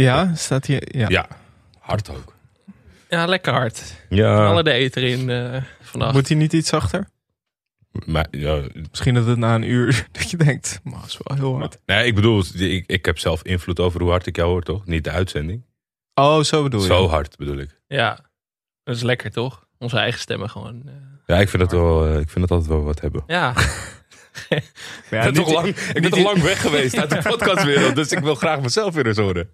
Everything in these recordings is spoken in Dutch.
Ja, staat hier. Ja. Ja, hard ook. Ja, lekker hard. Ja, Alle de eten erin eh vannacht. Moet hij niet iets zachter? maar, ja, Misschien dat het na een uur dat je denkt, maar dat is wel heel hard. nee, ik bedoel, ik, ik heb zelf invloed over hoe hard ik jou hoor, toch? Niet de uitzending. Oh, zo bedoel je. Zo hard bedoel ik. Ja, dat is lekker toch? Onze eigen stemmen gewoon. eh, Ja, ik vind het wel, eh, ik vind het altijd wel wat hebben. ja, Ik ben, toch lang, ik ben toch lang weg geweest uit de podcastwereld, dus ik wil graag mezelf weer eens horen.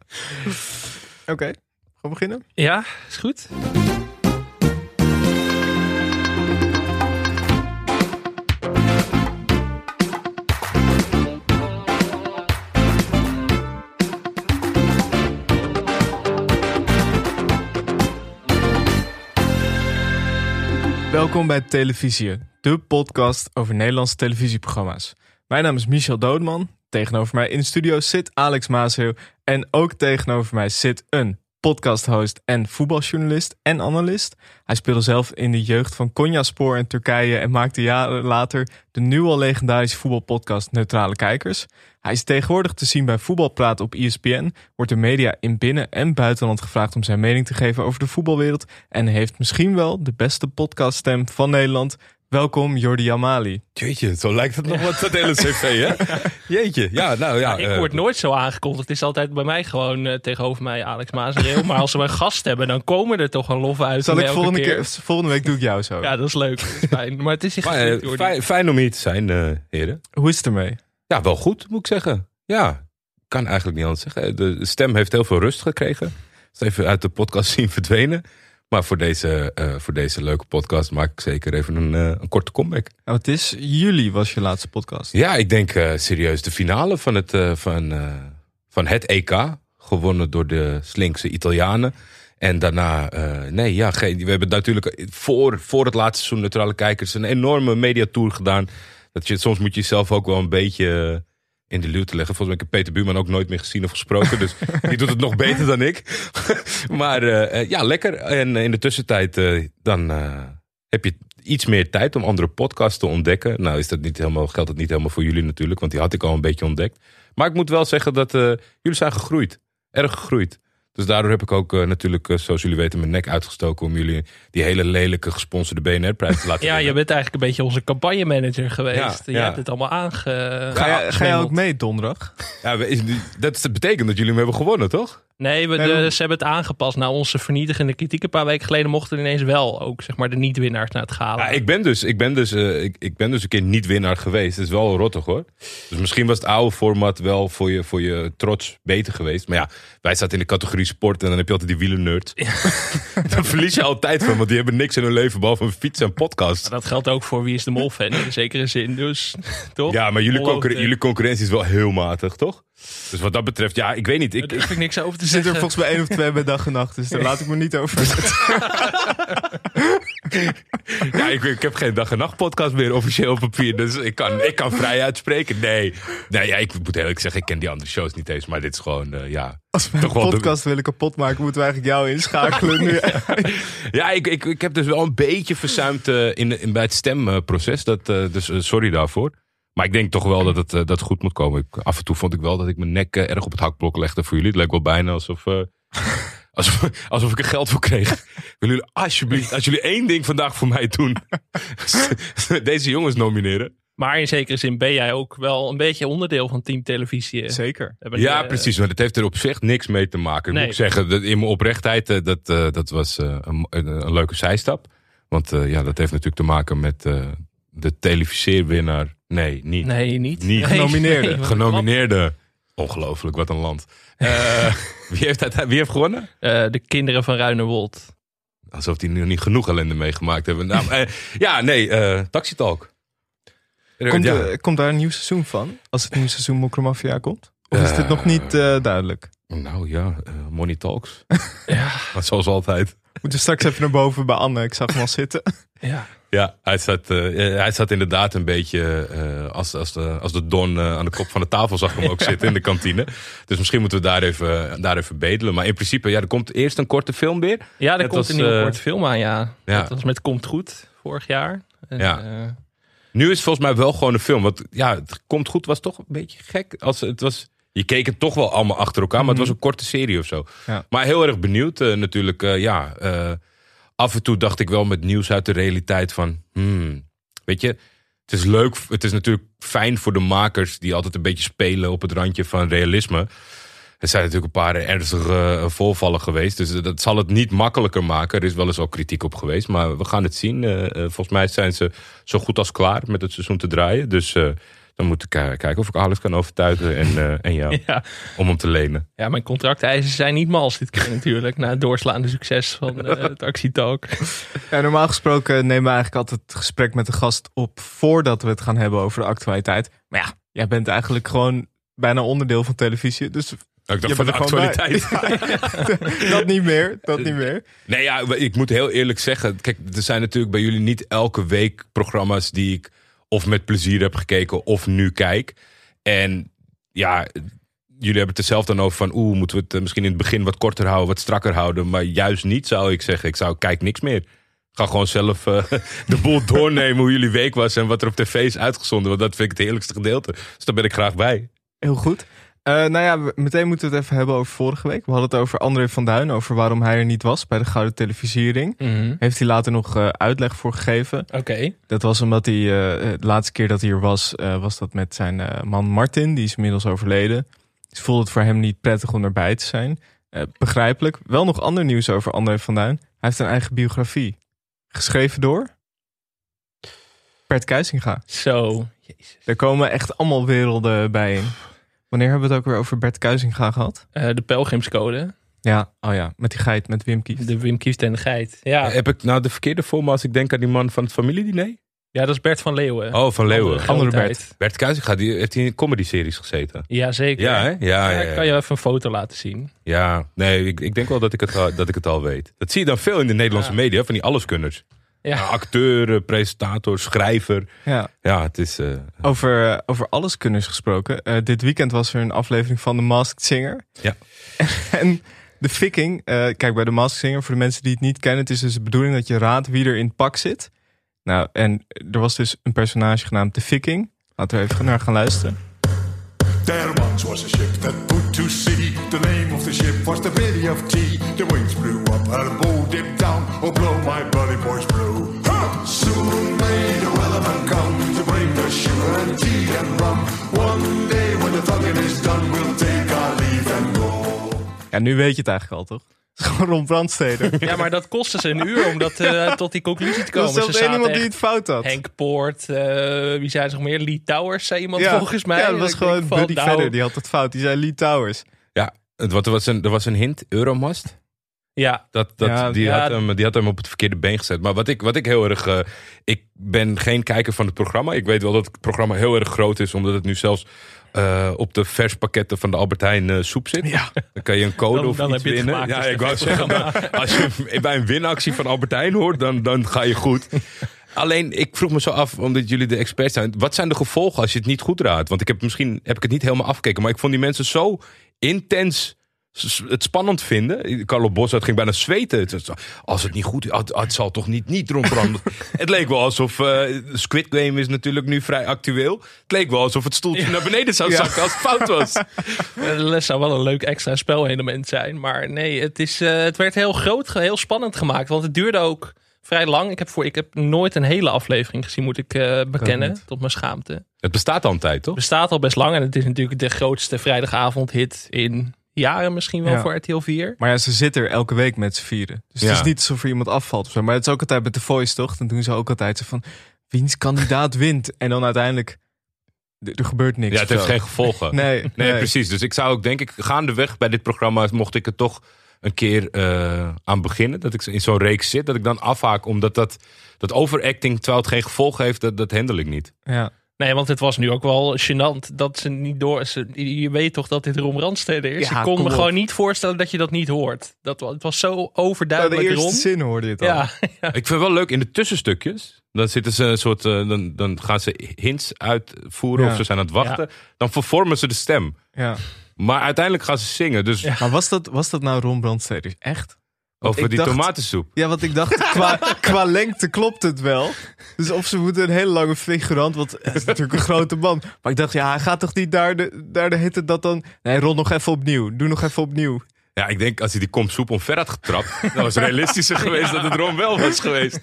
Oké, gaan we beginnen? ja, is goed. Welkom bij Televisie, de podcast over Nederlandse televisieprogramma's. Mijn naam is Michel Doodman. Tegenover mij in de studio zit Alex Maasheeuw. En ook tegenover mij zit een podcasthost en voetbaljournalist en analist. Hij speelde zelf in de jeugd van Konyaspor in Turkije en maakte jaren later de nu al legendarische voetbalpodcast Neutrale Kijkers. Hij is tegenwoordig te zien bij Voetbalpraat op ESPN, wordt de media in binnen- en buitenland gevraagd om zijn mening te geven over de voetbalwereld en heeft misschien wel de beste podcaststem van Nederland. Welkom Jordi Jamali. Jeetje, zo lijkt het nog wat, dat hele cv, hè? Jeetje, ja, nou ja. ik eh, word nooit zo aangekondigd. Het is altijd bij mij gewoon eh, tegenover mij Alex Maasreel. maar als we een gast hebben, dan komen er toch een lof uit. Zal ik volgende, keer, volgende week doe ik jou zo. Ja, dat is leuk. Dat is fijn. Maar het is echt maar, eh, fijn, fijn om hier te zijn, eh, heren. Hoe is het ermee? Ja, wel goed, moet ik zeggen. Ja, kan eigenlijk niet anders zeggen. De stem heeft heel veel rust gekregen. Is even uit de podcast zien verdwenen. Maar voor deze, eh, voor deze leuke podcast maak ik zeker even een, eh, een korte comeback. Nou, het is juli was je laatste podcast. Ja, ik denk eh, serieus de finale van het, van, van het EK. Gewonnen door de slinkse Italianen. En daarna, nee, ja, geen, we hebben natuurlijk voor, voor het laatste seizoen Neutrale Kijkers een enorme mediatour gedaan. Dat je, soms moet je jezelf ook wel een beetje in de luwte leggen. Volgens mij heb ik Peter Buurman ook nooit meer gezien of gesproken. Dus die doet het nog beter dan ik. maar eh, eh, ja, lekker. En in de tussentijd eh, dan eh, heb je iets meer tijd om andere podcasts te ontdekken. Nou is dat niet helemaal, geldt dat niet helemaal voor jullie natuurlijk. Want die had ik al een beetje ontdekt. Maar ik moet wel zeggen dat eh, jullie zijn gegroeid. Erg gegroeid. Dus daardoor heb ik ook eh, natuurlijk, eh, zoals jullie weten, mijn nek uitgestoken om jullie die hele lelijke gesponsorde BNR-prijs te laten Ja, je bent eigenlijk een beetje onze campagnemanager geweest. Ja, je ja. hebt het allemaal aange... Ga, jij, ga jij ook mee donderdag? Ja, dat betekent dat jullie hem hebben gewonnen, toch? Nee, we, de- ze hebben het aangepast. Na onze vernietigende kritiek een paar weken geleden mochten ineens wel ook zeg maar, de niet-winnaars naar het gala. Ja, ik ben dus, ik ben dus, eh, ik, ik ben dus een keer niet winnaar geweest. Dat is wel rottig hoor. Dus misschien was het oude format wel voor je, voor je trots beter geweest. Maar ja, wij zaten in de categorie sport en dan heb je altijd die wielernerds. Daar verlies je altijd van, want die hebben niks in hun leven behalve een fiets en podcast. Dat geldt ook voor Wie is de Mol fan in zekere zin. Dus toch? Ja, maar jullie, concurren- jullie concurrentie is wel heel matig, toch? Dus wat dat betreft, ja, ik weet niet. Ik, ik niks over te Er zit er zeggen. volgens mij één of twee bij dag en nacht, dus daar laat ik me niet over. Ja, ik, ik heb geen dag en nacht podcast meer officieel op papier. Dus ik kan, ik kan vrij uitspreken. Nee, nee ja, ik moet eerlijk zeggen, ik ken die andere shows niet eens. Maar dit is gewoon, eh, ja. Als we een Toch wel de- podcast willen kapot maken, moeten we eigenlijk jou inschakelen nu. Ja, ik, ik, ik heb dus wel een beetje verzuimd eh, in, in, bij het stemproces. Dat, eh, dus sorry daarvoor. Maar ik denk toch wel dat het, eh, dat het goed moet komen. Ik, af en toe vond ik wel dat ik mijn nek eh, erg op het hakblok legde voor jullie. Het leek wel bijna alsof, eh, alsof, alsof ik er geld voor kreeg. Willen jullie alsjeblieft, als jullie één ding vandaag voor mij doen. deze jongens nomineren. Maar in zekere zin ben jij ook wel een beetje onderdeel van Team Televisie. Zeker. Hebben, Ja, precies. Maar dat heeft er op zich niks mee te maken. Nee. Moet ik zeggen, dat in mijn oprechtheid, dat, eh, dat was eh, een, een, een leuke zijstap. Want eh, ja, dat heeft natuurlijk te maken met eh, de televiseerwinnaar. Nee, niet. Nee, niet. Niet Nee, genomineerde. nee, Genomineerde. Ongelooflijk, wat een land. Eh, wie, heeft dat, wie heeft gewonnen? Eh, de kinderen van Ruinerwold. Alsof die nu niet genoeg ellende meegemaakt hebben. Nou, eh, ja, nee, eh Taxi Talk. Komt, ja. eh, komt daar een nieuw seizoen van? Als het nieuwe seizoen Mokromafia komt? Of is dit nog niet eh, duidelijk? Nou ja, eh, Money Talks. Ja. Maar zoals altijd. Moeten we straks even naar boven bij Anne. Ik zag hem al zitten. ja. Ja, hij zat, eh, hij zat inderdaad een beetje eh, als, als, de, als de don eh, aan de kop van de tafel zag ik hem ook zitten in de kantine. Dus misschien moeten we daar even, daar even bedelen. Maar in principe, ja, er komt eerst een korte film weer. ja, er Net komt als, een nieuwe korte film aan, ja. ja. Dat was met Komt Goed vorig jaar. En, Ja. Nu is het volgens mij wel gewoon een film. Want ja, het komt goed was toch een beetje gek. Als, het was je keek het toch wel allemaal achter elkaar, maar het was een korte serie of zo. Mhm. Ja. Maar heel erg benieuwd natuurlijk. ja, af en toe dacht ik wel met nieuws uit de realiteit van... Hmm, weet je, het is leuk. Het is natuurlijk fijn voor de makers die altijd een beetje spelen op het randje van realisme. Er zijn natuurlijk een paar ernstige eh, voorvallen geweest. Dus dat zal het niet makkelijker maken. Er is wel eens al kritiek op geweest. Maar we gaan het zien. Eh, eh, volgens mij zijn ze zo goed als klaar met het seizoen te draaien. Dus dan moet ik ki- kijken of ik Alex kan overtuigen. En, eh, en jou. Ja. Om hem te lenen. ja, mijn contracteisen zijn niet mals dit keer natuurlijk. Na het doorslaande succes van eh, het actietalk. Ja, normaal gesproken nemen we eigenlijk altijd het gesprek met de gast op voordat we het gaan hebben over de actualiteit. Maar ja, jij bent eigenlijk gewoon bijna onderdeel van televisie. Dus Ik dacht van de actualiteit. dat niet meer, dat niet meer. Nee, ja, ik moet heel eerlijk zeggen. Kijk, er zijn natuurlijk bij jullie niet elke week programma's die ik of met plezier heb gekeken of nu kijk. En ja, jullie hebben het er zelf dan over van... oeh, moeten we het eh, misschien in het begin wat korter houden, wat strakker houden. Maar juist niet, zou ik zeggen. Ik zou, kijk niks meer. Ga gewoon zelf eh, de boel doornemen hoe jullie week was... en wat er op tv is uitgezonden. Want dat vind ik het heerlijkste gedeelte. Dus daar ben ik graag bij. Heel goed. Eh, nou ja, meteen moeten we het even hebben over vorige week. We hadden het over André van Duin, over waarom hij er niet was bij de Gouden Televisiering. Mhm. Heeft hij later nog eh, uitleg voor gegeven. Oké. Dat was omdat hij, eh, de laatste keer dat hij er was, was dat met zijn man Martin. Die is inmiddels overleden. Dus voelde het voor hem niet prettig om erbij te zijn. Begrijpelijk. Wel nog ander nieuws over André van Duin. Hij heeft een eigen biografie. Geschreven door Bert Kuisinga. Zo. Jezus. Er komen echt allemaal werelden bij in. Wanneer hebben we het ook weer over Bert Kuizinga gehad? Eh, de pelgrimscode. Ja, oh ja, met die geit, met Wim Kieft. De Wim Kieft en de geit. Ja. Heb ik nou de verkeerde voor me als ik denk aan die man van het familiediner? ja, dat is Bert van Leeuwen. Oh, van Leeuwen. Andere Andere grootheid. Bert Kuizinga, die heeft hij in comedy-series gezeten. Ja, zeker. Ja, hè? Ja, Ja, ja, ik ja. kan je even een foto laten zien. Ja, nee, ik, ik denk wel dat ik, het, al- dat ik het al weet. Dat zie je dan veel in de Nederlandse Ja. media, van die alleskunners. Ja. Acteur, presentator, schrijver. Ja, Ja, het is... eh, over, eh, over alleskunners gesproken. Eh, dit weekend was er een aflevering van The Masked Singer. Ja. en de Viking, eh, kijk bij The Masked Singer, voor de mensen die het niet kennen, het is dus de bedoeling dat je raadt wie er in het pak zit. Nou, en er was dus een personage genaamd de Viking. Laten we even naar gaan luisteren. There once was a ship that put to sea. The name of the ship was the Billy of Tea. The winds blew up, her bow dipped down. Oh, blow my bloody boys. Ha! Soon may the wellerman come to bring us sugar and tea and rum. One day when the thugging is done, we'll take our leave and go. Ja, nu weet je het eigenlijk al, toch? Het is gewoon Ron Brandsteder. Ja, maar dat kostte ze een uur om dat, eh, tot die conclusie te Dat komen. was zelfs Ze iemand die het fout had. Henk Poort, eh, wie zei er nog meer? Lee Towers, zei iemand ja, volgens mij. Ja, dat was gewoon Buddy nou, die had het fout. Die zei Lee Towers. Het, wat, er, was een, er was een hint, Euromast. Ja, Dat, dat, Ja, die, ja. had hem, die had hem op het verkeerde been gezet. Maar wat ik, wat ik heel erg... eh, ik ben geen kijker van het programma. Ik weet wel dat het programma heel erg groot is. Omdat het nu zelfs eh, op de verspakketten van de Albert Heijn eh, soep zit. Ja. Dan kan je een code Dan- of dan iets heb je het winnen. gemaakt, Ja, dus ik wou zeggen, maar als je bij een winactie van Albert Heijn hoort, dan, dan ga je goed. Alleen, ik vroeg me zo af, omdat jullie de experts zijn. Wat zijn de gevolgen als je het niet goed raadt? Want ik heb misschien heb ik het niet helemaal afgekeken. Maar ik vond die mensen zo intens het spannend vinden. Carlo Bossart ging bijna zweten. Als het niet goed is, het, het zal toch niet, niet rondbranden. het leek wel alsof eh, Squid Game is natuurlijk nu vrij actueel. Het leek wel alsof het stoeltje naar beneden zou Ja. zakken als het fout was. Eh, Dat zou wel een leuk extra spelelement zijn. Maar nee, het, is, eh, het werd heel groot, heel spannend gemaakt. Want het duurde ook vrij lang. Ik heb, voor, ik heb nooit een hele aflevering gezien, moet ik eh, bekennen. Tot mijn schaamte. Het bestaat al een tijd, toch? Bestaat al best lang. En het is natuurlijk de grootste vrijdagavondhit in jaren misschien wel Ja. voor RTL 4. Maar ja, ze zitten er elke week met z'n vieren. Dus het is niet alsof er iemand afvalt of zo. Maar het is ook altijd met The Voice, toch? Dan doen ze ook altijd zo van... Wiens kandidaat wint? En dan uiteindelijk... Er gebeurt niks. Ja, het heeft zo. geen gevolgen. Nee, Nee, precies. Dus ik zou ook denk ik gaandeweg bij dit programma mocht ik er toch een keer eh, aan beginnen. Dat ik in zo'n reeks zit, dat ik dan afhaak omdat dat, dat overacting, terwijl het geen gevolgen heeft, dat, dat handel ik niet. Ja. Nee, want het was nu ook wel gênant dat ze niet door... Ze, je weet toch dat dit Ron Brandstede is? Ja, ik kon me op. gewoon niet voorstellen dat je dat niet hoort. Dat, het was zo Nou, overduidelijk de eerste Ron. zin hoorde je het al. Ja, Ik vind wel leuk in de tussenstukjes. Dan zitten ze een soort, eh, dan, dan gaan ze hints uitvoeren Ja. of ze zijn aan het wachten. Dan vervormen ze de stem. Ja. Maar uiteindelijk gaan ze zingen. Dus Maar was dat, was dat nou Ron Brandsteder? Echt? Over ik die dacht- tomatensoep. Ja, want ik dacht, qua, qua lengte klopt het wel. Dus of ze moeten een hele lange figurant, want het is natuurlijk een grote man. Maar ik dacht, ja, hij gaat toch niet daar de, daar de hitte dat dan... Nee, rol nog even opnieuw. Doe nog even opnieuw. Ja, ik denk als hij die kom soep omver had getrapt, dan was het realistischer geweest dat het Ron wel was geweest.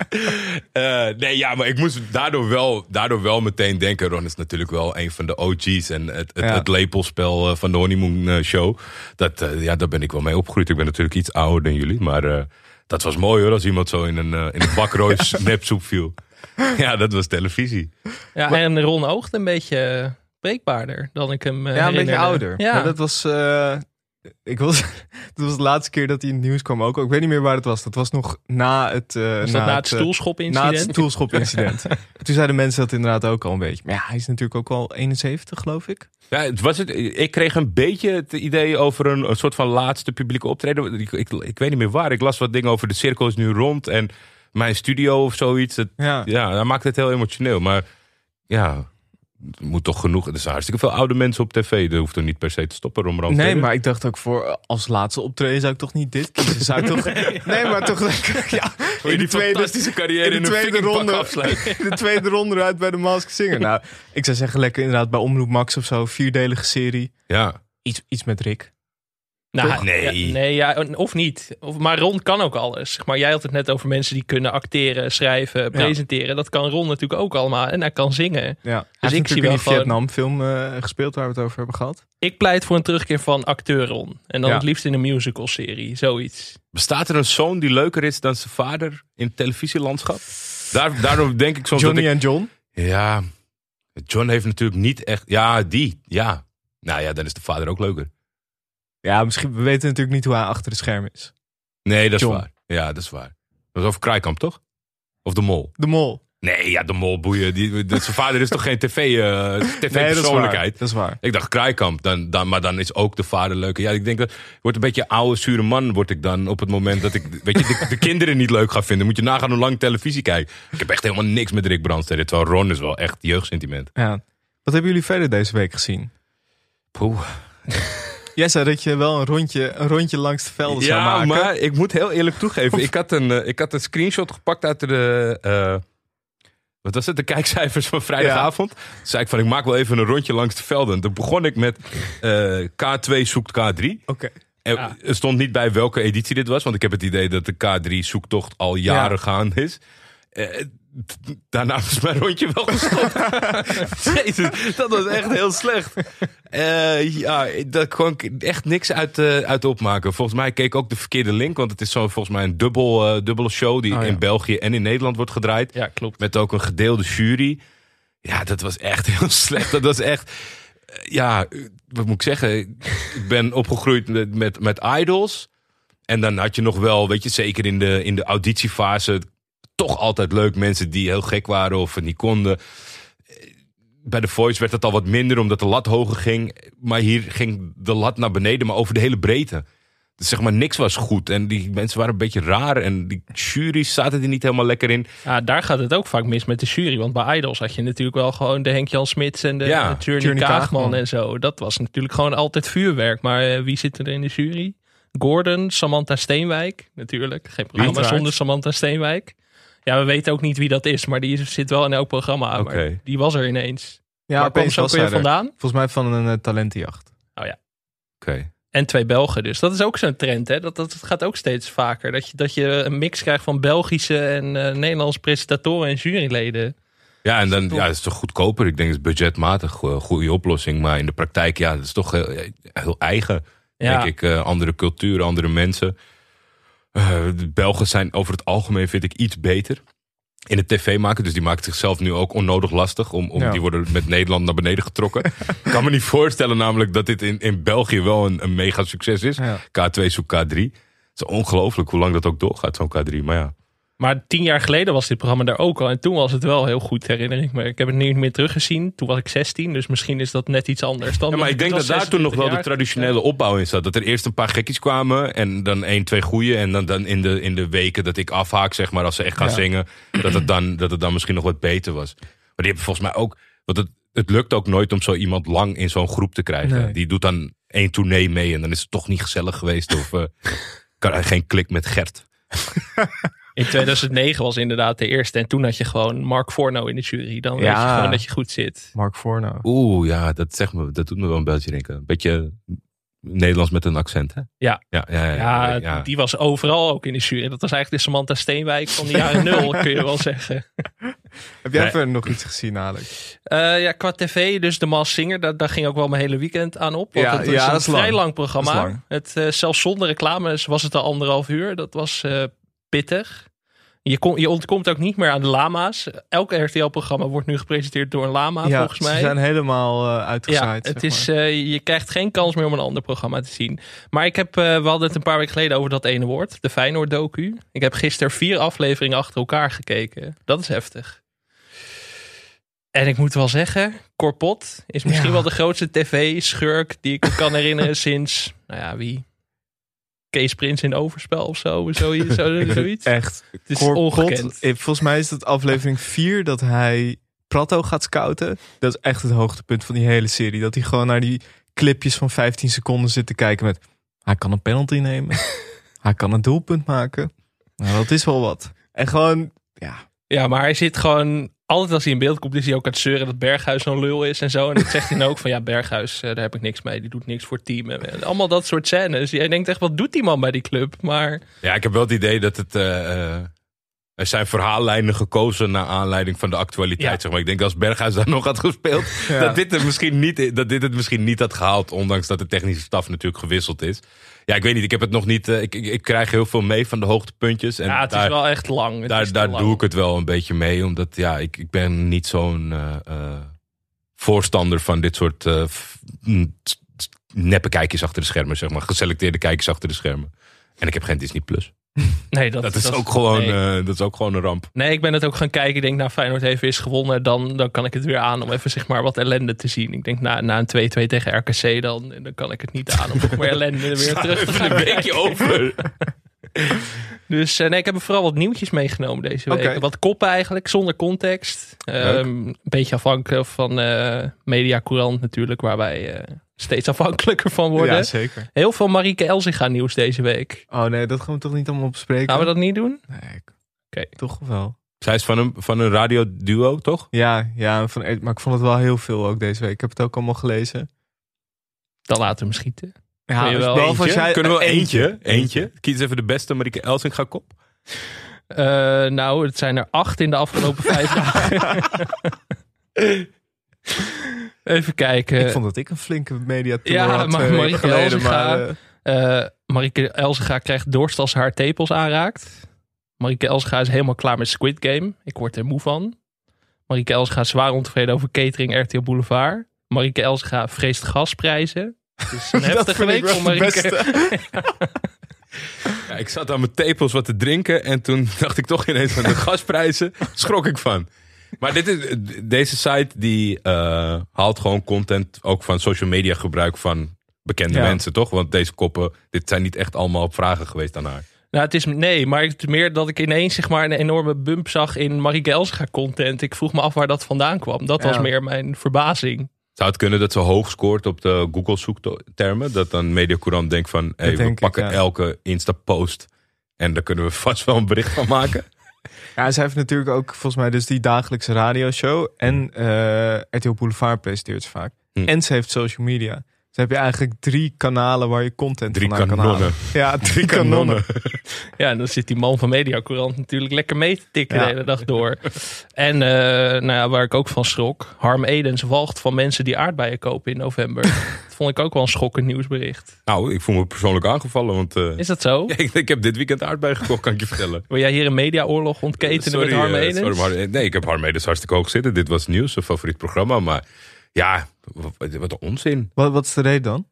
Eh, nee, ja, maar ik moest daardoor wel, daardoor wel meteen denken. Ron is natuurlijk wel een van de OG's en het, het, Ja. het lepelspel eh, van de Honeymoon eh, Show. Dat, ja, daar ben ik wel mee opgegroeid. Ik ben natuurlijk iets ouder dan jullie, maar eh, dat was mooi hoor, als iemand zo in een, in een bakroos nepsoep viel. Ja, dat was televisie. Ja, en Ron oogt een beetje breekbaarder dan ik hem eh, Ja, een beetje ouder. Ja, Maar dat was... eh, ik was, dat was de laatste keer dat hij in het nieuws kwam ook. Ik weet niet meer waar het was. Dat was nog na het... eh, was dat na het eh, stoelschop-incident? Na het stoelschop-incident. Toen zeiden mensen dat inderdaad ook al een beetje. Maar ja, hij is natuurlijk ook al 71, geloof ik. Ja, het was het, ik kreeg een beetje het idee over een, een soort van laatste publieke optreden. Ik, ik, ik weet niet meer waar. Ik las wat dingen over de cirkel is nu rond en mijn studio of zoiets. Het, Ja. ja, dat maakt het heel emotioneel. Maar ja, het moet toch genoeg. Er zijn hartstikke veel oude mensen op tv. Dat hoeft er niet per se te stoppen. Brandstede. Nee, maar ik dacht ook voor als laatste optreden zou ik toch niet dit kiezen. Zou ik toch... Nee, maar toch... Ja, je die fantastische carrière in in, de tweede ronde, afsluiten? in de tweede ronde eruit bij de Mask Singer. Nou, ik zou zeggen lekker inderdaad bij Omroep Max of zo. Vierdelige serie. Ja, Iets, iets met Rick. Nou? Nee. Ja, nee, ja, of niet. Of, maar Ron kan ook alles. Zeg Maar jij had het net over mensen die kunnen acteren, schrijven, presenteren. Dat kan Ron natuurlijk ook allemaal. En hij kan zingen. Ja. Hij Dus heeft ik zie natuurlijk wel in die gewoon- Vietnam film eh, gespeeld waar we het over hebben gehad. Ik pleit voor een terugkeer van acteur Ron. En dan Ja. het liefst in een musical-serie. Zoiets. bestaat er een zoon die leuker is dan zijn vader in het televisielandschap? Daar, daarom denk ik soms Johnny dat ik... en John. Ja, John heeft natuurlijk niet echt... Ja, die, ja. Nou ja, dan is de vader ook leuker. Ja, misschien, we weten natuurlijk niet hoe hij achter de scherm is. Nee, dat is waar. Ja, dat is waar. Dat was over Kraaikamp, toch? Of de Mol? De Mol. Nee, ja, de Mol boeien. Die, de, zijn vader is toch geen tv, eh, dat is tv-persoonlijkheid? Dat is waar. ik dacht Kraaikamp, dan, dan, maar dan is ook de vader leuker. Ja, ik denk dat wordt een beetje oude, zure man word ik dan op het moment dat ik weet je, de, de kinderen niet leuk ga vinden. Moet je nagaan hoe lang televisie kijk. Ik heb echt helemaal niks met Rick Brandstede. Terwijl Ron is wel echt jeugdsentiment. Ja. Wat hebben jullie verder deze week gezien? Poeh. Jij zei dat je wel een rondje, een rondje langs de velden zou Ja, maken. maar ik moet heel eerlijk toegeven. Ik had een, eh, ik had een screenshot gepakt uit de... eh, wat was het? De kijkcijfers van vrijdagavond. Toen zei ik van, ik maak wel even een rondje langs de velden. Toen begon ik met eh, K2 zoekt K3. Oké. Er, Ja. er stond niet bij welke editie dit was. Want ik heb het idee dat de K3 zoektocht al jaren Ja. gaande is. Daarna was mijn rondje wel gestopt. Jezus, dat was echt heel slecht. Eh, ja, daar kon ik echt niks uit, eh, uit opmaken. Volgens mij keek ook de verkeerde link. Want het is zo volgens mij een dubbel, eh, dubbele show die Oh, ja. in België en in Nederland wordt gedraaid. Ja, klopt. Met ook een gedeelde jury. Ja, dat was echt heel slecht. Dat was echt. Ja, wat moet ik zeggen? Ik ben opgegroeid met, met, met idols. En dan had je nog wel, weet je, zeker in de, in de auditiefase. Toch altijd leuk mensen die heel gek waren of niet konden. Bij de Voice werd het al wat minder omdat de lat hoger ging. Maar hier ging de lat naar beneden, maar over de hele breedte. Dus zeg maar, niks was goed. En die mensen waren een beetje raar. En die juries zaten er niet helemaal lekker in. Ja, daar gaat het ook vaak mis met de jury. Want bij Idols had je natuurlijk wel gewoon de Henk-Jan Smits en de Ja, Journey Journey Kaagman, Kaagman. en zo. Dat was natuurlijk gewoon altijd vuurwerk. Maar eh, wie zit er in de jury? Gordon, Samantha Steenwijk. Natuurlijk, geen programma Uiteraard. zonder Samantha Steenwijk. Ja, we weten ook niet wie dat is, maar die zit wel in elk programma. Oké. Maar die was er ineens. Ja, Waar kwam opeens ze ook was weer er. vandaan? Volgens mij van een eh, talentenjacht. Oké. En twee Belgen dus. Dat is ook zo'n trend, hè? Dat, dat gaat ook steeds vaker. Dat je, dat je een mix krijgt van Belgische en eh, Nederlandse presentatoren en juryleden. Ja, en dan Top. ja, het is toch goedkoper. Ik denk het is budgetmatig een goede oplossing. Maar in de praktijk, ja, het is toch heel, heel eigen. Ja. Denk ik, eh, andere culturen, andere mensen. Eh, de Belgen zijn over het algemeen, vind ik, iets beter. In het tv maken, dus die maken zichzelf nu ook onnodig lastig. Om, om, Ja. Die worden met Nederland naar beneden getrokken. ik kan me niet voorstellen namelijk dat dit in, in België wel een, een mega succes is. Ja. K2 zoekt K3. Het is ongelooflijk hoe lang dat ook doorgaat, zo'n K3. Maar ja, Maar tien jaar geleden was dit programma daar ook al. En toen was het wel heel goed, herinner ik me. Ik heb het nu niet meer teruggezien. Toen was ik 16, dus misschien is dat net iets anders. Dan Ja, maar ik denk dat daar toen nog wel de traditionele opbouw in zat. Dat er eerst een paar gekkies kwamen en dan één, twee goeie. En dan, dan in, de, in de weken dat ik afhaak, zeg maar, als ze echt gaan Ja. zingen, dat het, dan, dat het dan misschien nog wat beter was. Maar die hebben volgens mij ook, want het, het lukt ook nooit om zo iemand lang in zo'n groep te krijgen. Nee. Die doet dan één tournee mee en dan is het toch niet gezellig geweest. Of eh, kan geen klik met Gert. In 2009 was inderdaad de eerste. En toen had je gewoon Mark Forno in de jury. Dan weet je gewoon dat je goed zit. Mark Forno. Oeh, ja, dat, zegt me, dat doet me wel een beetje denken. Een beetje Nederlands met een accent, hè? Ja. Ja, ja, ja. Ja, ja, ja. die was overal ook in de jury. Dat was eigenlijk de Samantha Steenwijk van de jaren nul, kun je wel zeggen. Heb jij Nee. verder nog iets gezien, Alex? Eh, ja, qua tv, dus de Maas Singer, daar, daar ging ook wel mijn hele weekend aan op. Want Ja, het is ja, een dat is vrij lang. lang programma. Dat is lang. Het, eh, zelfs zonder reclames was het al anderhalf uur. Dat was eh, pittig. Je, kon, je ontkomt ook niet meer aan de lama's. Elk RTL-programma wordt nu gepresenteerd door een lama, ja, volgens mij. ze zijn helemaal Ja, uitgezaaid. het zeg is, eh, je krijgt geen kans meer om een ander programma te zien. Maar ik heb, eh, we hadden het een paar weken geleden over dat ene woord, de Feyenoord-docu. Ik heb gisteren vier afleveringen achter elkaar gekeken. Dat is heftig. En ik moet wel zeggen, Corpot is misschien Ja. wel de grootste tv-schurk die ik me kan herinneren sinds, nou ja, wie? Kees Prins in Overspel of zo, zoiets. zo, zoiets. Echt. Het is Cor ongekend. volgens mij is het aflevering 4 dat hij Prato gaat scouten. Dat is echt het hoogtepunt van die hele serie. Dat hij gewoon naar die clipjes van 15 seconden zit te kijken met... Hij kan een penalty nemen. hij kan een doelpunt maken. Nou, dat is wel wat. En gewoon, ja, Ja, maar hij zit gewoon... Altijd als hij in beeld komt, is hij ook aan het zeuren dat Berghuis zo'n lul is en zo. En dat zegt hij dan ook van, ja, Berghuis, eh, daar heb ik niks mee. Die doet niks voor het team. En allemaal dat soort scènes. Jij denkt echt, wat doet die man bij die club? Maar Ja, ik heb wel het idee dat het. eh, eh, er zijn verhaallijnen gekozen naar aanleiding van de actualiteit. Ja. Zeg maar. Ik denk als Berghuis daar nog had gespeeld, Ja. dat, dit het misschien niet, dat dit het misschien niet had gehaald. Ondanks dat de technische staf natuurlijk gewisseld is. Ja, ik weet niet. Ik heb het nog niet. eh, ik, ik, ik krijg heel veel mee van de hoogtepuntjes. En ja, het daar, is wel echt lang. Het daar, daar lang. doe ik het wel een beetje mee. Omdat ja, ik, ik ben niet zo'n eh, voorstander van dit soort neppe kijkjes achter de schermen. Zeg maar. Geselecteerde kijkjes achter de schermen. En ik heb geen Disney Plus. Nee, dat, Dat is, ook gewoon, Nee. eh, dat is ook gewoon een ramp. Nee, ik ben het ook gaan kijken. Ik denk, nou, Feyenoord heeft eens gewonnen. Dan, dan kan ik het weer aan om even zeg maar wat ellende te zien. Ik denk, na, na een 2-2 tegen RKC, dan, dan kan ik het niet aan om nog meer ellende weer terug te gaan een weekje over. Dus eh, nee, ik heb er vooral wat nieuwtjes meegenomen deze week. Wat koppen eigenlijk, zonder context. Ehm, een beetje afhankelijk van eh Media Courant natuurlijk, waar wij eh, steeds afhankelijker van worden. ja, zeker. Heel veel Marieke Elzinga nieuws deze week. Oh nee, dat gaan we toch niet allemaal bespreken? Gaan we dat niet doen? Nee, ik- Oké. toch wel. Zij is van een, van een radioduo, toch? Ja, ja van, maar ik vond het wel heel veel ook deze week. Ik heb het ook allemaal gelezen. Dan laten we hem schieten. Ja, dus wel behalve Eentje? jij, Kunnen we eh, eentje? Eentje. Kies even de beste Marieke Elsinga kop. Eh, nou, het zijn er acht in de afgelopen vijf dagen. Even kijken. Ik vond dat ik een flinke mediatour Ja, had maar weken Marieke geleden. Elzinga- Maar, eh, Eh Marieke Elzega krijgt dorst als ze haar tepels aanraakt. Marieke Elzega is helemaal klaar met Squid Game. Ik word er moe van. Marieke Elzega is zwaar ontevreden over catering RTL Boulevard. Marieke Elzega vreest gasprijzen. Het is een heftige week voor Marieke. Ja, ik zat aan mijn tepels wat te drinken. En toen dacht ik toch ineens van de gasprijzen. Schrok ik van. Maar dit is, deze site die eh, haalt gewoon content ook van social media gebruik van bekende Ja. mensen, toch? Want deze koppen, dit zijn niet echt allemaal vragen geweest aan haar. Nou, het is nee, maar het is meer dat ik ineens zeg maar een enorme bump zag in Marieke Elzega content. Ik vroeg me af waar dat vandaan kwam. Dat was meer mijn verbazing. Zou het kunnen dat ze hoog scoort op de Google zoektermen? Dat dan Mediacourant denkt van, hey, we denk ik, pakken ja. elke Insta-post en daar kunnen we vast wel een bericht van maken. Ja, zij heeft natuurlijk ook volgens mij dus die dagelijkse radioshow. En eh RTL Boulevard presenteert ze vaak. Hm. En ze heeft social media. Dus dan heb je eigenlijk drie kanalen waar je content Drie vandaan kan kanonnen. halen. Ja, drie kanonnen. Ja, en dan zit die man van Mediacourant natuurlijk lekker mee te tikken Ja. de hele dag door. En eh, nou ja, waar ik ook van schrok. Harm Edens walgt van mensen die aardbeien kopen in november. dat vond ik ook wel een schokkend nieuwsbericht. Nou, ik voel me persoonlijk aangevallen, want eh, Is dat zo? ik, ik heb dit weekend aardbei gekocht, kan ik je vertellen. Wil jij hier een mediaoorlog ontketenen met Harm eh, Edens? sorry, maar, nee, ik heb Harm Edens hartstikke hoog zitten. Dit was nieuws, zijn favoriet programma. Maar ja, wat, wat een onzin. Wat, wat is de reden dan?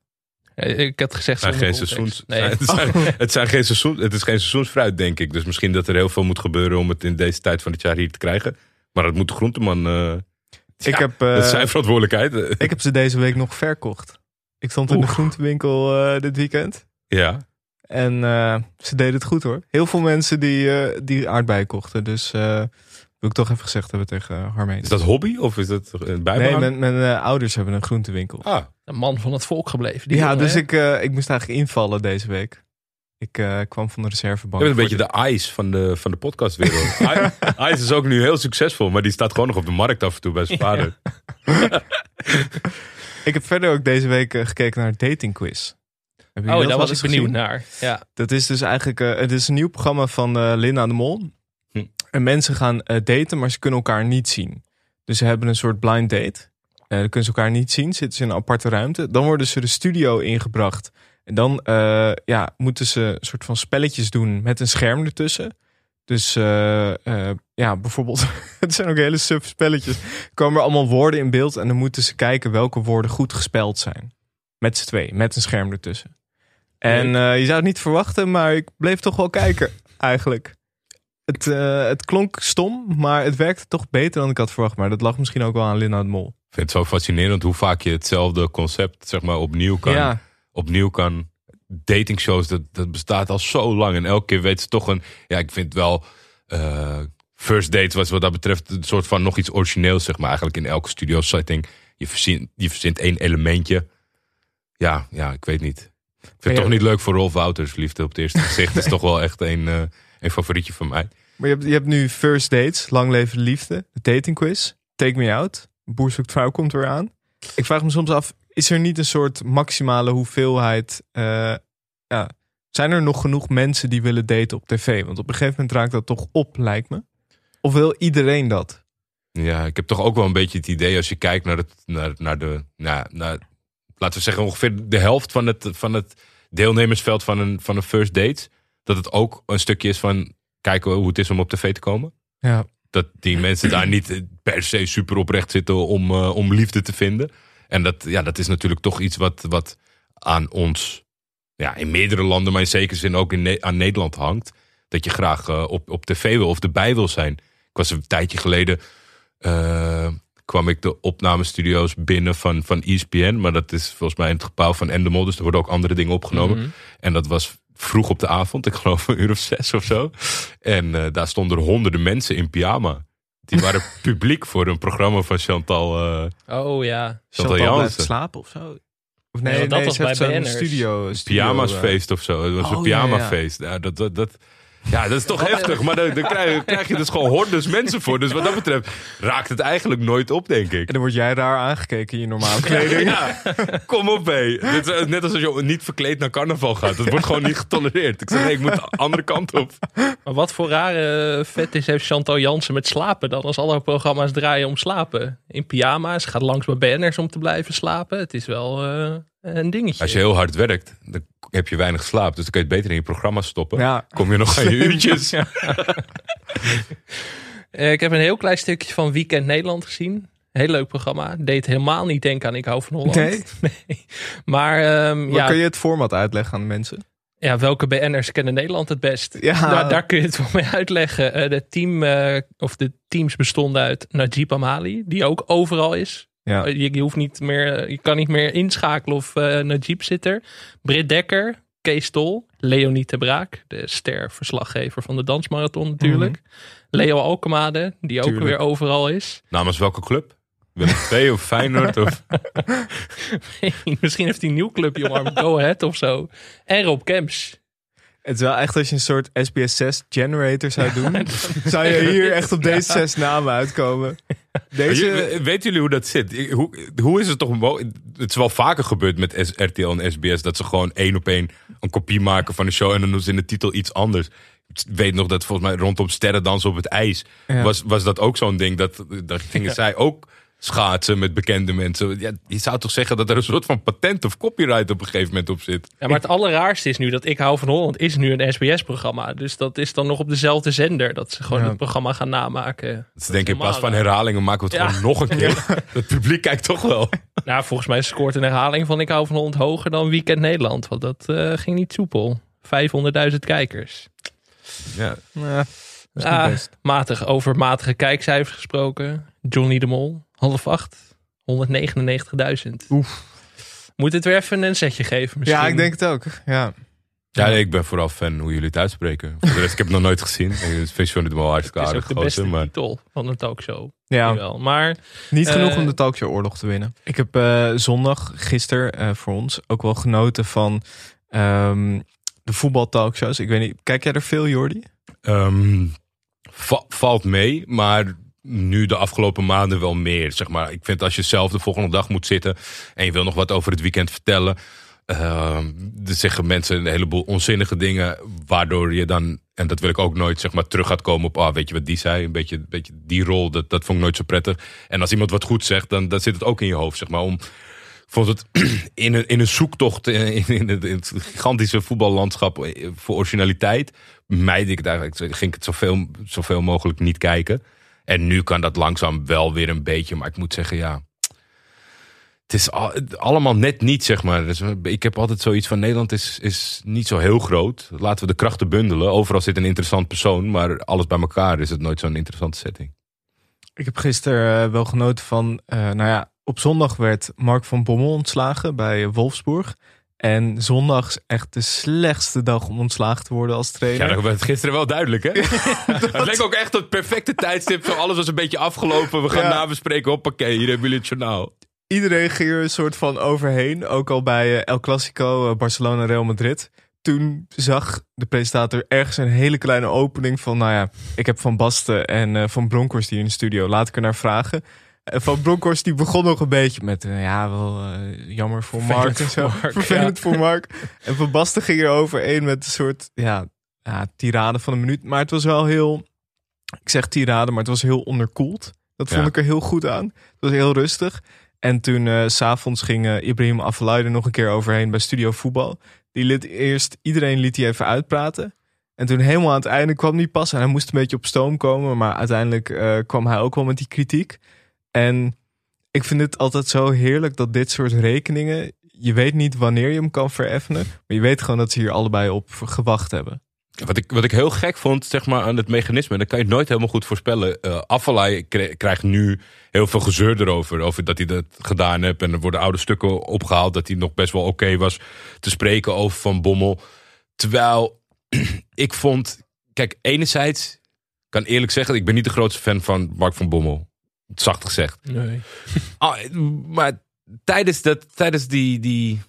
Eh, Ik had gezegd Het zijn, zonder geen seizoens, Nee. het, zijn, het, zijn geen seizoen, het is geen seizoensfruit, denk ik. Dus misschien dat er heel veel moet gebeuren om het in deze tijd van het jaar hier te krijgen. Maar dat moet de groenteman... eh, ik, ja, heb, eh, dat is zijn verantwoordelijkheid. eh. ik heb ze deze week nog verkocht. Ik stond in de groentewinkel eh, dit weekend. Ja, En eh, ze deden het goed hoor. Heel veel mensen die, eh, die aardbeien kochten. Dus eh wil ik toch even gezegd hebben tegen Harmeen. is dat hobby of is dat een Nee, bijbehang? mijn, mijn eh, ouders hebben een groentewinkel. Ah, Een man van het volk gebleven. die ja, jongen, dus hè? ik, eh, ik moest eigenlijk invallen deze week. Ik eh, kwam van de reservebank. Je bent een beetje de Ice van de, van de podcastwereld. Ice is ook nu heel succesvol, maar die staat gewoon nog op de markt af en toe bij zijn vader. Ik heb verder ook deze week gekeken naar Dating Quiz. Oh, dat daar was ik benieuwd gezien? naar. Ja. Dat is dus eigenlijk het is een nieuw programma van eh Linda de Mol. En mensen gaan eh, daten, maar ze kunnen elkaar niet zien. Dus ze hebben een soort blind date. Eh, dan kunnen ze elkaar niet zien, zitten ze in een aparte ruimte. Dan worden ze de studio ingebracht. En dan eh, ja, moeten ze een soort van spelletjes doen met een scherm ertussen. Dus ja, bijvoorbeeld, het zijn ook hele suf spelletjes. Er komen er allemaal woorden in beeld en dan moeten ze kijken welke woorden goed gespeld zijn. Met z'n twee, met een scherm ertussen. En je zou het niet verwachten, maar ik bleef toch wel kijken, eigenlijk. Het, eh, het klonk stom, maar het werkte toch beter dan ik had verwacht. Maar dat lag misschien ook wel aan Linda Mol. Ik vind het zo fascinerend hoe vaak je hetzelfde concept zeg maar, opnieuw kan. Ja, Opnieuw kan. Datingshows, dat, dat bestaat al zo lang. En elke keer weet ze toch een. Ja, ik vind wel. eh, first date was wat dat betreft een soort van nog iets origineels, zeg maar. Eigenlijk in elke studio setting. Je verzint, je verzint één elementje. Ja, ja, ik weet niet. Ik vind het toch niet leuk voor Rolf Wouters. Liefde op het eerste gezicht is toch wel echt een, eh, een favorietje van mij. Maar je hebt, nu First Dates, Lang Leven de Liefde, de Dating Quiz, Take Me Out, Boer zoekt vrouw komt weer aan. Ik vraag me soms af, is er niet een soort maximale hoeveelheid... eh, ja, zijn er nog genoeg mensen die willen daten op tv? Want op een gegeven moment raakt dat toch op, lijkt me. Of wil iedereen dat? Ja, ik heb toch ook wel een beetje het idee als je kijkt naar, het, naar, naar de. Naar, naar, laten we zeggen ongeveer de helft van het, van het deelnemersveld van een, van een first date. Dat het ook een stukje is van kijken hoe het is om op tv te komen. Ja, Dat die mensen daar niet per se super oprecht zitten om, eh, om liefde te vinden. En dat, ja, dat is natuurlijk toch iets wat, wat aan ons, ja, in meerdere landen, maar in zekere zin ook in Ne- aan Nederland hangt. Dat je graag eh, op, op tv wil of erbij wil zijn. Ik was een tijdje geleden, eh, kwam ik de opnamestudio's binnen van, van ESPN. Maar dat is volgens mij in het gebouw van Endemol, dus er worden ook andere dingen opgenomen. Mhm. En dat was vroeg op de avond, ik geloof een uur of zes of zo. En eh, daar stonden er honderden mensen in pyjama. Die waren publiek voor een programma van Chantal. eh Oh ja. Chantal Chantal slapen of zo? Of Nee, dat nee, was bij zo'n BN'ers. studio, studio pyjamasfeest of zo. Het was Oh, een ja, ja. pyjamafeest. Ja, dat, dat, dat, ja, dat is toch heftig. Maar daar, daar krijg, krijg je dus gewoon hordes mensen voor. Dus wat dat betreft raakt het eigenlijk nooit op, denk ik. En dan word jij raar aangekeken in je normale kleding. Ja, kom op hé. Dit is Net als als je niet verkleed naar carnaval gaat. Dat wordt gewoon niet getolereerd. Ik zeg nee, ik moet de andere kant op. Maar wat voor rare fetish heeft Chantal Jansen met slapen dan? Als alle programma's draaien om slapen. In pyjama's, gaat langs bij banners om te blijven slapen. Het is wel eh, een dingetje. Als je heel hard werkt, dan heb je weinig slaap. Dus dan kun je het beter in je programma stoppen. Ja. Kom je nog aan je uurtjes. Eh, ik heb een heel klein stukje van Weekend Nederland gezien. Heel leuk programma. Deed helemaal niet denken aan Ik hou van Holland. Nee? Nee. Maar ehm, Maar ja, kun je het format uitleggen aan de mensen? ja, welke BN'ers kennen Nederland het best? Ja. Daar, daar kun je het wel mee uitleggen. Eh, de, team, eh, of de teams bestonden uit Najib Amali, die ook overal is. Ja. Eh, Je, je, hoeft niet meer, je kan niet meer inschakelen of eh Najib zit er. Britt Dekker, Kees Tol, Leonie de Braak, de ster-verslaggever van de dansmarathon natuurlijk. Leo Alkemade, die ook weer overal is. Namens welke club? Willem II of Feyenoord? Of... Misschien heeft hij een nieuw clubje omarmd, Go Ahead of zo. En Rob Kemps. Het is wel echt als je een soort SBS 6 generator zou doen. zou je hier echt op deze zes namen uitkomen. Deze, Weten jullie hoe dat zit? Hoe, hoe is het toch Het is wel vaker gebeurd met RTL en SBS dat ze gewoon één op één een kopie maken van de show en dan doen ze in de titel iets anders. Ik weet nog dat volgens mij rondom sterrendansen op het ijs Ja. was, was dat ook zo'n ding. Dat, dat gingen zij ook schaatsen met bekende mensen. Ja, je zou toch zeggen dat er een soort van patent of copyright op een gegeven moment op zit. Ja, maar het allerraarste is nu dat Ik hou van Holland is nu een SBS-programma. Dus dat is dan nog op dezelfde zender. Dat ze gewoon Ja. het programma gaan namaken. Dus denk ik, in plaats van herhalingen maken we het Ja. gewoon nog een keer. Het publiek kijkt toch wel. Nou, volgens mij scoort een herhaling van Ik hou van Holland hoger dan Weekend Nederland. Want dat eh, ging niet soepel. 500.000 kijkers. Ja. Ja, dat is niet Ah, best. matig, over matige kijkcijfers gesproken. Johnny de Mol, half acht. 199.000. Oef. Moet het weer even een setje geven misschien? Ja, ik denk het ook. Ja. Ja, nee, ik ben vooral fan hoe jullie het uitspreken. Voor de rest, ik heb het nog nooit gezien. Ik vind de Mol hartstikke Het is aardig ook de beste gozer, maar... titel van een talkshow. ja, Wel. Maar niet genoeg Eh, om de talkshow oorlog te winnen. Ik heb eh, zondag, gisteren eh, voor ons, ook wel genoten van... ehm, de voetbaltalkshows. Ik weet niet, kijk jij er veel, Jordi? Ehm, va- valt mee, maar nu de afgelopen maanden wel meer. Zeg maar. Ik vind als je zelf de volgende dag moet zitten en je wil nog wat over het weekend vertellen. ehm, dan zeggen mensen een heleboel onzinnige dingen, waardoor je dan, en dat wil ik ook nooit, zeg maar, terug gaat komen op, ah, weet je wat die zei? Een beetje, een beetje die rol, dat, dat vond ik nooit zo prettig. En als iemand wat goed zegt, dan, dan zit het ook in je hoofd, zeg maar, om vond het in een, in een zoektocht in, in, het, gigantische voetballandschap eh, voor originaliteit. Meid ik het eigenlijk. Ging ik het zoveel, zoveel mogelijk niet kijken. En nu kan dat langzaam wel weer een beetje. Maar ik moet zeggen, ja. Het is al- allemaal net niet, zeg maar. Dus ik heb altijd zoiets van: Nederland is, is niet zo heel groot. Laten we de krachten bundelen. Overal zit een interessant persoon. Maar alles bij elkaar is het nooit zo'n interessante setting. Ik heb gisteren eh, wel genoten van, eh, nou ja, op zondag werd Mark van Bommel ontslagen bij eh, Wolfsburg. En zondag is echt de slechtste dag om ontslagen te worden als trainer. Ja, dat werd gisteren wel duidelijk, hè? Het leek ook echt het perfecte tijdstip. Zo alles was een beetje afgelopen. We gaan Ja. nabespreken. Hoppakee, hier hebben jullie het journaal. Iedereen ging er een soort van overheen. Ook al bij eh, El Clasico, eh, Barcelona, Real Madrid. Toen zag de presentator ergens een hele kleine opening van... Nou ja, ik heb Van Basten en eh, Van Bronckhorst hier in de studio. Laat ik er naar vragen. Van Bronckhorst die begon nog een beetje met... eh, ja, wel eh, jammer voor Vervelend Mark en zo. voor Mark, Vervelend voor Mark. En Van Basten ging er overheen met een soort... Ja, ja, tirade van een minuut. Maar het was wel heel... Ik zeg tirade, maar het was heel onderkoeld. Dat vond Ja. ik er heel goed aan. Het was heel rustig. En toen eh, s s'avonds ging eh, Ibrahim Afellay nog een keer overheen bij Studio Voetbal. Die liet eerst, iedereen liet hij even uitpraten. En toen helemaal aan het einde kwam hij pas. En hij moest een beetje op stoom komen. Maar uiteindelijk eh, kwam hij ook wel met die kritiek. En ik vind het altijd zo heerlijk dat dit soort rekeningen... Je weet niet wanneer je hem kan vereffenen. Maar je weet gewoon dat ze hier allebei op gewacht hebben. Wat ik, wat ik heel gek vond zeg maar, aan het mechanisme, en dat kan je nooit helemaal goed voorspellen. Kri- krijgt nu heel veel gezeur erover. Over dat hij dat gedaan heeft. En er worden oude stukken opgehaald. Dat hij nog best wel oké was te spreken over Van Bommel. Terwijl ik vond. Kijk, enerzijds kan eerlijk zeggen, ik ben niet de grootste fan van Mark van Bommel. Zacht gezegd. Nee. Ah, maar tijdens, dat, tijdens die, die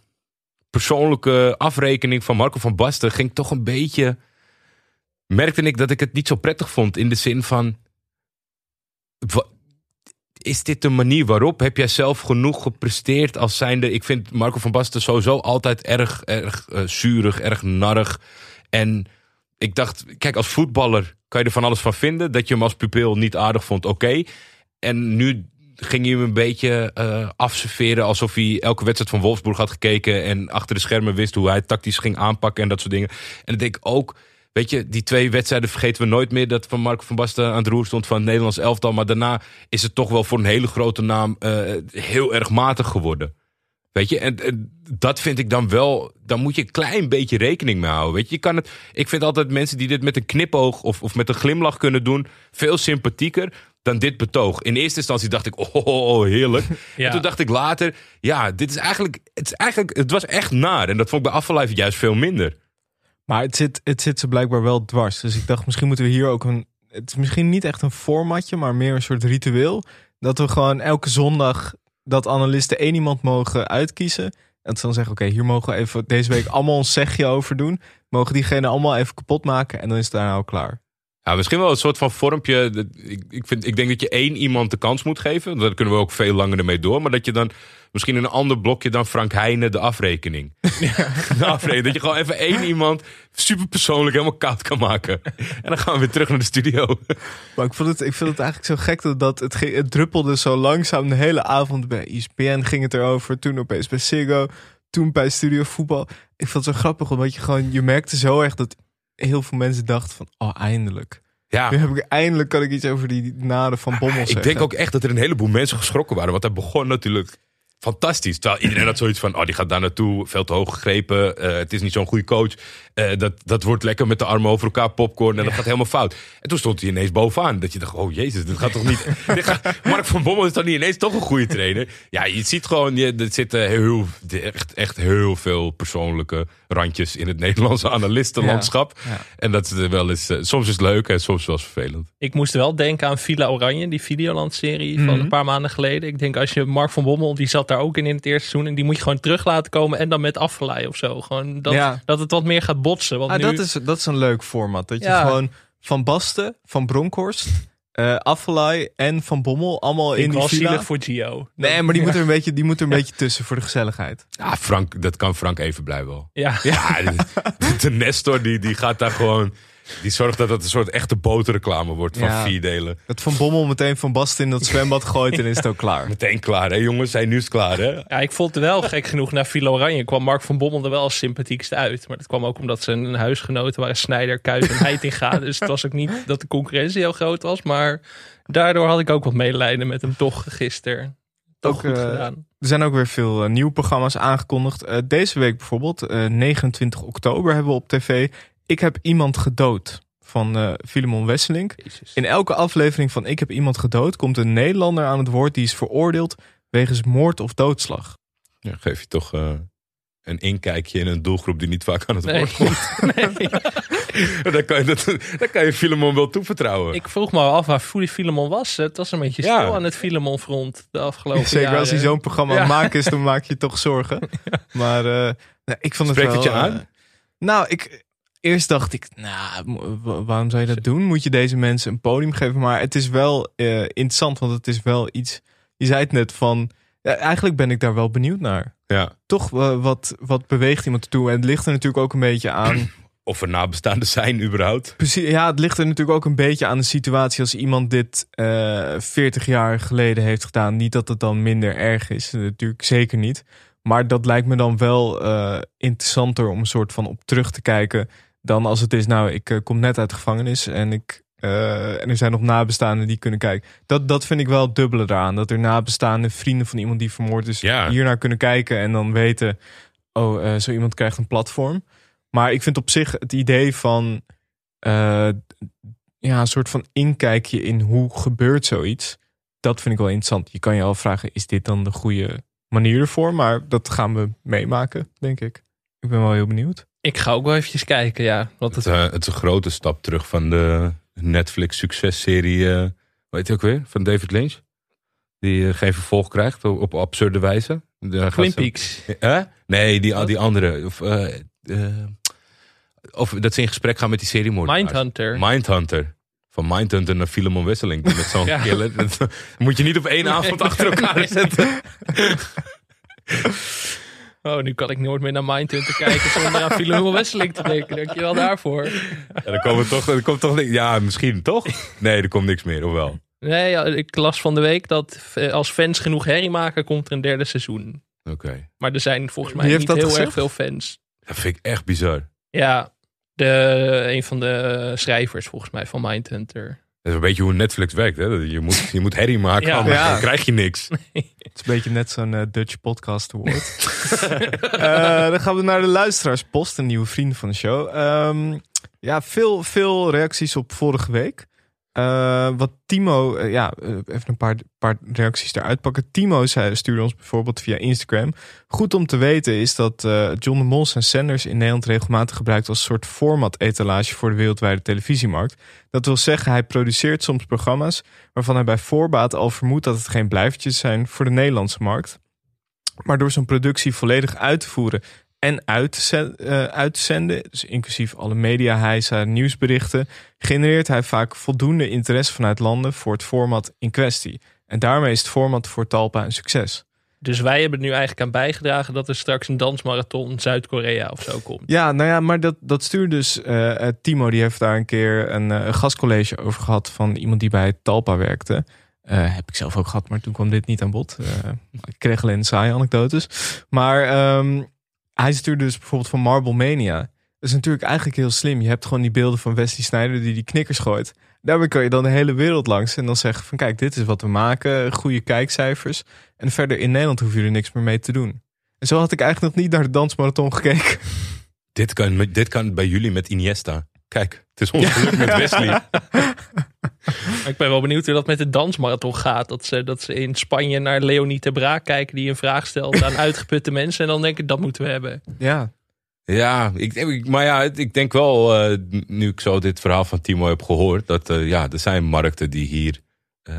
persoonlijke afrekening van Marco van Basten ging toch een beetje. Merkte ik dat ik het niet zo prettig vond. In de zin van. Is dit de manier waarop? Heb jij zelf genoeg gepresteerd als zijnde? Ik vind Marco van Basten sowieso altijd erg, erg zurig, erg narrig. En ik dacht, kijk, als voetballer kan je er van alles van vinden. Dat je hem als pupil niet aardig vond, oké. En nu ging hij hem een beetje eh afserveren alsof hij elke wedstrijd van Wolfsburg had gekeken en achter de schermen wist hoe hij tactisch ging aanpakken en dat soort dingen. En dan denk ik ook, weet je, die twee wedstrijden vergeten we nooit meer dat van Marco van Basten aan het roer stond van Nederlands elftal. Maar daarna is het toch wel voor een hele grote naam eh, heel erg matig geworden. Weet je, en, en dat vind ik dan wel. Dan moet je een klein beetje rekening mee houden. Weet je, je kan het. Ik vind altijd mensen die dit met een knipoog of, of met een glimlach kunnen doen. veel sympathieker dan dit betoog. In eerste instantie dacht ik, oh, oh, oh, heerlijk. Ja. En toen dacht ik later, ja, dit is eigenlijk. Het, is eigenlijk, het was echt naar. En dat vond ik bij Afvallijf juist veel minder. Maar het zit, het zit ze blijkbaar wel dwars. Dus ik dacht, misschien moeten we hier ook een. Het is misschien niet echt een formatje, maar meer een soort ritueel. Dat we gewoon elke zondag dat analisten één iemand mogen uitkiezen. En dan zeggen, oké, hier mogen we even deze week allemaal ons zegje over doen. Mogen diegene allemaal even kapot maken en dan is het daarna al klaar. Ja, misschien wel een soort van vormpje. Ik, ik, vind, ik denk dat je één iemand de kans moet geven. Daar kunnen we ook veel langer ermee door. Maar dat je dan misschien in een ander blokje dan Frank Heijnen de afrekening. De afrekening. Dat je gewoon even één iemand super persoonlijk helemaal koud kan maken. En dan gaan we weer terug naar de studio. Maar ik, vond het, ik vind het eigenlijk zo gek dat, dat het, ging- het druppelde zo langzaam de hele avond. Bij ESPN ging het erover, toen opeens bij Ziggo, toen bij Studio Voetbal. Ik vond het zo grappig, omdat je gewoon, je merkte zo erg dat heel veel mensen dachten van, oh eindelijk. Ja, Nu heb ik eindelijk kan ik iets over die naden van Bommel zeggen. ik denk ook echt dat er een heleboel mensen geschrokken waren. Want hij begon natuurlijk fantastisch. Terwijl iedereen had zoiets van, oh die gaat daar naartoe, veel te hoog gegrepen. eh, het is niet zo'n goede coach. Eh, dat, dat wordt lekker met de armen over elkaar popcorn en dat gaat helemaal fout. En toen stond hij ineens bovenaan. Dat je dacht, oh jezus, dit gaat toch niet... dit gaat, Mark van Bommel is toch niet ineens toch een goede trainer? Ja, je ziet gewoon, je, er zitten heel, echt, echt heel veel persoonlijke randjes in het Nederlandse analistenlandschap. En dat is wel eens, eh, soms is het leuk en soms wel eens vervelend. Ik moest wel denken aan Villa Oranje, die Videoland-serie van Mhm. een paar maanden geleden. Ik denk als je Mark van Bommel, die zat daar ook in in het eerste seizoen. En die moet je gewoon terug laten komen en dan met afvallei of zo. Gewoon dat, Ja. dat het wat meer gaat botsen. Want Ah, nu, dat, is, dat is een leuk format. Dat je Ja. gewoon Van Basten, Van Bronkhorst, eh Affelay en Van Bommel allemaal in die villa. voor Gio. Nee, maar die moet er een beetje, die moet er een beetje tussen voor de gezelligheid. Ja, Frank, dat kan Frank even blijven wel. Ja. Ja, de, de Nestor die, die gaat daar gewoon... Die zorgt dat het een soort echte boterreclame wordt van Ja. vier delen. Dat Van Bommel meteen Van Basten in dat zwembad gooit en is het ook klaar. Meteen klaar, hè jongens? Zijn nu is het klaar, hè? Ja, ik vond het wel gek genoeg naar Philo Oranje. kwam Mark van Bommel er wel als sympathiekste uit. Maar dat kwam ook omdat zijn huisgenoten waren Snijder, Kuit en Heitinga. dus het was ook niet dat de concurrentie heel groot was. Maar daardoor had ik ook wat medelijden met hem toch gisteren. Toch Ook, goed eh, gedaan. Er zijn ook weer veel eh, nieuwe programma's aangekondigd. Eh, deze week bijvoorbeeld, eh, 29 oktober hebben we op tv Ik heb iemand gedood van eh Filemon Wesselink. Jezus. In elke aflevering van Ik heb iemand gedood komt een Nederlander aan het woord die is veroordeeld wegens moord of doodslag. Ja, geef je toch eh, een inkijkje in een doelgroep die niet vaak aan het Nee. woord komt. nee. dan, kan je dat, dan kan je Filemon wel toevertrouwen. Ik vroeg me af waar Filemon was. Het was een beetje Ja. stil aan het Filemon front de afgelopen Zeker jaren. als hij zo'n programma aan het Ja. maken is, dan maak je toch zorgen. Maar eh, nee, ik vond het Spreekt wel... het je aan? nou, ik, eerst dacht ik, nou, waarom zou je dat doen? Moet je deze mensen een podium geven? Maar het is wel eh, interessant, want het is wel iets... Je zei het net van, ja, eigenlijk ben ik daar wel benieuwd naar. Ja. Toch, wat, wat beweegt iemand ertoe? En het ligt er natuurlijk ook een beetje aan... Of er nabestaanden zijn überhaupt. Precies, ja, het ligt er natuurlijk ook een beetje aan de situatie als iemand dit eh 40 jaar geleden heeft gedaan. Niet dat het dan minder erg is, natuurlijk zeker niet. Maar dat lijkt me dan wel eh, interessanter om een soort van op terug te kijken. Dan als het is, nou, ik eh, kom net uit de gevangenis en, ik, eh, en er zijn nog nabestaanden die kunnen kijken. Dat, dat vind ik wel het dubbele eraan. Dat er nabestaanden, vrienden van iemand die vermoord is, Ja. hiernaar kunnen kijken en dan weten, oh, eh, zo iemand krijgt een platform. Maar ik vind op zich het idee van ja, een soort van inkijkje in hoe gebeurt zoiets. Dat vind ik wel interessant. Je kan je al vragen, is dit dan de goede manier ervoor? Maar dat gaan we meemaken, denk ik. Ik ben wel heel benieuwd. Ik ga ook wel eventjes kijken, ja. Want Het, het, eh, het is een grote stap terug van de Netflix successerie. eh weet je ook weer? Van David Lynch. Die eh, geen vervolg krijgt op, op absurde wijze. Daar Twin Peaks. Hè? Nee, die, Wat? die andere. Of, of dat ze in gesprek gaan met die seriemoordenaars. Mindhunter. Mindhunter. Van Mindhunter naar Filemon Wisseling. Met zo'n Ja. killer. Dat moet je niet op één avond achter elkaar zetten. Oh, nu kan ik nooit meer naar Mindhunter kijken zonder aan Filemon Wesseling te denken. Dankjewel daarvoor. Ja, dan komen toch, er komt toch niks- Ja, misschien toch? Nee, er komt niks meer, of wel? Nee, ja, ik las van de week dat eh, als fans genoeg herrie maken, komt er een derde seizoen. Oké. Maar er zijn volgens mij niet heel gezegd? erg veel fans. Dat vind ik echt bizar. Ja, de, een van de schrijvers volgens mij van Mindhunter. Dat is een beetje hoe Netflix werkt. Hè? Je, moet, je moet herrie maken, Ja. anders Ja. dan krijg je niks. Het is een beetje net zo'n eh, Dutch podcast award. Eh, dan gaan we naar de luisteraarspost, een nieuwe vriend van de show. Ehm, ja, veel, veel reacties op vorige week. Eh, wat Timo, eh, ja, eh, even een paar, paar reacties eruit pakken. Timo zei, stuurde ons bijvoorbeeld via Instagram. Goed om te weten is dat John de Mol en Sanders in Nederland regelmatig gebruikt als soort format-etalage voor de wereldwijde televisiemarkt. Dat wil zeggen, hij produceert soms programma's waarvan hij bij voorbaat al vermoedt dat het geen blijvertjes zijn voor de Nederlandse markt. Maar door zo'n productie volledig uit te voeren en uit te, zen- eh, dus inclusief alle media, hijsa, nieuwsberichten, genereert hij vaak voldoende interesse vanuit landen voor het format in kwestie. En daarmee is het format voor Talpa een succes. Dus wij hebben er nu eigenlijk aan bijgedragen dat er straks een dansmarathon Zuid-Korea of zo komt. Ja, nou ja, maar dat, dat stuurde dus eh, eh, Timo, die heeft daar een keer een, gastcollege over gehad van iemand die bij Talpa werkte. Heb ik zelf ook gehad, maar toen kwam dit niet aan bod. Ik kreeg alleen saaie anekdotes. Maar ehm, hij stuurde dus bijvoorbeeld van Marble Mania. Dat is natuurlijk eigenlijk heel slim. Je hebt gewoon die beelden van Wesley Snyder die die knikkers gooit. Daarmee kan je dan de hele wereld langs en dan zeggen van kijk, dit is wat we maken. Goede kijkcijfers. En verder in Nederland hoef je er niks meer mee te doen. En zo had ik eigenlijk nog niet naar de dansmarathon gekeken. Dit kan, dit kan bij jullie met Iniesta. Kijk, het is ons geluk met Wesley. Ik ben wel benieuwd hoe dat met de dansmarathon gaat. Dat ze, dat ze in Spanje naar Leonie te Braak kijken die een vraag stelt aan uitgeputte mensen. En dan denken, dat moeten we hebben. Ja, Ja, ik, ik- maar ja, ik denk wel, eh, nu ik zo dit verhaal van Timo heb gehoord, dat eh, ja, er zijn markten die hier eh,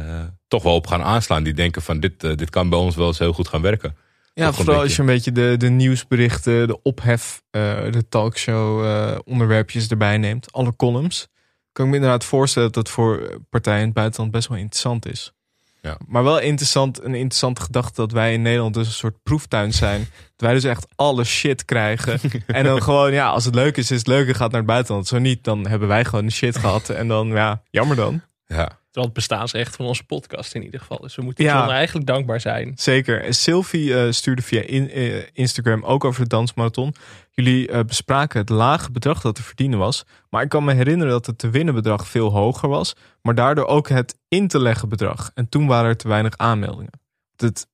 toch wel op gaan aanslaan. Die denken van dit, dit kan bij ons wel eens heel goed gaan werken. Ja, vooral als je een beetje de, de nieuwsberichten, de ophef, eh, de talkshow onderwerpjes erbij neemt. Alle columns. Kan ik me inderdaad voorstellen dat dat voor partijen in het buitenland best wel interessant is. Ja. Maar wel interessant, een interessante gedachte dat wij in Nederland dus een soort proeftuin zijn. Dat wij dus echt alle shit krijgen. en dan gewoon, ja, als het leuk is, is het leuk en gaat naar het buitenland. Zo niet, dan hebben wij gewoon de shit gehad. En dan, ja, jammer dan. Ja. Terwijl het bestaansrecht van onze podcast in ieder geval. Dus we moeten Ja. Eigenlijk dankbaar zijn. Zeker. En Sylvie eh, stuurde via in, eh, Instagram ook over de dansmarathon. Jullie eh, bespraken het lage bedrag dat te verdienen was. Maar ik kan me herinneren dat het te winnen bedrag veel hoger was. Maar daardoor ook het in te leggen bedrag. En toen waren er te weinig aanmeldingen. Het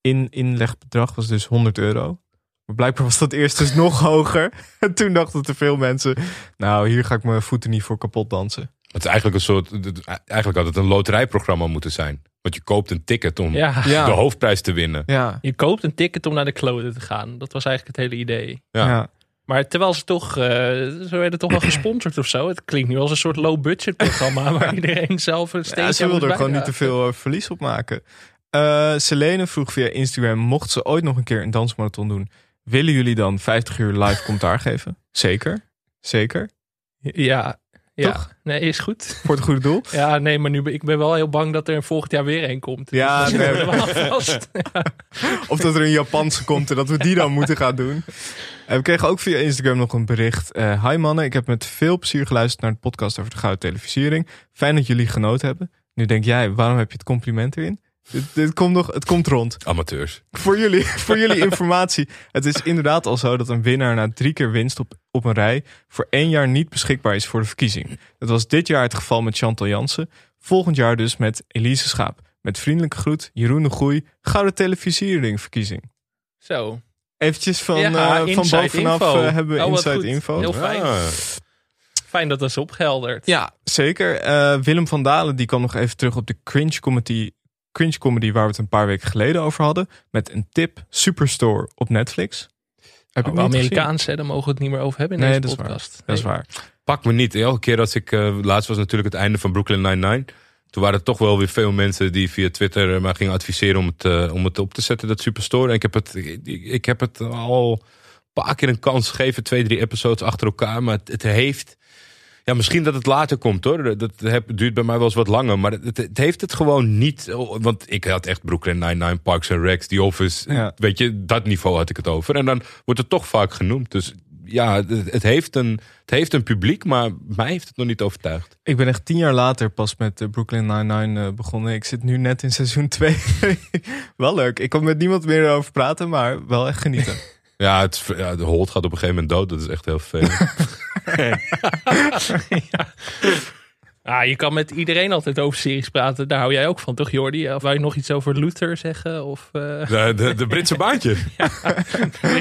in inlegbedrag was dus 100 euro. Maar blijkbaar was dat eerst dus nog hoger. En toen dachten te veel mensen... Nou, hier ga ik mijn voeten niet voor kapot dansen. Het is eigenlijk een soort. Eigenlijk had het een loterijprogramma moeten zijn. Want je koopt een ticket om Ja. Ja. de hoofdprijs te winnen. Ja, Je koopt een ticket om naar de kloten te gaan. Dat was eigenlijk het hele idee. Ja. ja. Maar terwijl ze toch, eh, ze werden toch wel gesponsord of zo. Het klinkt nu als een soort low-budget programma waar iedereen zelf een steentje Ja, ze aan wilden er gewoon niet te veel eh, verlies op maken. Eh Selene vroeg via Instagram: mocht ze ooit nog een keer een dansmarathon doen, willen jullie dan 50 uur live commentaar geven? Zeker. Zeker. Ja, ja. Toch? Nee, is goed. Voor het goede doel. Ja, nee, maar nu ben ik ben wel heel bang dat er volgend jaar weer een komt. Ja, Dus nee. Of dat er een Japanse komt en dat we die dan moeten gaan doen. En we kregen ook via Instagram nog een bericht. Eh Hi mannen, ik heb met veel plezier geluisterd naar de podcast over de gouden televisiering. Fijn dat jullie genoten hebben. Nu denk jij, waarom heb je het compliment erin? Dit, dit komt nog, het komt rond. Amateurs. voor jullie, voor jullie informatie. Het is inderdaad al zo dat een winnaar na drie keer winst op, op een rij voor één jaar niet beschikbaar is voor de verkiezing. Dat was dit jaar het geval met Chantal Jansen. Volgend jaar dus met Elise Schaap. Met vriendelijke groet, Jeroen de Groei, Gouden Televisiering verkiezing. Zo. Eventjes van, Ja, eh, van bovenaf info. eh, hebben we Oh, inside goed. info. Heel fijn. Ah. Fijn dat dat is opgehelderd. Ja, zeker. Eh, Willem van Dalen die kwam nog even terug op de cringe comedy, cringe comedy waar we het een paar weken geleden over hadden. Met een tip, Superstore op Netflix. Heb ik Oh, niet gezien. Amerikaans, hè, daar mogen we het niet meer over hebben in Nee, deze dat is waar. podcast. Dat is Nee. waar. Pak me niet. Elke keer als ik. eh, laatst was natuurlijk het einde van Brooklyn Nine-Nine. Toen waren er toch wel weer veel mensen die via Twitter eh, mij gingen adviseren om het, eh, om het op te zetten, dat Superstore. En ik heb het, ik, ik heb het al een paar keer een kans gegeven, twee, drie episodes achter elkaar. Maar het, het heeft. Ja, misschien dat het later komt hoor. Dat heb- duurt bij mij wel eens wat langer. Maar het, het heeft het gewoon niet. Oh, Want ik had echt Brooklyn Nine-Nine, Parks and Recs, The Office. Ja. Weet je, dat niveau had ik het over. En dan wordt het toch vaak genoemd. Dus ja, het, het heeft een, het heeft een publiek, maar mij heeft het nog niet overtuigd. Ik ben echt tien jaar later pas met eh, Brooklyn Nine-Nine eh, begonnen. Ik zit nu net in seizoen 2. wel leuk. Ik kan met niemand meer over praten, maar wel echt genieten. Ja, het, ja, de Holt gaat op een gegeven moment dood. Dat is echt heel vervelend. Ah, je kan met iedereen altijd over series praten. Daar hou jij ook van, toch Jordi? Of wou je nog iets over Luther zeggen? Of, eh De, de, de Britse baantje.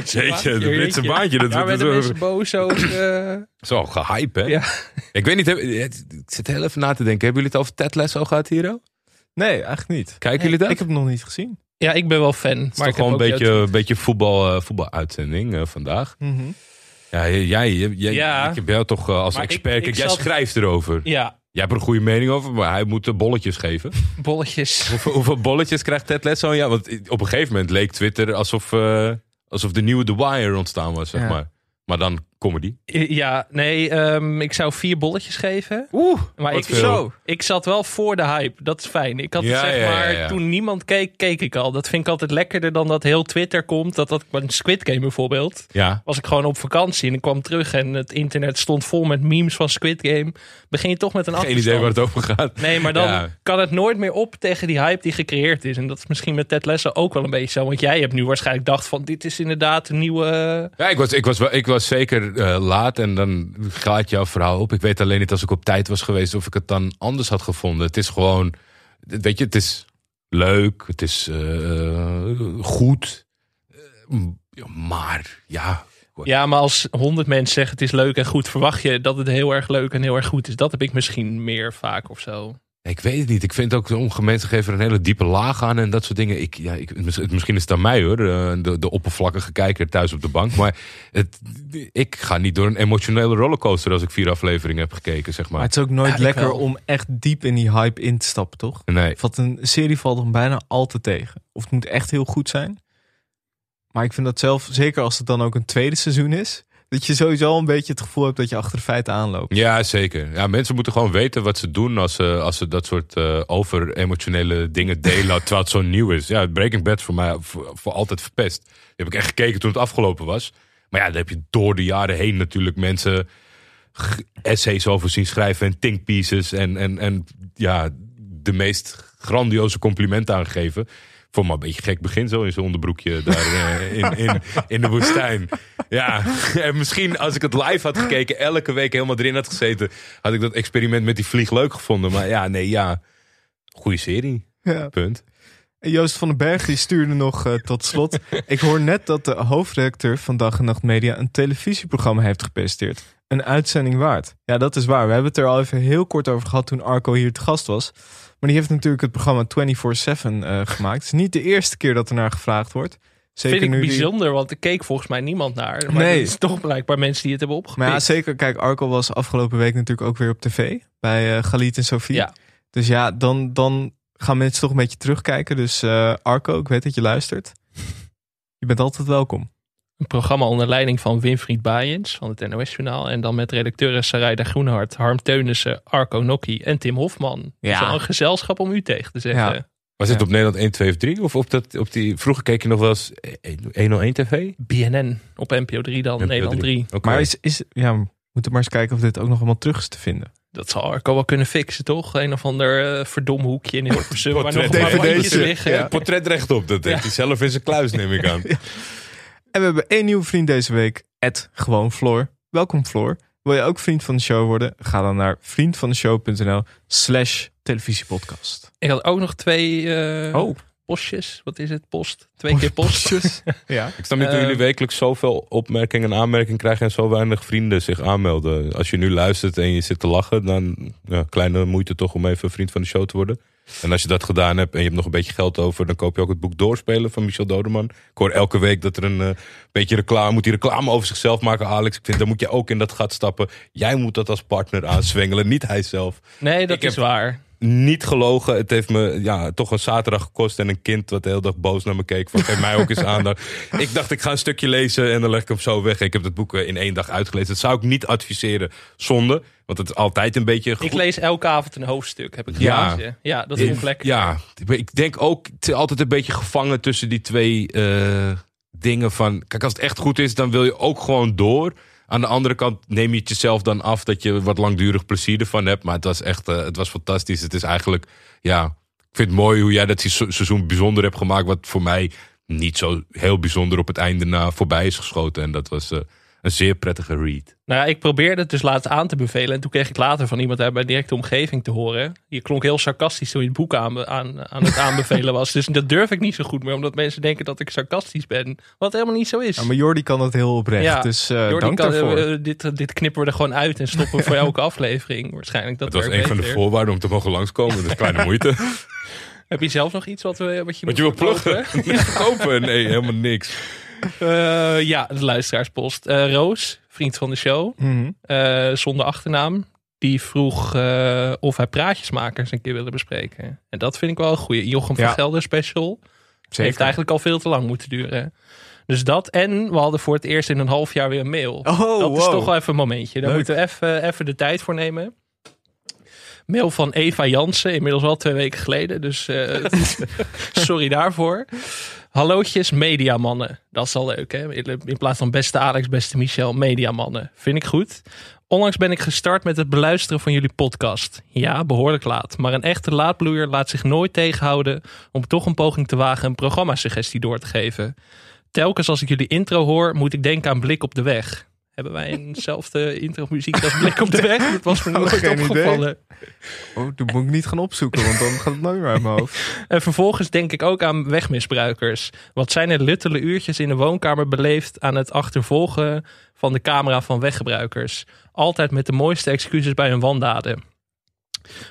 Jeetje, de Britse baantje. Dat, Daar werden mensen boos over. eh. Zo gehype, hè? Ja. Ik weet niet, heb- ik zit heel even na te denken. Hebben jullie het over Ted Lasso gehad, Hiro? Nee, eigenlijk niet. Kijken jullie dat? Ik heb het nog niet gezien. ja, ik ben wel fan. Het is Maar toch gewoon een beetje, beetje voetbal, eh, voetbaluitzending eh, vandaag. Ja, jij, jij, Ja. ik heb jou toch eh, als Maar expert. ik jij zat- schrijft erover. Ja, Jij hebt er een goede mening over, maar hij moet bolletjes geven. bolletjes. hoeveel, hoeveel bolletjes krijgt Ted Lasso? Ja, want op een gegeven moment leek Twitter alsof, eh, alsof de nieuwe The Wire ontstaan was, zeg Ja. maar. Maar dan comedy. Ja, nee, ehm, ik zou vier bolletjes geven. Oeh, Maar wat ik, veel. zo, ik zat wel voor de hype. Dat is fijn. Ik had het Ja, zeg ja, maar, ja. toen niemand keek, keek ik al. Dat vind ik altijd lekkerder dan dat heel Twitter komt. Dat dat een Squid Game bijvoorbeeld. Ja, Was ik gewoon op vakantie en ik kwam terug en het internet stond vol met memes van Squid Game. Begin je toch met een geen achterstand. idee waar het over gaat. Nee, maar dan Ja. kan het nooit meer op tegen die hype die gecreëerd is. En dat is misschien met Ted Lasso ook wel een beetje zo. Want jij hebt nu waarschijnlijk dacht van dit is inderdaad een nieuwe... Ja, ik was, ik was, wel- ik was zeker eh, laat en dan gaat jouw verhaal op. Ik weet alleen niet als ik op tijd was geweest of ik het dan anders had gevonden. Het is gewoon, weet je, het is leuk, het is eh, goed. Eh, maar ja, Ja, maar als honderd mensen zeggen het is leuk en goed, verwacht je dat het heel erg leuk en heel erg goed is. Dat heb ik misschien meer vaak of zo. Ik weet het niet. Ik vind ook sommige mensen geven er een hele diepe laag aan en dat soort dingen. Ik, ja, ik, mis- misschien is het aan mij hoor, de, de, de oppervlakkige kijker thuis op de bank. Maar het, ik ga niet door een emotionele rollercoaster als ik vier afleveringen heb gekeken, zeg Maar maar. het is ook nooit Ja, lekker om echt diep in die hype in te stappen, toch? Nee. Een serie valt er bijna altijd tegen. Of het moet echt heel goed zijn. Maar ik vind dat zelf, zeker als het dan ook een tweede seizoen is, dat je sowieso al een beetje het gevoel hebt dat je achter de feiten aanloopt. Ja, zeker. Ja, mensen moeten gewoon weten wat ze doen als ze, als ze dat soort eh over emotionele dingen delen, terwijl het zo nieuw is. Ja, Breaking Bad is voor mij voor, voor altijd verpest. Die heb ik echt gekeken toen het afgelopen was. Maar ja, daar heb je door de jaren heen natuurlijk mensen essays over zien schrijven en think pieces en, en, en ja, de meest grandioze complimenten aangegeven. Voor me een beetje gek begin zo in zijn onderbroekje daar eh, in, in, in de woestijn. Ja, en misschien als ik het live had gekeken, elke week helemaal erin had gezeten, had ik dat experiment met die vlieg leuk gevonden. Maar ja, nee, ja. Goeie serie. Ja. Punt. En Joost van den Berg die stuurde nog eh, tot slot. Ik hoor net dat de hoofdredacteur van Dag en Nacht Media een televisieprogramma heeft gepresenteerd. Een uitzending waard. Ja, dat is waar. We hebben het er al even heel kort over gehad toen Arco hier te gast was. Maar die heeft natuurlijk het programma 24-7 eh, gemaakt. Het is niet de eerste keer dat er naar gevraagd wordt. Zeker Vind ik nu die- bijzonder, want er keek volgens mij niemand naar. Maar Nee. het is toch blijkbaar mensen die het hebben opgepikt. Maar ja, zeker. Kijk, Arco was afgelopen week natuurlijk ook weer op tv. Bij eh Galit en Sophie. Ja. Dus ja, dan, dan gaan mensen toch een beetje terugkijken. Dus eh, Arco, ik weet dat je luistert. Je bent altijd welkom. Een programma onder leiding van Winfried Baaiens van het NOS-journaal. En dan met redacteuren Sarayda Groenhart, Harm Teunissen, Arco Nokkie en Tim Hofman. Ja. Is een gezelschap om u tegen te zeggen. Ja. Was het Ja. op Nederland 1, 2 of 3? Of op, dat, op die... Vroeger keek je nog wel eens 101 TV? BNN op NPO 3 dan, Nederland 3. Oké. Maar is, is, ja, we moeten maar eens kijken of dit ook nog allemaal terug is te vinden. Dat zal Arco wel kunnen fixen, toch? Een of ander eh verdom hoekje in Hilversum waar nog Portret- een paar DVD's, liggen. Ja. Portretrecht op, dat heeft hij zelf in zijn kluis, neem ik aan. En we hebben één nieuwe vriend deze week. Ed Gewoon Floor. Welkom Floor. Wil je ook vriend van de show worden? Ga dan naar vriendvandeshow.nl slash televisiepodcast. Ik had ook nog twee eh, Oh, postjes. Wat is het? Post. Twee keer post. ja. Ik snap niet hoe Eh, jullie wekelijks zoveel opmerkingen en aanmerkingen krijgen en zo weinig vrienden zich aanmelden. Als je nu luistert en je zit te lachen, dan ja, kleine moeite toch om even vriend van de show te worden. En als je dat gedaan hebt en je hebt nog een beetje geld over, dan koop je ook het boek Doorspelen van Michel Dodeman. Ik hoor elke week dat er een eh, beetje reclame, moet hij reclame over zichzelf maken, Alex. Ik vind, dan moet je ook in dat gat stappen. Jij moet dat als partner aanzwengelen, niet hij zelf. Nee, dat Ik is heb- waar. Niet gelogen, het heeft me ja, toch een zaterdag gekost en een kind wat de hele dag boos naar me keek. Van geef mij ook eens aandacht. Ik dacht, ik ga een stukje lezen en dan leg ik hem zo weg. Ik heb het boek eh, in één dag uitgelezen. Dat zou ik niet adviseren, zonde. Want het is altijd een beetje... Ik lees elke avond een hoofdstuk, heb ik Ja. gelezen. Ja, dat ik lekker. Ja, ik denk ook, het is altijd een beetje gevangen tussen die twee eh, dingen van... Kijk, als het echt goed is, dan wil je ook gewoon door. Aan de andere kant neem je het jezelf dan af dat je wat langdurig plezier ervan hebt. Maar het was echt, eh, het was fantastisch. Het is eigenlijk, ja, ik vind het mooi hoe jij dat se- seizoen bijzonder hebt gemaakt. Wat voor mij niet zo heel bijzonder op het einde na voorbij is geschoten. En dat was eh, een zeer prettige read. Nou ja, ik probeerde het dus laatst aan te bevelen. En toen kreeg ik later van iemand uit mijn directe omgeving te horen. Je klonk heel sarcastisch toen je het boek aan, aan, aan het aanbevelen was. Dus dat durf ik niet zo goed meer. Omdat mensen denken dat ik sarcastisch ben. Wat helemaal niet zo is. Ja, maar Jordi kan het heel oprecht. Ja, dus eh Jordi dank kan- daarvoor. eh, dit, dit knippen we er gewoon uit en stoppen voor elke aflevering. Waarschijnlijk dat Het was een van de voorwaarden om te mogen langskomen. Dat is kleine moeite. Heb je zelf nog iets wat, we, wat je Want je wil pluggen. Verkopen. Nee, helemaal niks. Eh, ja, de luisteraarspost. Eh, Roos, vriend van de show, Mhm. eh, zonder achternaam. Die vroeg of hij praatjesmakers een keer willen bespreken. En dat vind ik wel een goeie. Jochem van Ja. Gelder special. Zeker. Heeft eigenlijk al veel te lang moeten duren. Dus dat. En we hadden voor het eerst in een half jaar weer een mail. Oh, dat is toch wel even een momentje. Daar Leuk. moeten we even, even de tijd voor nemen. Mail van Eva Jansen, inmiddels al twee weken geleden. Dus sorry daarvoor. Hallootjes, mediamannen. Dat is al leuk, hè? In plaats van beste Alex, beste Michel, mediamannen. Vind ik goed. Onlangs ben ik gestart met het beluisteren van jullie podcast. Ja, behoorlijk laat. Maar een echte laadbloeier laat zich nooit tegenhouden om toch een poging te wagen een programmasuggestie door te geven. Telkens als ik jullie intro hoor, moet ik denken aan Blik op de Weg. Hebben wij eenzelfde intro muziek als Blik op de Weg? Dat was me Nou, nooit geen idee. opgevallen. Oh, dat moet ik niet gaan opzoeken, want dan gaat het nooit meer uit mijn hoofd. En vervolgens denk ik ook aan wegmisbruikers. Wat zijn er luttele uurtjes in de woonkamer beleefd aan het achtervolgen van de camera van weggebruikers. Altijd met de mooiste excuses bij hun wandaden.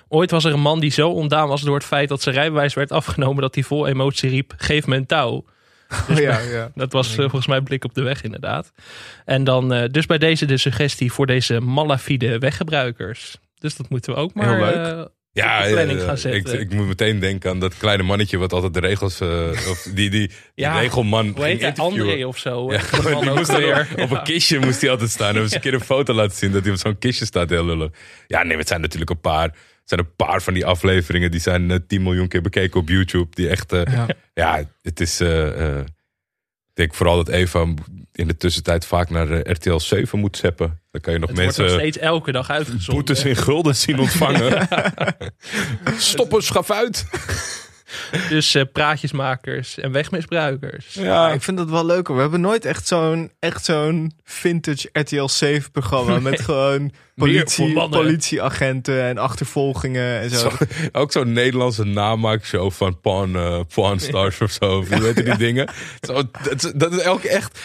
Ooit was er een man die zo ontdaan was door het feit dat zijn rijbewijs werd afgenomen dat hij vol emotie riep: geef me een touw. ja, ja. Dat was eh, volgens mij blik op de weg inderdaad. En dan eh, dus bij deze de suggestie voor deze malafide weggebruikers. Dus dat moeten we ook maar Heel leuk. eh, Ja, ik, zetten. ik moet meteen denken aan dat kleine mannetje wat altijd de regels, of die, die, regelman hoe heet hij? André of zo. Ja, die die moest weer. op, een kistje moest hij altijd staan. En eens een keer een foto laten zien dat hij op zo'n kistje staat heel lullen. Ja, nee, het zijn natuurlijk een paar. Het zijn een paar van die afleveringen die zijn eh, 10 miljoen keer bekeken op YouTube. Die echt, eh, Ja. ja. het is. eh, eh, ik denk vooral dat Eva in de tussentijd vaak naar eh, RTL 7 moet zeppen. Dan kan je nog Het wordt nog mensen steeds elke dag uitgezonden. boetes in gulden zien ontvangen. Stoppen, schaf uit. Dus eh, praatjesmakers en wegmisbruikers. Ja, Ja, ik vind dat wel leuk. hoor. We hebben nooit echt zo'n echt zo'n vintage RTL 7 programma met gewoon politie, politieagenten en achtervolgingen en zo. Zo- ook zo'n Nederlandse namaakshow van Pawn, eh, Pawn Stars of zo. Hoe heet die dingen? Zo, dat, is- dat is elke echt...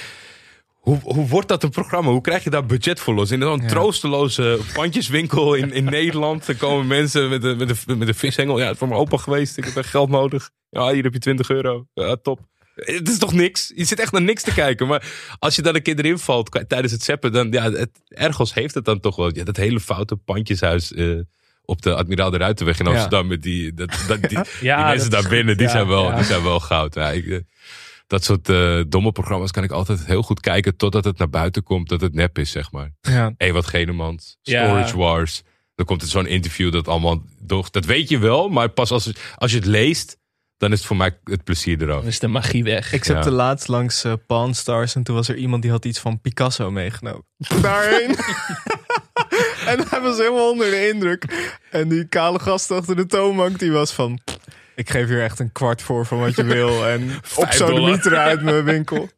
Hoe, hoe wordt dat een programma? Hoe krijg je daar budget voor los? In zo'n Ja. troosteloze pandjeswinkel in, in Nederland. Dan komen mensen met een, met, een, met een vishengel. Ja, het is voor mijn opa geweest. Ik heb echt geld nodig. Ja, hier heb je 20 euro. Ja, top. Het is toch niks? Je zit echt naar niks te kijken. Maar als je dan een keer erin valt tijdens het zeppen, dan ja, het, ergens heeft het dan toch wel. Ja, dat hele foute pandjeshuis eh, op de Admiraal de Ruitenweg in Ja. Amsterdam. Met die, dat, dat, die, Ja, die mensen daar binnen, die, zijn wel, die zijn wel goud. Ja, ik, eh, dat soort eh, domme programma's kan ik altijd heel goed kijken totdat het naar buiten komt dat het nep is, zeg maar. Ja. Ewart Genemans, Ja. Storage Wars. Dan komt er zo'n interview dat allemaal... Doch, dat weet je wel, maar pas als, als je het leest, dan is het voor mij het plezier eraf. Dan is de magie weg. Ik zat Ja. de laatst langs eh Pawn Stars en toen was er iemand die had iets van Picasso meegenomen. Daarheen. en hij was helemaal onder de indruk. En die kale gast achter de toonbank die was van... Ik geef hier echt een kwart voor van wat je wil. En op zo'n meter uit mijn winkel.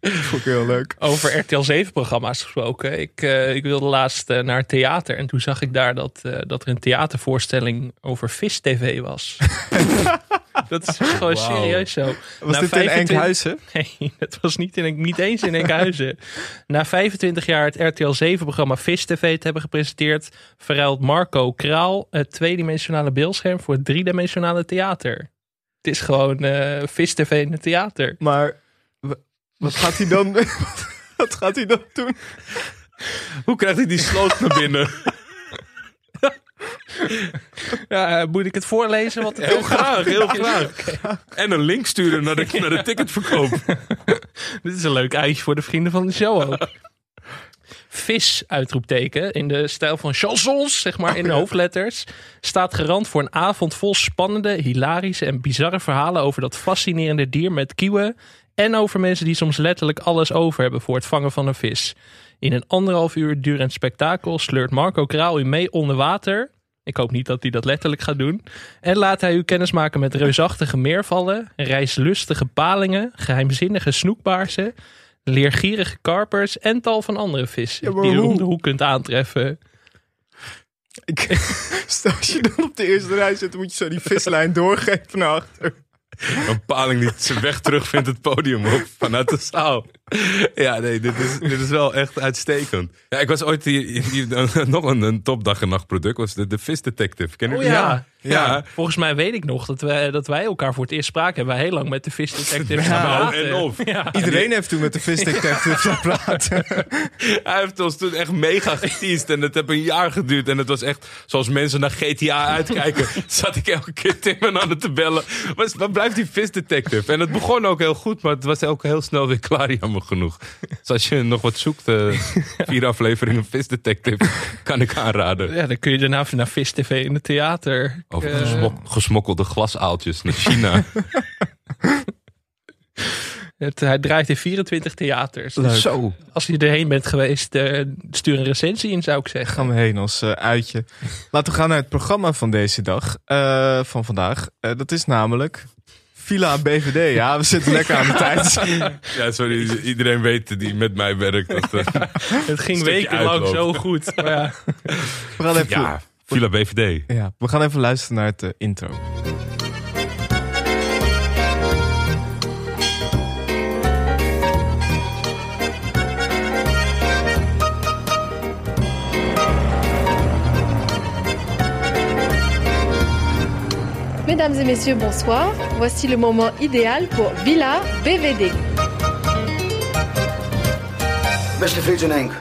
Dat vond ik heel leuk. Over RTL 7 programma's gesproken. Ik, eh, ik wilde laatst eh, naar theater. En toen zag ik daar dat, eh, dat er een theatervoorstelling over vis TV was. dat is gewoon serieus zo. Was Na dit 25 in Enkhuizen? Nee, dat was niet, in, niet eens in Enkhuizen. Na 25 jaar het RTL 7-programma Vis TV te hebben gepresenteerd... verruilt Marco Kraal het tweedimensionale beeldscherm voor het driedimensionale theater. Het is gewoon eh Vis TV in het theater. Maar wat gaat hij dan... wat gaat hij dan doen? Hoe krijgt hij die sloot naar binnen? Ja, eh, moet ik het voorlezen? Wat Heel graag, heel graag. En een link sturen naar de, naar de ticketverkoop. Dit is een leuk uitje voor de vrienden van de show ook. Vis, uitroepteken, in de stijl van chansons, zeg maar in de hoofdletters, staat garant voor een avond vol spannende, hilarische en bizarre verhalen over dat fascinerende dier met kieuwen en over mensen die soms letterlijk alles over hebben voor het vangen van een vis. In een anderhalf uur durend spektakel sleurt Marco Kraal u mee onder water. Ik hoop niet dat hij dat letterlijk gaat doen. En laat hij u kennismaken met reusachtige meervallen, reislustige palingen, geheimzinnige snoekbaarsen, leergierige karpers en tal van andere vissen Ja, die u om hoe? de hoek kunt aantreffen. Ik, stel als je dan op de eerste rij zit, dan moet je zo die vislijn doorgeven naar achter. Een paling die zijn weg terugvindt het podium op vanuit de zaal. Ja, nee, dit is, dit is wel echt uitstekend. Ja, ik was ooit hier, hier- nog een, een topdag en nacht product, was de, de Vis Detective. Ken je Oh die? ja. Ja. Volgens mij weet ik nog dat wij, dat wij elkaar voor het eerst spraken. Hebben wij heel lang met de vis detective Ja, en of. Ja. Iedereen heeft toen met de visdetective gepraat. Hij heeft ons toen echt mega geteased en het heeft een jaar geduurd. En het was echt zoals mensen naar GTA uitkijken. zat ik elke keer Timmen aan het te bellen. Waar, waar blijft die visdetective? En het begon ook heel goed, maar het was ook heel snel weer klaar, jammer genoeg. Dus als je nog wat zoekt, eh, vier afleveringen visdetective, kan ik aanraden. Ja, dan kun je daarna naar Vis TV in het theater. Over Eh, gesmok- gesmokkelde glasaaltjes naar China. het, hij draait in 24 theaters. Leuk. Dus Zo. als je erheen bent geweest, eh, stuur een recensie in, zou ik zeggen. gaan we heen als uitje. Laten we gaan naar het programma van deze dag. eh, van vandaag. Eh, dat is namelijk Villa BVD. Ja, we zitten lekker aan de tijd. Ja, sorry. Iedereen weet die met mij werkt. Dat, eh, Het ging wekenlang zo goed. Maar ja. We gaan even, ja, Villa BVD. ja, we gaan even luisteren naar het eh, intro. Mesdames et messieurs, bonsoir. Voici le moment idéal pour Villa BVD. Beste Frits en Henk,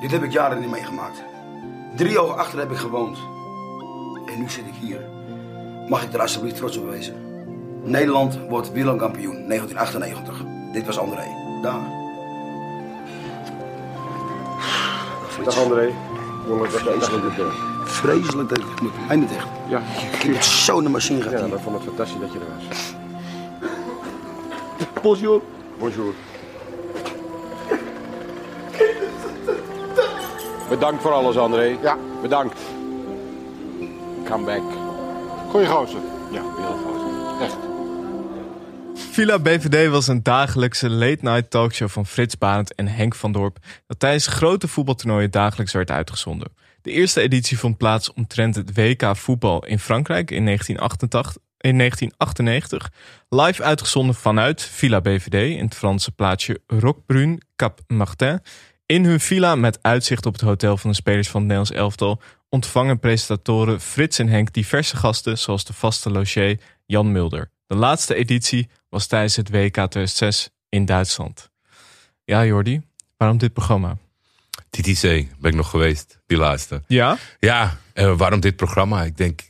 dit heb ik jaren niet meegemaakt. Drie jaar achter heb ik gewoond. En nu zit ik hier. Mag ik er alsjeblieft trots op wezen? Nederland wordt wereldkampioen 1998. Dit was André. Daar. Dag André. Jongen, dat vreselijk dit. Vreselijk dat ik moet einde dicht. Ja, Ik heb zo naar machine ja, gehad. ik vond het fantastisch dat je er was. Bonjour. Bonjour. Bedankt voor alles, André. Ja. Bedankt. Come back. Goeie gozer. Ja, wereldgozer. Echt. Villa BVD was een dagelijkse late-night talkshow van Frits Barend en Henk van Dorp... dat tijdens grote voetbaltoernooien dagelijks werd uitgezonden. De eerste editie vond plaats omtrent het WK voetbal in Frankrijk in 1988, in 1998. Live uitgezonden vanuit Villa BVD in het Franse plaatsje Roquebrune Cap Martin. In hun villa met uitzicht op het hotel van de spelers van het Nederlands elftal... ontvangen presentatoren Frits en Henk diverse gasten... zoals de vaste logier Jan Mulder. De laatste editie was tijdens het WK 2006 in Duitsland. Ja, Jordi, waarom dit programma? TTC ben ik nog geweest, die laatste. Ja? Ja, waarom dit programma? Ik denk,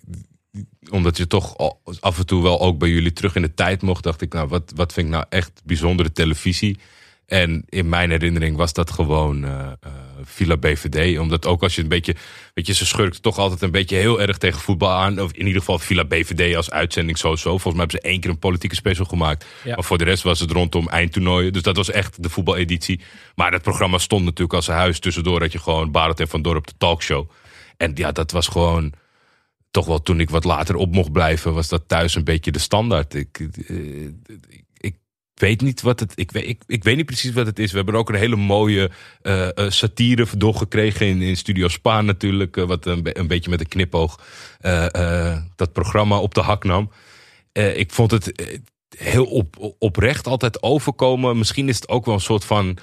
omdat je toch af en toe wel ook bij jullie terug in de tijd mocht, dacht ik, nou, wat, wat vind ik nou echt bijzondere televisie? En in mijn herinnering was dat gewoon eh eh, Villa BVD. Omdat ook als je een beetje, weet je, ze schurkt toch altijd een beetje heel erg tegen voetbal aan. Of in ieder geval Villa BVD als uitzending sowieso. Volgens mij hebben ze één keer een politieke special gemaakt. Ja. Maar voor de rest was het rondom eindtoernooien. Dus dat was echt de voetbaleditie. Maar het programma stond natuurlijk als een huis. Tussendoor had je gewoon Barend en Van Dorp de talkshow. En ja, dat was gewoon toch wel toen ik wat later op mocht blijven, was dat thuis een beetje de standaard. Ik, eh, ik weet niet wat het. Ik weet, ik, ik weet niet precies wat het is. We hebben ook een hele mooie eh, satire doorgekregen in, in Studio Spa natuurlijk. eh, wat een, een beetje met een knipoog dat programma op de hak nam. Ik vond het heel op, oprecht altijd overkomen. Misschien is het ook wel een soort van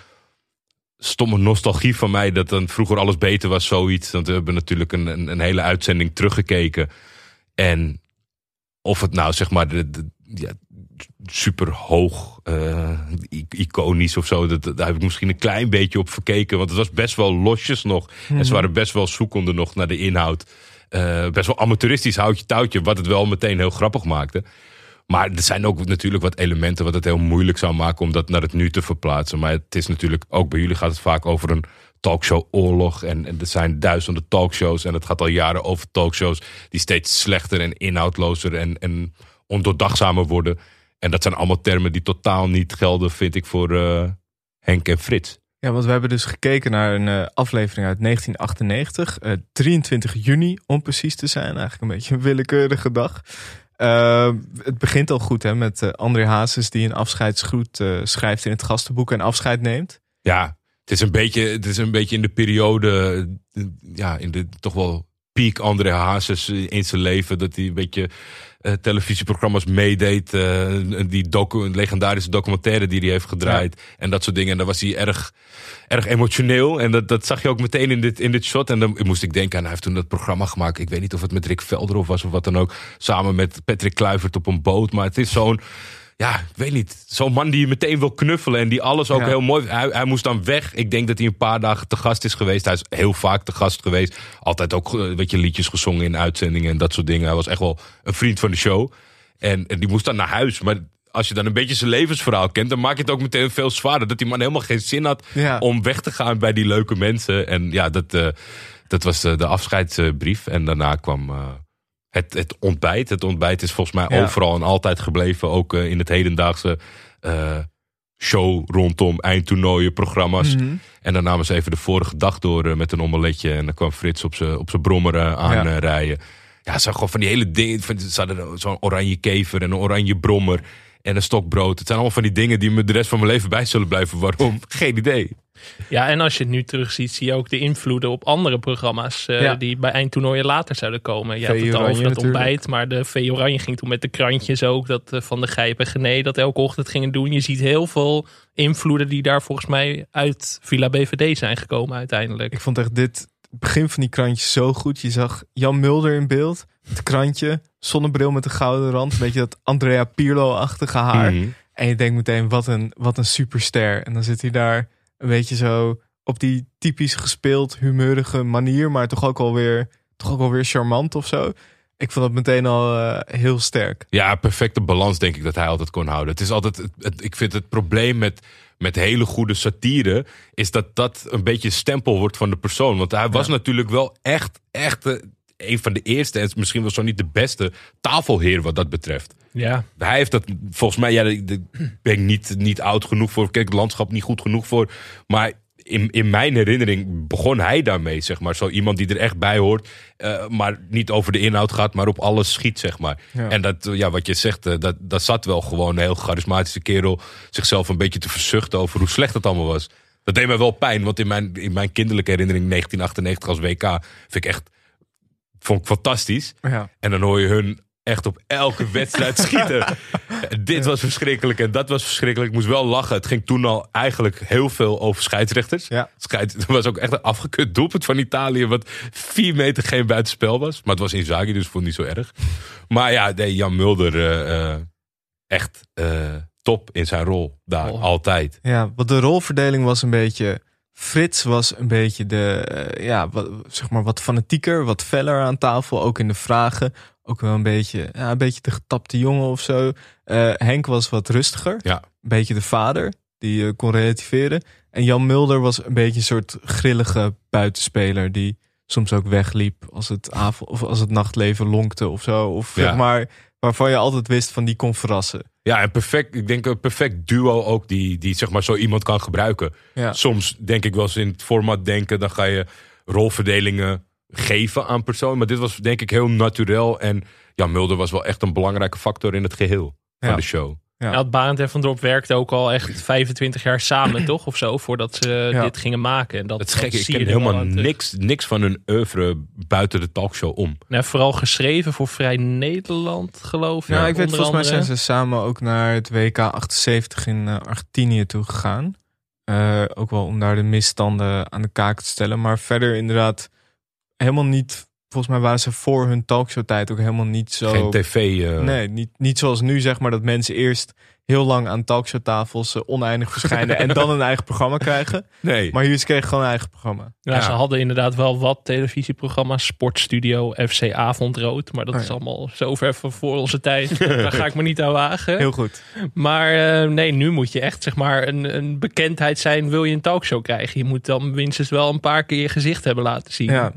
stomme nostalgie van mij dat dan vroeger alles beter was, zoiets. Want we hebben natuurlijk een, een, een hele uitzending teruggekeken. En of het nou zeg maar de, de- ja, super hoog, eh, iconisch of zo, dat, daar heb ik misschien een klein beetje op verkeken. Want het was best wel losjes nog. En ze waren best wel zoekende nog naar de inhoud. Eh, best wel amateuristisch houtje touwtje, wat het wel meteen heel grappig maakte. Maar er zijn ook natuurlijk wat elementen wat het heel moeilijk zou maken om dat naar het nu te verplaatsen. Maar het is natuurlijk, ook bij jullie gaat het vaak over een talkshow oorlog. En, en er zijn duizenden talkshows en het gaat al jaren over talkshows die steeds slechter en inhoudlozer en, en ondoordachtzamer worden. En dat zijn allemaal termen die totaal niet gelden, vind ik, voor eh, Henk en Frits. Ja, want we hebben dus gekeken naar een eh, aflevering uit 1998. eh, 23 juni, om precies te zijn. Eigenlijk een beetje een willekeurige dag. Eh, het begint al goed hè, met eh, André Hazes die een afscheidsgroet eh, schrijft in het gastenboek en afscheid neemt. Ja, het is een beetje, het is een beetje in de periode, eh, ja, in de toch wel piek André Hazes eh, in zijn leven. Dat hij een beetje eh, televisieprogramma's meedeed. eh, die docu, een legendarische documentaire die hij heeft gedraaid. En dat soort dingen. En daar was hij erg, erg emotioneel. En dat, dat zag je ook meteen in dit, in dit shot. En dan moest ik denken aan, hij heeft toen dat programma gemaakt. Ik weet niet of het met Rick Velderhof was of wat dan ook. Samen met Patrick Kluivert op een boot. Maar het is zo'n ja, ik weet niet. Zo'n man die je meteen wil knuffelen en die alles ook Ja. heel mooi. Hij, hij moest dan weg. Ik denk dat hij een paar dagen te gast is geweest. Hij is heel vaak te gast geweest. Altijd ook eh, weet je, liedjes gezongen in uitzendingen en dat soort dingen. Hij was echt wel een vriend van de show. En, en die moest dan naar huis. Maar als je dan een beetje zijn levensverhaal kent, dan maak je het ook meteen veel zwaarder. Dat die man helemaal geen zin had Ja. om weg te gaan bij die leuke mensen. En ja, dat, eh, dat was eh, de afscheidsbrief. En daarna kwam. Het, het ontbijt. Het ontbijt is volgens mij Ja. overal en altijd gebleven. Ook eh, in het hedendaagse eh, show rondom eindtoernooien, programma's. Mhm. En dan namen ze even de vorige dag door eh, met een omeletje. En dan kwam Frits op zijn op zijn brommer eh, aanrijden. Ja, ze gewoon van die hele dingen. van- Ze hadden zo'n oranje kever en een oranje brommer. En een stokbrood. Het zijn allemaal van die dingen die me de rest van mijn leven bij zullen blijven. Waarom? Geen idee. Ja, en als je het nu terugziet, zie je ook de invloeden op andere programma's eh, Ja. die bij eindtoernooien later zouden komen. Je V het al over dat natuurlijk. ontbijt, maar de V Oranje ging toen met de krantjes ook, dat eh, van de Gijp en Gené, dat elke ochtend gingen doen. Je ziet heel veel invloeden die daar volgens mij uit Villa BVD zijn gekomen uiteindelijk. Ik vond echt dit begin van die krantjes zo goed. Je zag Jan Mulder in beeld. Het krantje, zonnebril met een gouden rand. Een beetje dat Andrea Pirlo-achtige haar. Mhm. En je denkt meteen, wat een, wat een superster. En dan zit hij daar een beetje zo op die typisch gespeeld, humeurige manier. Maar toch ook alweer, toch ook alweer charmant of zo. Ik vond dat meteen al eh, heel sterk. Ja, perfecte balans denk ik dat hij altijd kon houden. Het is altijd, het, het- ik vind het probleem met, met hele goede satire... is dat dat een beetje stempel wordt van de persoon. Want hij was natuurlijk wel echt, echt eh, een van de eerste... en misschien wel zo niet de beste tafelheer wat dat betreft. Ja, Hij heeft dat volgens mij, ja, daar ben ik niet, niet oud genoeg voor. Kijk, het landschap niet goed genoeg voor. Maar in, in mijn herinnering begon hij daarmee, zeg maar. Zo iemand die er echt bij hoort, eh, maar niet over de inhoud gaat, maar op alles schiet, zeg maar. Ja. En dat, ja, wat je zegt, eh, dat, dat zat wel gewoon een heel charismatische kerel zichzelf een beetje te verzuchten over hoe slecht het allemaal was. Dat deed mij wel pijn, want in mijn, in mijn kinderlijke herinnering 1998 als WK vind ik echt vond ik fantastisch. Ja. En dan hoor je hun echt op elke wedstrijd schieten. En Dit was verschrikkelijk en dat was verschrikkelijk. Ik moest wel lachen. Het ging toen al eigenlijk heel veel over scheidsrechters. Ja. Scheids, er was ook echt een afgekut doelpunt van Italië... wat vier meter geen buitenspel was. Maar het was Inzaghi, dus ik vond niet zo erg. Maar ja, nee, Jan Mulder eh, eh, echt eh, top in zijn rol daar, Oh. altijd. Ja, wat de rolverdeling was een beetje. Frits was een beetje de, eh, ja, wat, zeg maar wat fanatieker, wat feller aan tafel, ook in de vragen. Ook wel een beetje, ja, een beetje de getapte jongen of zo. Eh, Henk was wat rustiger, Ja. een beetje de vader, die eh, kon relativeren. En Jan Mulder was een beetje een soort grillige buitenspeler, die soms ook wegliep als het, avond, of als het nachtleven lonkte of zo. Of Ja. zeg maar, waarvan je altijd wist van die kon verrassen. Ja, en perfect, ik denk een perfect duo ook die, die zeg maar zo iemand kan gebruiken. Ja. Soms denk ik wel eens in het format denken, dan ga je rolverdelingen geven aan personen. Maar dit was denk ik heel natuurlijk. En ja, Mulder was wel echt een belangrijke factor in het geheel van de show. Ja. Ja, het Barend en Van Dorp werkten ook al echt 25 jaar samen, toch? Of zo, voordat ze Ja. dit gingen maken. En dat, Het is dat ik zie je ken helemaal terug. niks, niks van hun oeuvre buiten de talkshow om. Nou, vooral geschreven voor Vrij Nederland, geloof ik. Nou, ik weet volgens mij zijn ze samen ook naar het WK 78 in eh, Argentinië toe gegaan. Eh, ook wel om daar de misstanden aan de kaak te stellen. Maar verder inderdaad helemaal niet... Volgens mij waren ze voor hun talkshowtijd ook helemaal niet zo... Geen tv. eh, Nee, niet, niet zoals nu zeg maar dat mensen eerst heel lang aan talkshowtafels eh, oneindig verschijnen en dan een eigen programma krijgen. nee. Maar hier kregen gewoon een eigen programma. Ja, Ja. ze hadden inderdaad wel wat televisieprogramma's. Sportstudio, FC Avondrood. Maar dat Oh, is allemaal zo ver van voor onze tijd. Daar ga ik me niet aan wagen. Heel goed. Maar eh, nee, nu moet je echt zeg maar een, een bekendheid zijn. Wil je een talkshow krijgen? Je moet dan minstens wel een paar keer je gezicht hebben laten zien. Ja,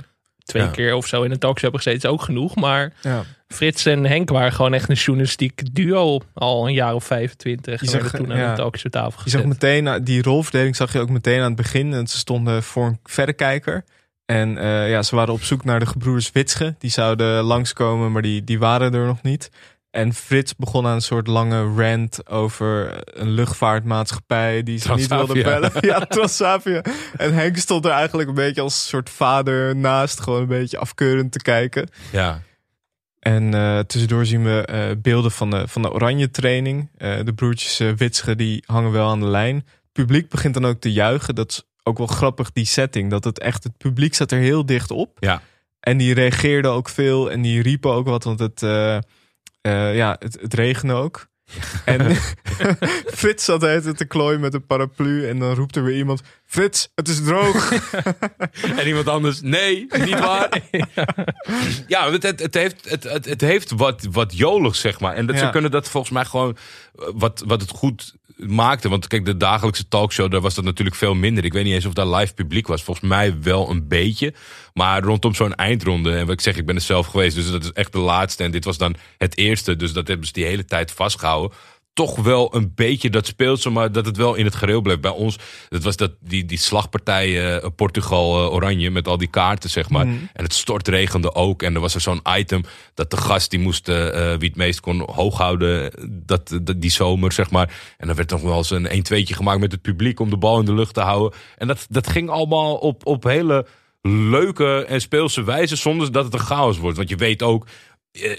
Twee Ja. keer of zo in een talkshow hebben gezeten is ook genoeg. Maar ja. Frits en Henk waren gewoon echt een journalistiek duo. Al een jaar of 25. Je Je zag, toen ja. aan de talkshowtafel Je gezet. zag meteen, eh, die rolverdeling zag je ook meteen aan het begin. En ze stonden voor een verrekijker. En eh, ja, ze waren op zoek naar de gebroeders Witsche. Die zouden langskomen, maar die, die waren er nog niet. En Frits begon aan een soort lange rant over een luchtvaartmaatschappij die ze niet wilde bellen. Ja, Transavia. En Henk stond er eigenlijk een beetje als soort vader naast, gewoon een beetje afkeurend te kijken. Ja. En eh, tussendoor zien we eh, beelden van de, van de oranje training. Eh, de broertjes uh, Witsche die hangen wel aan de lijn. Het publiek begint dan ook te juichen. Dat is ook wel grappig, die setting. Dat het echt, het publiek zat er heel dicht op. Ja. En die reageerden ook veel en die riepen ook wat, want het, eh, ja, het, het regende ook. En Frits zat de hele tijd te klooien met een paraplu. En dan roept er weer iemand: Frits, het is droog. En iemand anders, nee, niet waar. ja, het, het, het heeft, het, het, het heeft wat, wat joligs, zeg maar. En dat, Ja. ze kunnen dat volgens mij gewoon, eh, wat, wat het goed maakte. Want kijk, de dagelijkse talkshow, daar was dat natuurlijk veel minder. Ik weet niet eens of daar live publiek was. Volgens mij wel een beetje. Maar rondom zo'n eindronde, en wat ik zeg, ik ben er zelf geweest. Dus dat is echt de laatste. En dit was dan het eerste. Dus dat hebben ze die hele tijd vastgehouden toch wel een beetje dat speelse, maar dat het wel in het gereel bleef. Bij ons, dat was dat, die, die slagpartij eh, Portugal-Oranje met al die kaarten, zeg maar. En het stortregende ook. En er was er zo'n item dat de gast die moest, eh, eh, wie het meest kon hoog houden, dat, dat, die zomer, zeg maar. En dan werd nog wel eens een 1-2'tje gemaakt met het publiek om de bal in de lucht te houden. En dat, dat ging allemaal op, op hele leuke en speelse wijze, zonder dat het een chaos wordt. Want je weet ook, eh,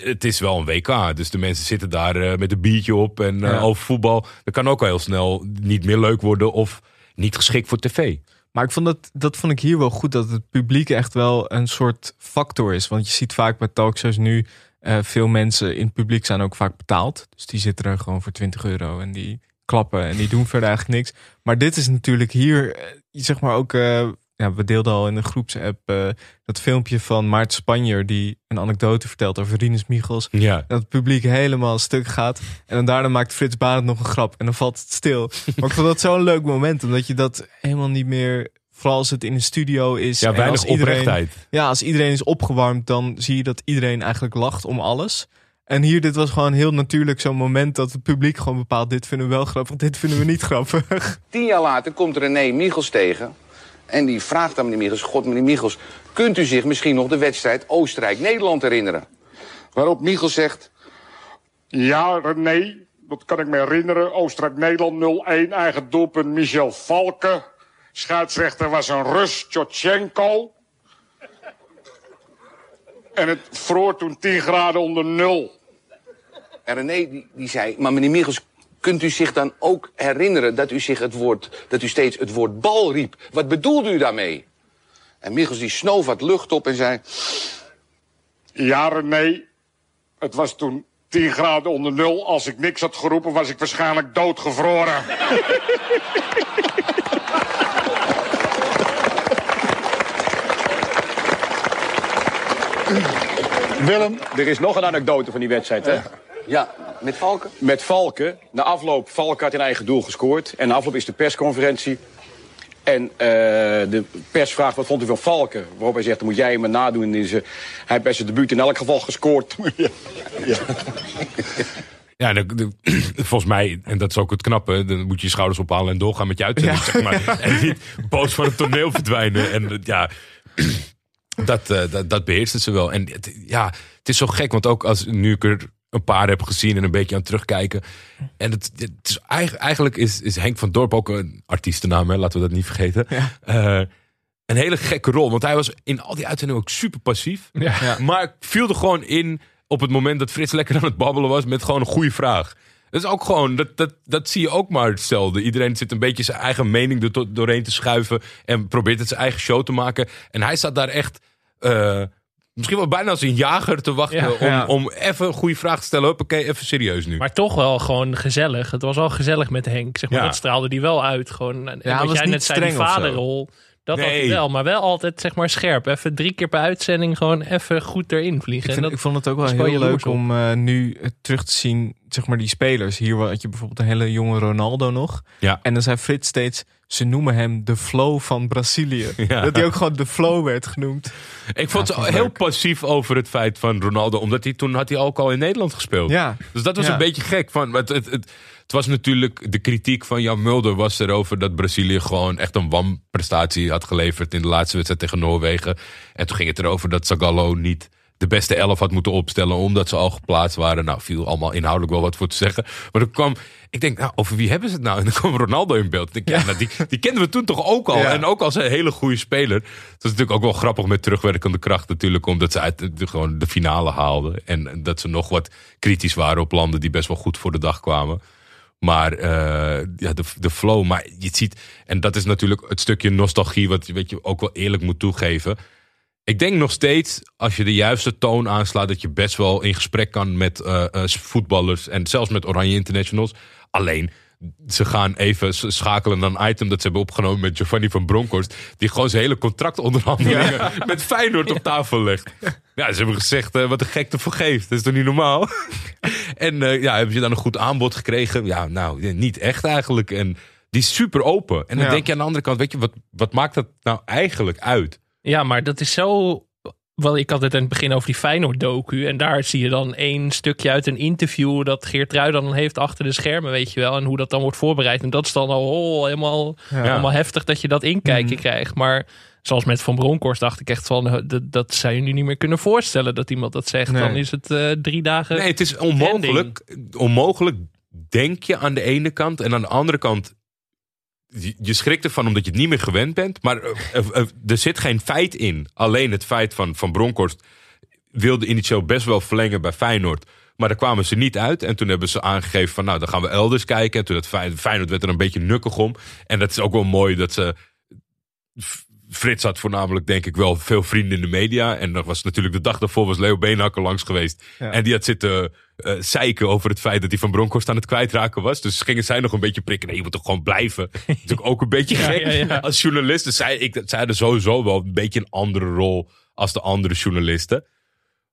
het is wel een WK. Dus de mensen zitten daar eh, met een biertje op en eh, Ja. over voetbal. Dat kan ook al heel snel niet meer leuk worden of niet geschikt voor tv. Maar ik vond dat, dat vond ik hier wel goed, dat het publiek echt wel een soort factor is. Want je ziet vaak bij talkshows nu, eh, veel mensen in het publiek zijn ook vaak betaald. Dus die zitten er gewoon voor 20 euro en die klappen en die doen verder eigenlijk niks. Maar dit is natuurlijk hier, eh, zeg maar ook, eh, ja, we deelden al in de groepsapp eh, dat filmpje van Maart Spanjer die een anekdote vertelt over Rinus Michels. Ja. Dat het publiek helemaal stuk gaat. En dan daarna maakt Frits Barend nog een grap. En dan valt het stil. Maar ik vond dat zo'n leuk moment. Omdat je dat helemaal niet meer... Vooral als het in een studio is. Ja, en weinig als iedereen, oprechtheid. Ja, als iedereen is opgewarmd. Dan zie je dat iedereen eigenlijk lacht om alles. En hier, dit was gewoon heel natuurlijk zo'n moment dat het publiek gewoon bepaalt... dit vinden we wel grappig, dit vinden we niet grappig. Tien jaar later komt René Michels tegen. En die vraagt aan meneer Michels: God, meneer Michels, kunt u zich misschien nog de wedstrijd Oostenrijk-Nederland herinneren? Waarop Michels zegt: Ja, René, dat kan ik me herinneren. Oostenrijk-Nederland 0-1, eigen doelpunt Michel Valken. Scheidsrechter was een Rus, Tjotchenko. En het vroor toen 10 graden onder nul. En René die, die zei: Maar meneer Michels, kunt u zich dan ook herinneren dat u, zich het woord, dat u steeds het woord bal riep? Wat bedoelde u daarmee? En Michels die snoof wat lucht op en zei: Ja, René, het was toen 10 graden onder nul. Als ik niks had geroepen, was ik waarschijnlijk doodgevroren. Willem, er is nog een anekdote van die wedstrijd, hè? Ja, met Valken? Met Valken. Na afloop, Valken had in eigen doel gescoord. En na afloop is de persconferentie. En eh, de pers vraagt, wat vond u van Valken? Waarop hij zegt, dan moet jij hem maar nadoen. Is, eh, hij heeft bij zijn debuut in elk geval gescoord. ja. Ja. Ja, de, de- volgens mij, en dat is ook het knappe, dan moet je je schouders ophalen en doorgaan met je uitzending, Ja. zeg maar. En niet boos van het toneel verdwijnen. En eh, ja, dat, eh, dat, dat beheerst het ze wel. En het, ja, het is zo gek, want ook als nu ik er een paar heb gezien en een beetje aan het terugkijken. En het, het is, eigen- eigenlijk is, is Henk van Dorp ook een artiestennaam, hè, laten we dat niet vergeten. Eh, een hele gekke rol, want hij was in al die uitzendingen ook super passief. Ja. Maar ik viel er gewoon in op het moment dat Frits lekker aan het babbelen was met gewoon een goede vraag. Dat is ook gewoon, dat, dat, dat zie je ook maar hetzelfde. Iedereen zit een beetje zijn eigen mening er doorheen te schuiven en probeert het zijn eigen show te maken. En hij staat daar echt, eh, misschien wel bijna als een jager te wachten Ja. om, Ja. om even een goede vraag te stellen. Oké, even serieus nu. Maar toch wel gewoon gezellig. Het was wel gezellig met Henk. Zeg maar, Ja. Dat straalde die wel uit. Gewoon, en hij wat was jij niet net zei, die streng of zo. Dat had Nee. wel. Maar wel altijd zeg maar scherp. Even drie keer per uitzending gewoon even goed erin vliegen. Ik, vind, dat, ik vond het ook wel heel leuk om eh, nu eh, terug te zien, zeg maar, die spelers. Hier had je bijvoorbeeld een hele jonge Ronaldo nog. Ja. En dan zei Frits steeds, ze noemen hem de flow van Brazilië. Ja. Dat hij ook gewoon de flow werd genoed. Ik vond Ja, ze vond ik heel leuk. passief over het feit van Ronaldo, omdat hij toen had hij ook al in Nederland gespeeld. Ja. Dus dat was Ja. een beetje gek. Van, het, het, het, het was natuurlijk de kritiek van Jan Mulder was erover dat Brazilië gewoon echt een wanprestatie had geleverd in de laatste wedstrijd tegen Noorwegen. En toen ging het erover dat Zagallo niet de beste elf had moeten opstellen omdat ze al geplaatst waren. Nou, viel allemaal inhoudelijk wel wat voor te zeggen. Maar er kwam, ik denk, nou, over wie hebben ze het nou? En dan kwam Ronaldo in beeld. Ik denk, ja, nou, die, die kenden we toen toch ook al. Ja. En ook als een hele goede speler. Het was natuurlijk ook wel grappig met terugwerkende kracht natuurlijk. Omdat ze uit de- gewoon de finale haalden. En dat ze nog wat kritisch waren op landen die best wel goed voor de dag kwamen. Maar eh, ja, de, de flow. Maar je ziet, en dat is natuurlijk het stukje nostalgie, wat weet je ook wel eerlijk moet toegeven. Ik denk nog steeds, als je de juiste toon aanslaat, dat je best wel in gesprek kan met eh, eh, voetballers en zelfs met Oranje Internationals. Alleen, ze gaan even schakelen naar een item dat ze hebben opgenomen met Giovanni van Bronckhorst. Die gewoon zijn hele contractonderhandelingen met Feyenoord op tafel legt. Ja, ze hebben gezegd, eh, wat een gek te vergeeft. Dat is toch niet normaal? en eh, ja, hebben ze dan een goed aanbod gekregen? Ja, nou, eh, niet echt eigenlijk. En die is super open. En dan Ja. denk je aan de andere kant, weet je, wat, wat maakt dat nou eigenlijk uit? Ja, maar dat is zo... Wel, ik had het in het begin over die Feyenoord-docu. En daar zie je dan één stukje uit een interview... dat Geert Ruij dan heeft achter de schermen, weet je wel. En hoe dat dan wordt voorbereid. En dat is dan al oh, helemaal, helemaal heftig dat je dat inkijken krijgt. Maar zoals met Van Bronckhorst dacht ik echt van... dat, dat zou je nu niet meer kunnen voorstellen dat iemand dat zegt. Nee. Dan is het eh, drie dagen... Nee, het is onmogelijk. Onmogelijk denk je aan de ene kant. En aan de andere kant, je, schrikt ervan omdat je het niet meer gewend bent. Maar eh, eh, er zit geen feit in. Alleen het feit van Van Bronckhorst wilde initieel best wel verlengen bij Feyenoord. Maar daar kwamen ze niet uit. En toen hebben ze aangegeven van nou, dan gaan we elders kijken. En toen het Fey- Feyenoord werd er een beetje nukkig om. En dat is ook wel mooi dat ze Frits had voornamelijk denk ik wel veel vrienden in de media. En dat was natuurlijk de dag daarvoor was Leo Beenhakker langs geweest. Ja. En die had zitten eh zeiken over het feit dat hij van Bronkhorst aan het kwijtraken was. Dus gingen zij nog een beetje prikken. Nee, je moet toch gewoon blijven. Dat is natuurlijk ook een beetje Ja, gek ja, als journalist. Dus zij, ik, zij hadden sowieso wel een beetje een andere rol als de andere journalisten.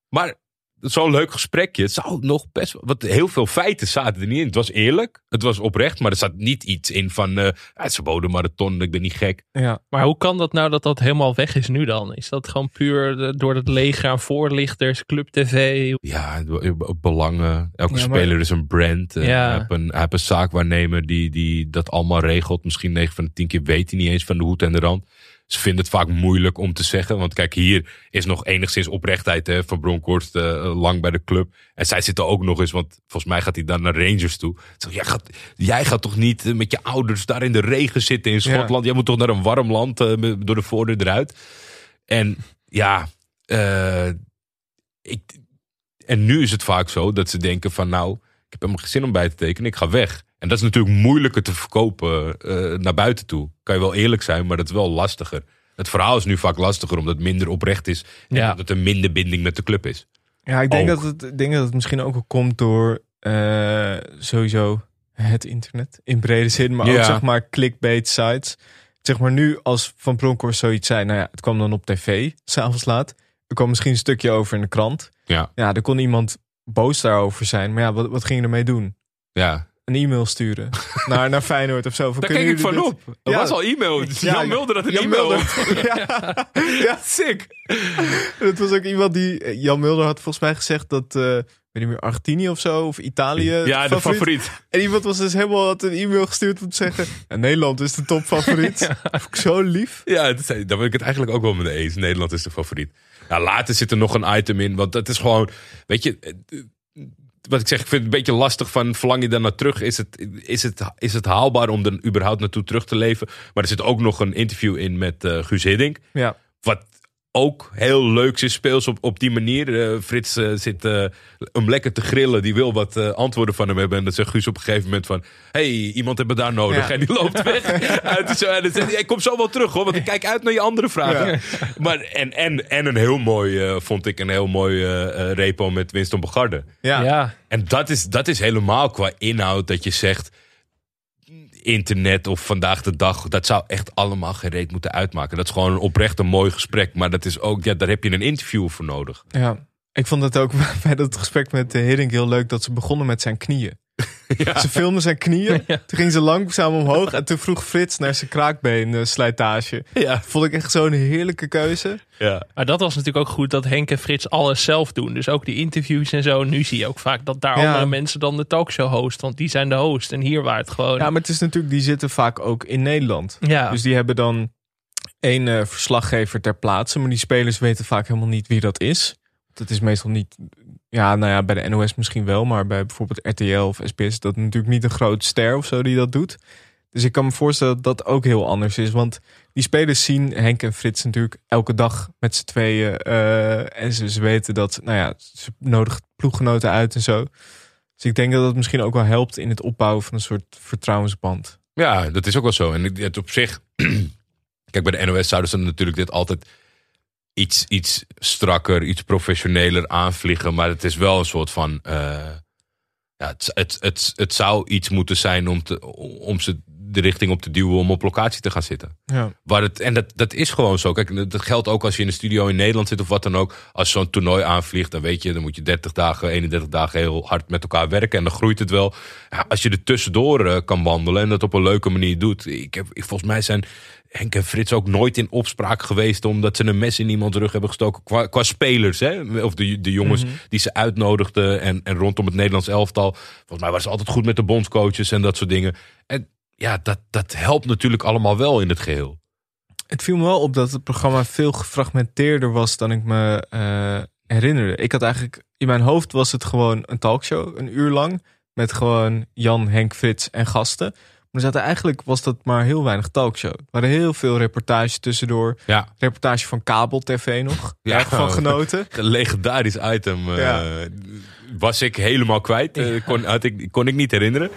Maar zo'n leuk gesprekje. Het zou nog best wel. Want heel veel feiten zaten er niet in. Het was eerlijk. Het was oprecht. Maar er zat niet iets in van. eh ja, ze boden maar een ton. Ik ben niet gek. Ja. Maar hoe kan dat nou dat dat helemaal weg is nu dan? Is dat gewoon puur door het leger aan voorlichters, club tv? Ja, be- belangen. Elke Ja, maar- speler is een brand. Eh, Ja. Hij heeft een, hij heeft een zaakwaarnemer die, die dat allemaal regelt. Misschien 9 van de 10 keer weet hij niet eens van de hoed en de rand. Ze vinden het vaak moeilijk om te zeggen. Want kijk, hier is nog enigszins oprechtheid hè, van Bronkhorst eh, lang bij de club. En zij zitten ook nog eens, want volgens mij gaat hij dan naar Rangers toe. Zeg, jij, gaat, jij gaat toch niet eh, met je ouders daar in de regen zitten in Schotland? Jij moet toch naar een warm land eh, door de voordeur eruit? En ja, ik, en nu is het vaak zo dat ze denken van nou, ik heb helemaal geen zin om bij te tekenen, ik ga weg. En dat is natuurlijk moeilijker te verkopen eh, naar buiten toe. Kan je wel eerlijk zijn, maar dat is wel lastiger. Het verhaal is nu vaak lastiger omdat het minder oprecht is. En Ja. omdat er minder binding met de club is. Ja, ik denk Ook. dat, het, ik denk dat het misschien ook komt door eh, sowieso het internet in brede zin, maar ook Ja. zeg maar clickbait sites. Zeg maar nu als Van Bronckhorst zoiets zei, nou ja, het kwam dan op tv, s'avonds laat. Er kwam misschien een stukje over in de krant. Ja, Ja, er kon iemand boos daarover zijn, maar ja, wat, wat ging je ermee doen? ja. Een e-mail sturen naar, naar Feyenoord of zo. Van, Daar keek ik van op. Er Ja. was al e-mail. Ja, Jan Mulder had een Jan e-mail. Mulder. ja. ja, Sick. Het was ook iemand die. Jan Mulder had volgens mij gezegd dat. eh weet niet meer, Argentinië of zo, of Italië. Ja, de favoriet. En iemand was dus helemaal had een e-mail gestuurd om te zeggen. "Ja, Nederland is de topfavoriet. Ik zo lief. Ja, dat daar ben ik het eigenlijk ook wel mee eens. Nederland is de favoriet. Nou, later zit er nog een item in. Want dat is gewoon, weet je, eh, wat ik zeg, ik vind het een beetje lastig van verlang je daar naar terug? Is het, is het, is het haalbaar om er überhaupt naartoe terug te leven? Maar er zit ook nog een interview in met eh, Guus Hiddink. Ja. Wat ook heel leuk is, speels op, op die manier. Eh, Frits eh, zit hem lekker te grillen. Die wil wat eh, antwoorden van hem hebben. En dan zegt Guus op een gegeven moment van... hey, iemand hebben we daar nodig. Ja. En die loopt weg. Uit de zo- en dan zegt hij, ik kom zo wel terug hoor. Want ik kijk uit naar je andere vragen. Maar, en, en, en een heel mooi, vond ik, een heel mooi repo met Winston Bogarde. Ja. Ja. En dat is, dat is helemaal qua inhoud dat je zegt... internet of vandaag de dag, dat zou echt allemaal gereed moeten uitmaken. Dat is gewoon een oprecht een mooi gesprek. Maar dat is ook, ja, daar heb je een interview voor nodig. Ja. Ik vond het ook bij dat gesprek met eh, Hiddink heel leuk dat ze begonnen met zijn knieën. Ze filmden zijn knieën, toen gingen ze langzaam omhoog en toen vroeg Frits naar zijn kraakbeen eh, slijtage. Ja. Vond ik echt zo'n heerlijke keuze. Ja. Maar dat was natuurlijk ook goed dat Henk en Frits alles zelf doen. Dus ook die interviews en zo. Nu zie je ook vaak dat daar Ja. andere mensen dan de talkshow host. Want die zijn de host. En hier waar het gewoon... Ja, maar het is natuurlijk, die zitten vaak ook in Nederland. Ja. Dus die hebben dan één eh, verslaggever ter plaatse, maar die spelers weten vaak helemaal niet wie dat is. Dat is meestal niet, ja, nou ja, bij de NOS misschien wel, maar bij bijvoorbeeld RTL of SBS is dat natuurlijk niet een groot ster of zo die dat doet. Dus ik kan me voorstellen dat dat ook heel anders is, want die spelers zien Henk en Frits natuurlijk elke dag met z'n tweeën eh, en ze, ze weten dat, nou ja, ze nodigen ploeggenoten uit en zo. Dus ik denk dat dat misschien ook wel helpt in het opbouwen van een soort vertrouwensband. Ja, dat is ook wel zo. En het op zich. Kijk, bij de NOS zouden ze natuurlijk dit altijd iets, iets strakker, iets professioneler aanvliegen. Maar het is wel een soort van. eh, ja, het, het, het, het zou iets moeten zijn om, te, om ze de richting op te duwen om op locatie te gaan zitten. Ja. Waar het, en dat, dat is gewoon zo. Kijk, dat geldt ook als je in een studio in Nederland zit of wat dan ook. Als zo'n toernooi aanvliegt, dan weet je, dan moet je 30 dagen, 31 dagen heel hard met elkaar werken. En dan groeit het wel. Ja, als je er tussendoor eh, kan wandelen en dat op een leuke manier doet. Ik heb, ik, volgens mij zijn Henk en Frits ook nooit in opspraak geweest omdat ze een mes in iemands rug hebben gestoken. Qua, qua spelers, hè? Of de, de jongens die ze uitnodigden en, en rondom het Nederlands elftal. Volgens mij waren ze altijd goed met de bondscoaches en dat soort dingen. En ja, dat, dat helpt natuurlijk allemaal wel in het geheel. Het viel me wel op dat het programma veel gefragmenteerder was dan ik me eh, herinnerde. Ik had eigenlijk, in mijn hoofd was het gewoon een talkshow, een uur lang. Met gewoon Jan, Henk, Frits en gasten. Maar er zaten eigenlijk was dat maar heel weinig talkshow. Er waren heel veel reportages tussendoor. Ja, Reportage van kabel tv nog. Ja. Erg van genoten. een legendarisch item. eh. Was ik helemaal kwijt. Eh, kon, had ik, kon ik niet herinneren.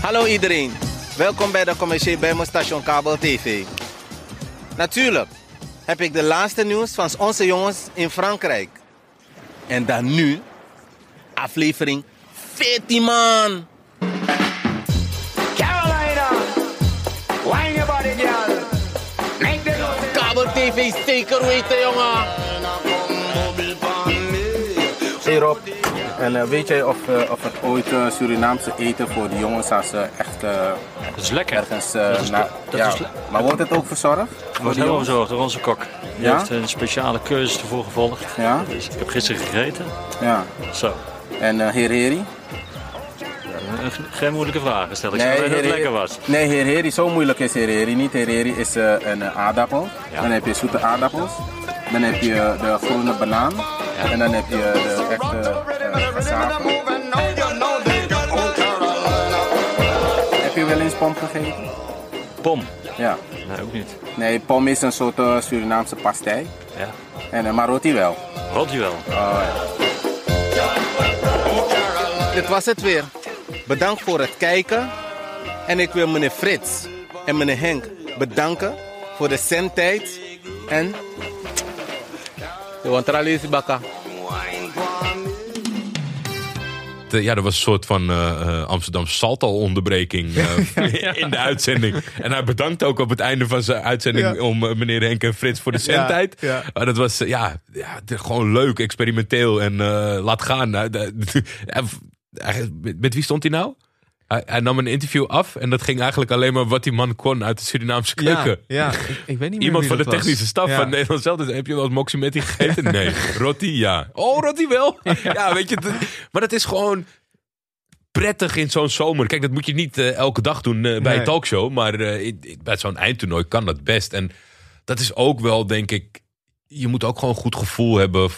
Hallo iedereen. Welkom bij de commercie bij mijn station Kabel TV. Natuurlijk heb ik de laatste nieuws van onze jongens in Frankrijk. En dan nu, aflevering 14 man. Carolina, wine your body, girl. Make the. Kabel TV zeker weten, jongen. Hey Rob, en eh, weet jij of, eh, of het ooit eh, Surinaamse eten voor de jongens als ze echt Dat is lekker. ergens... eh, Dat is- na- dat ja. is le- maar wordt het ook verzorgd? Er Voor wordt helemaal jongens? verzorgd door onze kok. Die Ja? heeft een speciale cursus ervoor gevolgd. Ja? Dus ik heb gisteren gegeten. Ja. Zo. En eh, heer Heri? Eh, Geen moeilijke vragen stellen. Ik zei dat het Heer lekker was. Nee, heer Heri, zo moeilijk is heer Heri niet. Heer Heri is eh, een eh, aardappel. Ja. Dan heb je zoete aardappels. Dan heb je de groene banaan. En dan heb je de echte uh. Heb je wel eens pom gegeten? Pom? Ja. Nee, ook niet. Nee, pom is een soort Surinaamse pastei. Ja. En, uh, maar roti wel. Roti wel. Oh, ja. Dit was het weer. Bedankt voor het kijken. En ik wil meneer Frits en meneer Henk bedanken voor de zendtijd. En... De. De- ja, er was een soort van eh, eh, Amsterdam Salto-onderbreking eh, in de uitzending. En hij bedankt ook op het einde van zijn uitzending Ja. om meneer Henk en Frits voor de zendtijd. Ja, ja. Maar dat was ja, ja, gewoon leuk, experimenteel en eh, laat gaan. Met, wie stond hij nou? Hij, hij nam een interview af en dat ging eigenlijk alleen maar wat die man kon uit de Surinaamse keuken. Ja, ja. Ik, ik weet niet meer Iemand van de dat was. technische staf Ja. van Nederland zelf. Dus heb je wel eens moximetti gegeten? Nee. Roti, ja. Oh, roti wel. Ja, weet je. Maar dat is gewoon prettig in zo'n zomer. Kijk, dat moet je niet eh, elke dag doen eh, bij Nee. een talkshow. Maar eh, bij zo'n eindtoernooi kan dat best. En dat is ook wel, denk ik... Je moet ook gewoon een goed gevoel hebben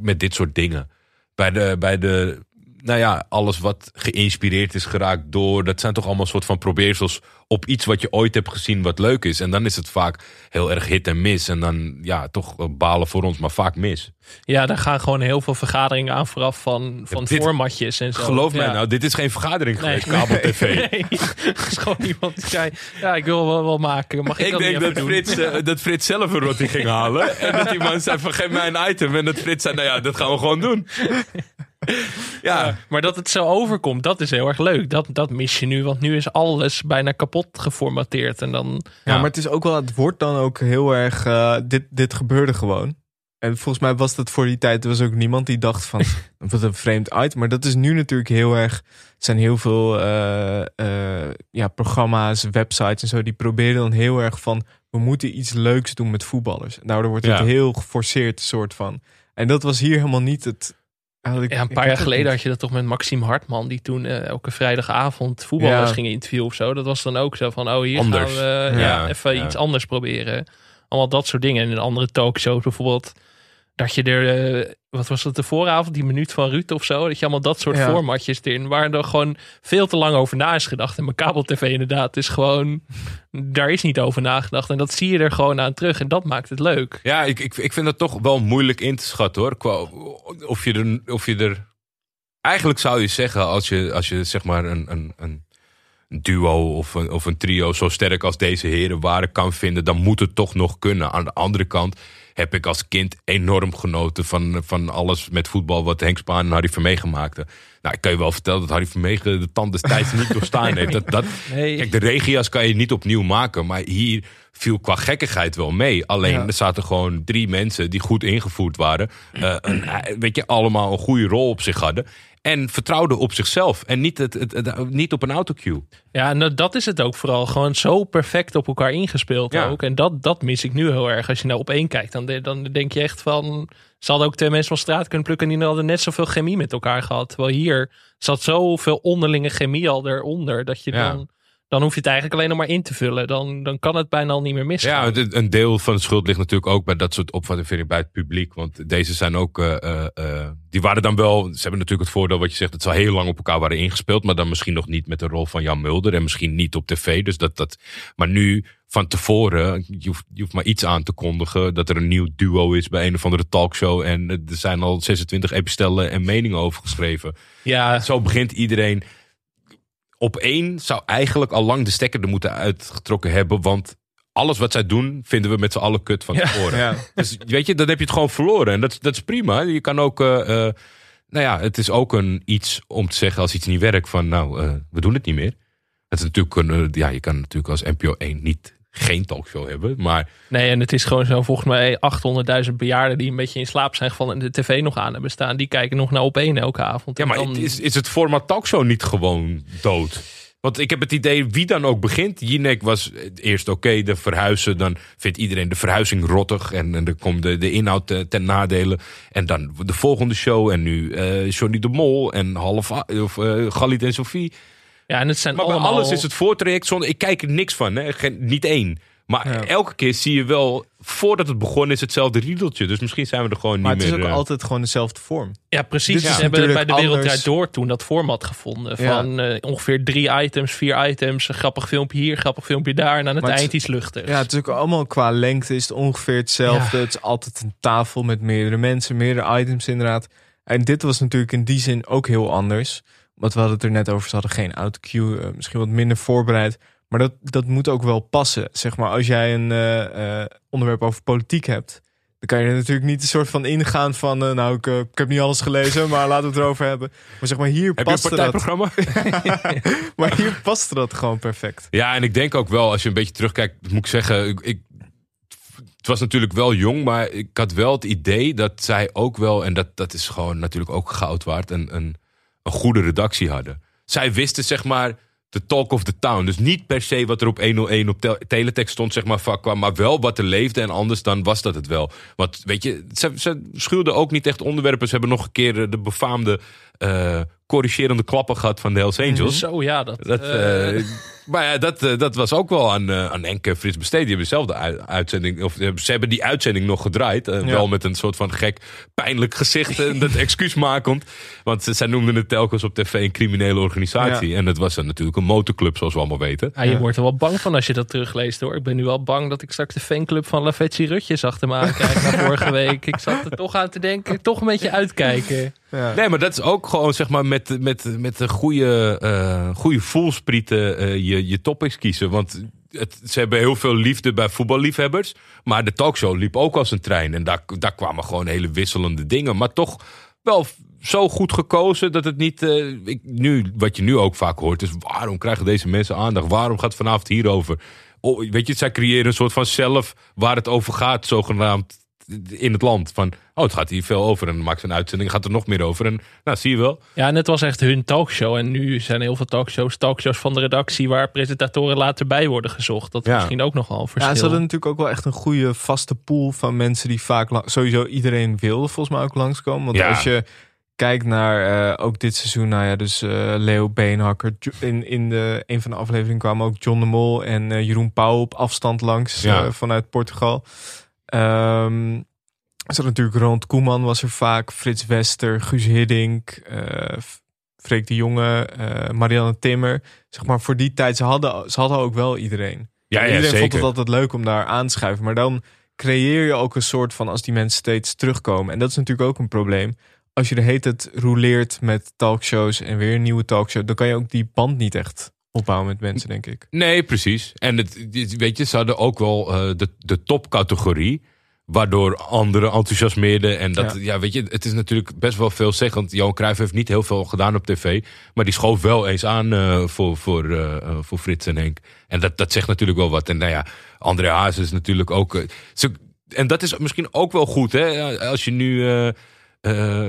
met dit soort dingen. Bij de, bij de nou ja, alles wat geïnspireerd is geraakt door... dat zijn toch allemaal soort van probeersels op iets wat je ooit hebt gezien wat leuk is. En dan is het vaak heel erg hit en mis. En dan ja, toch eh, balen voor ons, maar vaak mis. Ja, daar gaan gewoon heel veel vergaderingen aan vooraf van, van dit- formatjes en zo. Geloof mij nou, dit is geen vergadering Nee. geweest, kabel tv. Nee, het is gewoon iemand die zei, ja, ik wil wel, wel maken. Mag ik, Ik dat denk dat Frits, eh, dat Frits zelf een roti ging halen. En dat die man zei van geef mij een item. En dat Frits zei, nou ja, dat gaan we gewoon doen. Ja, Maar dat het zo overkomt, dat is heel erg leuk. Dat, dat mis je nu, want nu is alles bijna kapot geformateerd. En dan, Ja, maar het is ook wel, het wordt dan ook heel erg, eh, dit, dit gebeurde gewoon. En volgens mij was dat voor die tijd, er was ook niemand die dacht van, wat een vreemd item. Maar dat is nu natuurlijk heel erg, er zijn heel veel eh, eh, ja, programma's, websites en zo, die proberen dan heel erg van, we moeten iets leuks doen met voetballers. En daardoor wordt het Ja. heel geforceerd soort van. En dat was hier helemaal niet het... Eigenlijk, ja, een paar jaar geleden had je dat toch met Maxime Hartman, die toen eh, elke vrijdagavond voetballers Ja. gingen interviewen of zo. Dat was dan ook zo van, oh hier Anders. gaan we ja, Ja, even ja. iets anders proberen. Allemaal dat soort dingen. En in andere talkshows bijvoorbeeld, dat je er, eh, wat was het de vooravond, die minuut van Ruud of zo. Dat je allemaal dat soort Ja. formatjes erin, waar er gewoon veel te lang over na is gedacht. En mijn kabel-tv inderdaad is gewoon, daar is niet over nagedacht. En dat zie je er gewoon aan terug en dat maakt het leuk. ja ik, ik, ik vind dat toch wel moeilijk in te schatten hoor. Qua, of, je er, of je er... Eigenlijk zou je zeggen, als je, als je zeg maar een, een, een duo of een, of een trio zo sterk als deze heren waren kan vinden, dan moet het toch nog kunnen. Aan de andere kant heb ik als kind enorm genoten van, van alles met voetbal wat Henk Spaan en Harry Vermegen maakten. Nou, ik kan je wel vertellen dat Harry Vermegen de tand destijds niet doorstaan heeft. Dat, dat, Nee. Kijk, de regia's kan je niet opnieuw maken, maar hier viel qua gekkigheid wel mee. Alleen Ja. er zaten gewoon drie mensen die goed ingevoerd waren. eh, een, eh, weet je, allemaal een goede rol op zich hadden. En vertrouwden op zichzelf. En niet, het, het, het- niet op een autocue. Ja, en dat- is het ook vooral. Gewoon zo perfect op elkaar ingespeeld Ja. ook. En dat, dat mis ik nu heel erg. Als je nou op één kijkt, dan, dan denk je echt van... Ze hadden ook twee mensen van straat kunnen plukken... en die hadden net zoveel chemie met elkaar gehad. Terwijl hier zat zoveel onderlinge chemie al eronder... dat je Ja. dan... Dan hoef je het eigenlijk alleen nog maar in te vullen. Dan, dan kan het bijna al niet meer misgaan. Ja, een deel van de schuld ligt natuurlijk ook bij dat soort opvattingen vind ik, bij het publiek. Want deze zijn ook, eh, eh, eh, die waren dan wel, ze hebben natuurlijk het voordeel wat je zegt, dat ze al heel lang op elkaar waren ingespeeld. Maar dan misschien nog niet met de rol van Jan Mulder en misschien niet op tv. Dus dat, dat, maar nu van tevoren, je hoeft, je hoeft maar iets aan te kondigen. Dat er een nieuw duo is bij een of andere talkshow. En er zijn al 26 epistellen en meningen over geschreven. Ja, Zo begint iedereen op één zou eigenlijk al lang de stekker er moeten uitgetrokken hebben. Want alles wat zij doen, vinden we met z'n allen kut van tevoren. Ja. Dus weet je, dan heb je het gewoon verloren. En dat, dat is prima. Je kan ook. eh, eh, nou ja, het is ook een iets om te zeggen als iets niet werkt van nou, eh, we doen het niet meer. Het is natuurlijk een, ja, je kan natuurlijk als NPO 1 niet geen talkshow hebben, maar Nee, en het is gewoon zo, volgens mij 800.000 bejaarden die een beetje in slaap zijn gevallen en de tv nog aan hebben staan. Die kijken nog naar op één elke avond. ja, maar dan- is, is het format talkshow niet gewoon dood? Want ik heb het idee, wie dan ook begint. Jinek was eerst oké, de verhuizen. Dan vindt iedereen de verhuizing rottig. En, en dan komt de, de inhoud eh, ten nadele. En dan de volgende show. En nu eh Johnny de Mol en half, of Galit en Sophie. Ja, en het zijn Maar bij allemaal... alles is het voortraject zonder. Ik kijk er niks van, hè? Geen, niet één. Maar elke keer zie je wel, voordat het begonnen is, hetzelfde riedeltje. Dus misschien zijn we er gewoon Maar niet het is meer. ook eh, altijd gewoon dezelfde vorm. Ja, precies. Ze hebben bij de Wereld. Draait Door toen dat format gevonden. Ja. Van eh, ongeveer drie items, vier items. Een grappig filmpje hier, grappig filmpje daar. En aan het Maar het- eind iets luchtigs. Ja, het is ook allemaal qua lengte is het ongeveer hetzelfde. Het is altijd een tafel met meerdere mensen, meerdere items inderdaad. En dit was natuurlijk in die zin ook heel anders. Want we hadden het er net over, ze hadden geen autocue, eh, misschien wat minder voorbereid. Maar dat, dat moet ook wel passen. Zeg maar, als jij een eh, eh, onderwerp over politiek hebt, dan kan je er natuurlijk niet een soort van ingaan van, nou, ik, ik heb niet alles gelezen, maar laten we het erover hebben. Maar zeg maar, hier Heb je een past dat. partijprogramma? maar hier paste dat gewoon perfect. Ja, en ik denk ook wel, als je een beetje terugkijkt, moet ik zeggen, ik, ik- het was natuurlijk wel jong, maar ik had wel het idee dat zij ook wel, en dat, dat is gewoon natuurlijk ook goud waard, een, een, een goede redactie hadden. Zij wisten zeg maar de talk of the town. Dus niet per se wat er op 101 op tel- teletext stond, zeg maar, vak kwam, maar wel wat er leefde en anders dan was dat het wel. Want weet je, ze, ze schuwden ook niet echt onderwerpen. Ze hebben nog een keer eh, de befaamde eh, corrigerende klappen gehad van de Hells Angels. Zo, ja. Dat, Dat, eh, maar ja, dat, eh, dat was ook wel aan, eh aan Enke Frits Besteed. Die hebben zelf de ui- uitzending, of eh, ze hebben die uitzending nog gedraaid. eh, Ja. Wel met een soort van gek, pijnlijk gezicht. en dat excuus makend. Want ze- zij noemden het telkens op tv een criminele organisatie. En dat was dan natuurlijk een motorclub, zoals we allemaal weten. ja, je wordt er wel bang van als je dat terugleest hoor. Ik ben nu wel bang dat ik straks de fanclub van Lavetsi Rutjes achter me aankijk vorige week. Ik zat er toch aan te denken, toch een beetje uitkijken. Nee, maar dat is ook gewoon zeg maar met, met, met een goede, eh goede voelsprieten eh, je, je topics kiezen. Want het, ze hebben heel veel liefde bij voetballiefhebbers. Maar de talkshow liep ook als een trein. En daar, daar kwamen gewoon hele wisselende dingen. Maar toch wel zo goed gekozen dat het niet. eh, ik, nu, wat je nu ook vaak hoort, is waarom krijgen deze mensen aandacht? Waarom gaat vanavond hierover? Oh, weet je, zij creëren een soort van zelf waar het over gaat, zogenaamd in het land. Van, oh, het gaat hier veel over. En dan maakt een uitzending, gaat er nog meer over. En nou, zie je wel. Ja, en het was echt hun talkshow. En nu zijn heel veel talkshows, talkshows van de redactie waar presentatoren later bij worden gezocht. Dat is Ja. misschien ook nogal een verschil. Ja, ze hadden natuurlijk ook wel echt een goede vaste pool van mensen die vaak sowieso iedereen wilde volgens mij ook langskomen. Want Ja. als je kijkt naar eh, ook dit seizoen, nou ja, dus eh, Leo Beenhakker. In, in de, een van de afleveringen kwamen ook John de Mol en eh, Jeroen Pauw op afstand langs Ja. vanuit Portugal. Ehm er zat natuurlijk Ronald Koeman was er vaak, Frits Wester, Guus Hiddink, eh, Freek de Jonge, eh, Marianne Timmer. Zeg maar voor die tijd, ze hadden, ze hadden ook wel iedereen. Ja, ja, iedereen vond het altijd leuk om daar aan te schuiven. Maar dan creëer je ook een soort van als die mensen steeds terugkomen. En dat is natuurlijk ook een probleem. Als je de heet het roleert met talkshows en weer een nieuwe talkshow, dan kan je ook die band niet echt opbouwen met mensen, denk ik. Nee, precies. En het, weet je, ze hadden ook wel eh, de, de topcategorie. Waardoor anderen enthousiasmeerden. En dat, Ja. ja. weet je, het is natuurlijk best wel veelzeggend. Johan Cruijff heeft niet heel veel gedaan op tv. Maar die schoof wel eens aan eh, voor, voor, eh, voor Frits en Henk. En dat, dat zegt natuurlijk wel wat. En nou ja, André Haas is natuurlijk ook... ze, en dat is misschien ook wel goed, hè. Als je nu...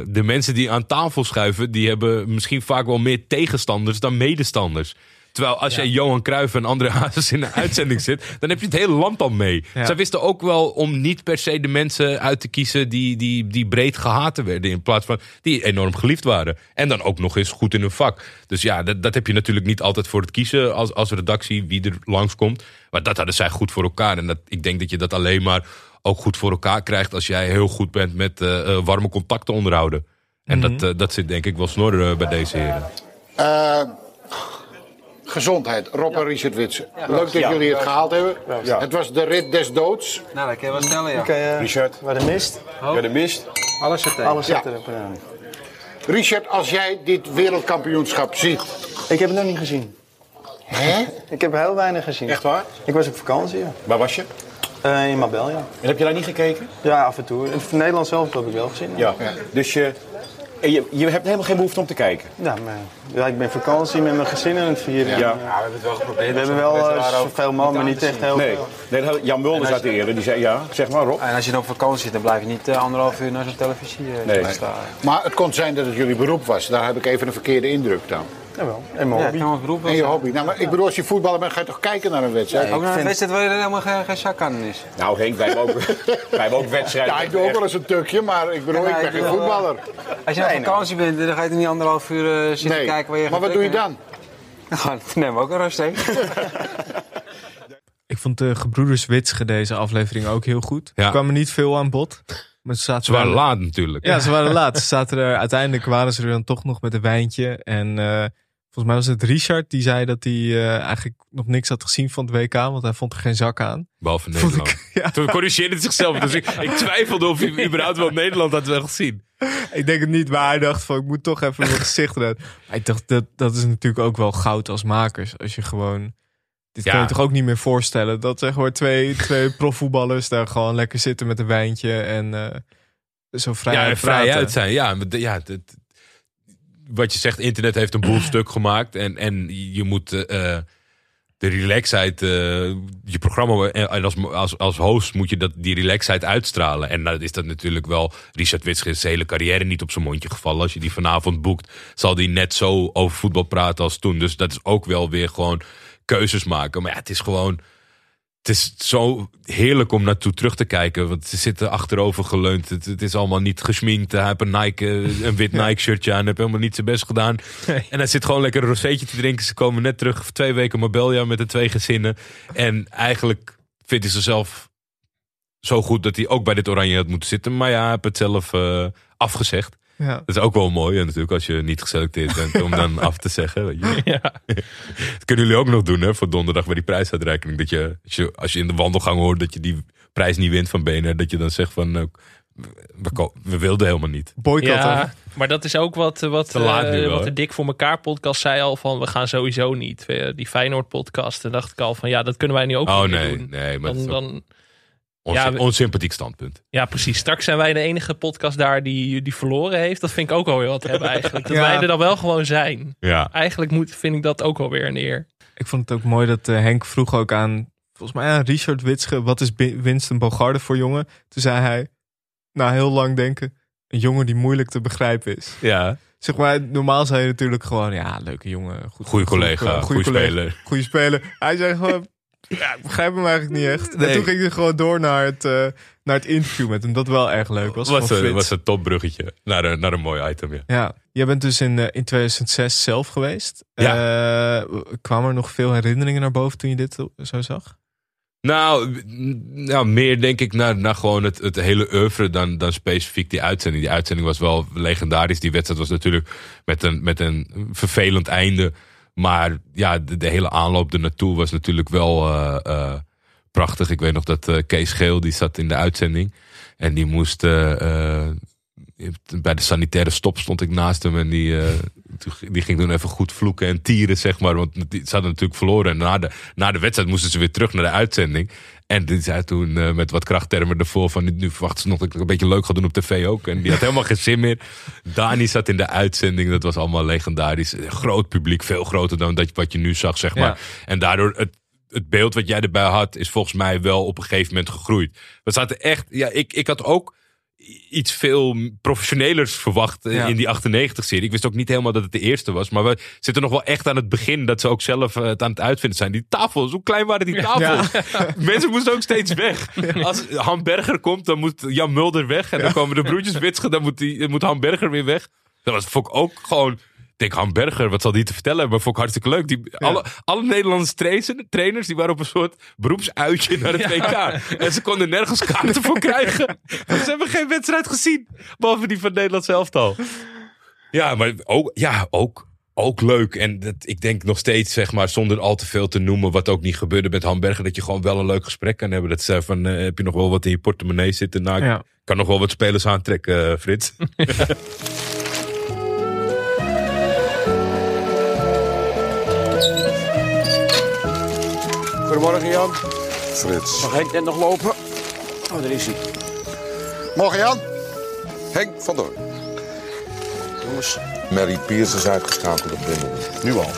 de mensen die aan tafel schuiven, die hebben misschien vaak wel meer tegenstanders dan medestanders. Terwijl als jij Johan Cruijff en André Hazes in een uitzending zit, dan heb je het hele land al mee. Ja. Zij wisten ook wel om niet per se de mensen uit te kiezen die, die, die breed gehaten werden. In plaats van die enorm geliefd waren. En dan ook nog eens goed in hun vak. Dus ja, dat, dat heb je natuurlijk niet altijd voor het kiezen als, als redactie wie er langskomt. Maar dat hadden zij goed voor elkaar. En dat, ik denk dat je dat alleen maar ook goed voor elkaar krijgt als jij heel goed bent met eh, eh, warme contacten onderhouden. En dat, eh, dat zit denk ik wel snor eh, bij deze heren. Eh, gezondheid, Rob en Richard Witsen. Leuk dat jullie het gehaald hebben. Het was de rit des doods. Nou, dat kan je wel stellen, ja. Kan je- Richard. Waar de mist. Ja, de mist. Alles zit er. Alles Ja. zit erop. ja. Richard, als jij dit wereldkampioenschap ziet, Ik heb het nog niet gezien. Hè? Ik heb heel weinig gezien. Echt waar? Ik was op vakantie, ja. Waar was je? Eh, in Mabel, ja. En heb je daar niet gekeken? Ja, af en toe. In Nederland zelf heb ik wel gezien. Ja. Dus je, en je, je hebt helemaal geen behoefte om te kijken? Ja, maar, ja, ik ben vakantie met mijn gezin aan het vieren. Ja. En, eh, we hebben het wel geprobeerd. we hebben wel eh, zoveel mogelijk, maar niet echt heel Nee, veel. nee Jan Mulders uit de eerder, die zei ja, zeg maar Rob. En als je dan op vakantie zit, dan blijf je niet eh, anderhalf uur naar zo'n televisie eh, Nee. staan. Maar het kon zijn dat het jullie beroep was. Daar heb ik even een verkeerde indruk dan. Jawel, en mijn Ja, hobby. beroep En je hobby. Nou, maar ik bedoel, als je voetballer bent, ga je toch kijken naar een wedstrijd? Ook naar een wedstrijd waar er helemaal geen, geen zak aan is. Nou Henk, wij hebben ook, wij hebben ook wedstrijden. Ja, ik doe ook wel eens een tukje, maar ik bedoel, Ja, ik ben geen voetballer. Als je op vakantie bent, dan ga je er niet anderhalf uur eh, zitten Nee, kijken waar je maar wat doe je dan? Dan nemen we ook een rust? Ik vond de gebroeders Witsche deze aflevering ook heel goed. Ja. Er kwam er niet veel aan bod. Maar ze, zaten Ze waren laat natuurlijk. Ja, ze waren laat. Ze zaten er, uiteindelijk waren ze er dan toch nog met een wijntje. En eh, volgens mij was het Richard die zei dat hij eh, eigenlijk nog niks had gezien van het WK. Want hij vond er geen zak aan. Behalve Nederland. ik- ja. Toen corrigeerde hij zichzelf. Dus ik, ik twijfelde of hij überhaupt wel Nederland had wel gezien. Ik denk het niet, maar hij dacht van ik moet toch even mijn gezicht eruit. Ik dacht, dat, dat is natuurlijk ook wel goud als makers. Als je gewoon... Dit Ja. kun je toch ook niet meer voorstellen. Dat zeg maar twee, twee profvoetballers daar gewoon lekker zitten met een wijntje. En eh, zo vrij ja, en vrij praten. uit zijn. Ja, ja het- wat je zegt, internet heeft een boel stuk gemaakt. En, en je moet eh, de relaxheid, eh, je programma en als, als, als host moet je dat, die relaxheid uitstralen. En dan is dat natuurlijk wel Richard Witsche is zijn hele carrière niet op zijn mondje gevallen. Als je die vanavond boekt, zal die net zo over voetbal praten als toen. Dus dat is ook wel weer gewoon keuzes maken. Maar ja, het is gewoon... Het is zo heerlijk om naartoe terug te kijken. Want ze zitten achterover geleund. Het, het is allemaal niet gesminkt. Hij heeft een, Nike, een wit Nike shirtje aan. Hij heeft helemaal niet zijn best gedaan. En hij zit gewoon lekker een te drinken. Ze komen net terug voor twee weken Marbella met de twee gezinnen. En eigenlijk vindt hij zichzelf zo goed dat hij ook bij dit oranje had moeten zitten. Maar ja, hij heeft het zelf eh, afgezegd. Ja. Dat is ook wel mooi natuurlijk als je niet geselecteerd bent om dan af te zeggen. Weet je. Dat kunnen jullie ook nog doen hè, voor donderdag bij die prijsuitreiking. Dat je als, je, als je in de wandelgang hoort dat je die prijs niet wint van BNR, dat je dan zegt van, eh, we, we wilden helemaal niet. Ja, maar dat is ook wat, wat, eh, wel, wat de Dik voor elkaar podcast zei al van we gaan sowieso niet. Eh, Die Feyenoord podcast. En dacht ik al van ja, dat kunnen wij nu ook Oh niet nee, doen. nee, maar dan, Onzy- Ja, we- onsympathiek standpunt. ja, precies. Straks zijn wij de enige podcast daar die, die verloren heeft. Dat vind ik ook wel weer wat hebben eigenlijk. Dat Ja. wij er dan wel gewoon zijn. Ja. Eigenlijk moet, vind ik dat ook wel weer een eer. Ik vond het ook mooi dat eh, Henk vroeg ook aan, volgens mij aan Richard Witsche, wat is Winston Bogarde voor jongen? Toen zei hij, na heel lang denken, een jongen die moeilijk te begrijpen is. Ja. Zeg maar, normaal zei je natuurlijk gewoon, ja, leuke jongen. Goed, Goeie collega, goed, goeie collega, speler. Goeie speler. Hij zei gewoon, ja, ik begrijp hem eigenlijk niet echt. Nee. En toen ging hij gewoon door naar het, eh, naar het interview met hem. Dat wel erg leuk was. Was, een, was een topbruggetje naar een, naar een mooi item. Ja. Ja, jij bent dus in, eh, in 2006 zelf geweest. Ja. kwamen er nog veel herinneringen naar boven toen je dit zo zag? Nou, nou, meer denk ik naar, naar gewoon het, het hele oeuvre dan, dan specifiek die uitzending. Die uitzending was wel legendarisch. Die wedstrijd was natuurlijk met een, met een vervelend einde. Maar ja, de, hele aanloop ernaartoe was natuurlijk wel eh, eh, prachtig. Ik weet nog dat eh, Kees Geel, die zat in de uitzending. En die moest... bij de sanitaire stop stond ik naast hem. En die, die ging toen even goed vloeken en tieren, zeg maar. Want die, ze hadden natuurlijk verloren. En na de, na de wedstrijd moesten ze weer terug naar de uitzending. En die zei toen eh, met wat krachttermen ervoor van... nu verwachten ze nog dat ik het een beetje leuk ga doen op tv ook. En die had helemaal geen zin meer. Dani zat in de uitzending. Dat was allemaal legendarisch. Groot publiek, veel groter dan dat, wat je nu zag, zeg maar. Ja. En daardoor... Het, het beeld wat jij erbij had, is volgens mij wel op een gegeven moment gegroeid. We zaten echt... Ja, ik, ik had ook iets veel professionelers verwacht Ja. in die 98-serie. Ik wist ook niet helemaal dat het de eerste was. Maar we zitten nog wel echt aan het begin dat ze ook zelf eh, het aan het uitvinden zijn. Die tafels, hoe klein waren die tafels? Mensen moesten ook steeds weg. Als Han Berger komt, dan moet Jan Mulder weg. En dan komen de broertjes Witsche, dan moet, die, moet Han Berger weer weg. Dat was, vond ik ook gewoon... Ik denk, Han Berger, wat zal die te vertellen hebben? Vond ik hartstikke leuk. Die, alle, alle Nederlandse trainers, trainers die waren op een soort beroepsuitje naar het WK. En ze konden nergens kaarten voor krijgen. Ze hebben geen wedstrijd gezien. Behalve die van het Nederlands elftal. Ja, maar ook, ja, ook, ook leuk. En dat, ik denk nog steeds, zeg maar, zonder al te veel te noemen... wat ook niet gebeurde met Han Berger... dat je gewoon wel een leuk gesprek kan hebben. Dat ze van, eh, heb je nog wel wat in je portemonnee zitten? Nou, ik Ja. kan nog wel wat spelers aantrekken, eh, Frits. Goedemorgen Jan. Frits. Mag Henk net nog lopen? Oh, daar is hij. Morgen Jan. Henk van Doorn. Jongens. Mary Piers is uitgeschakeld op Wimbledon. Nu al.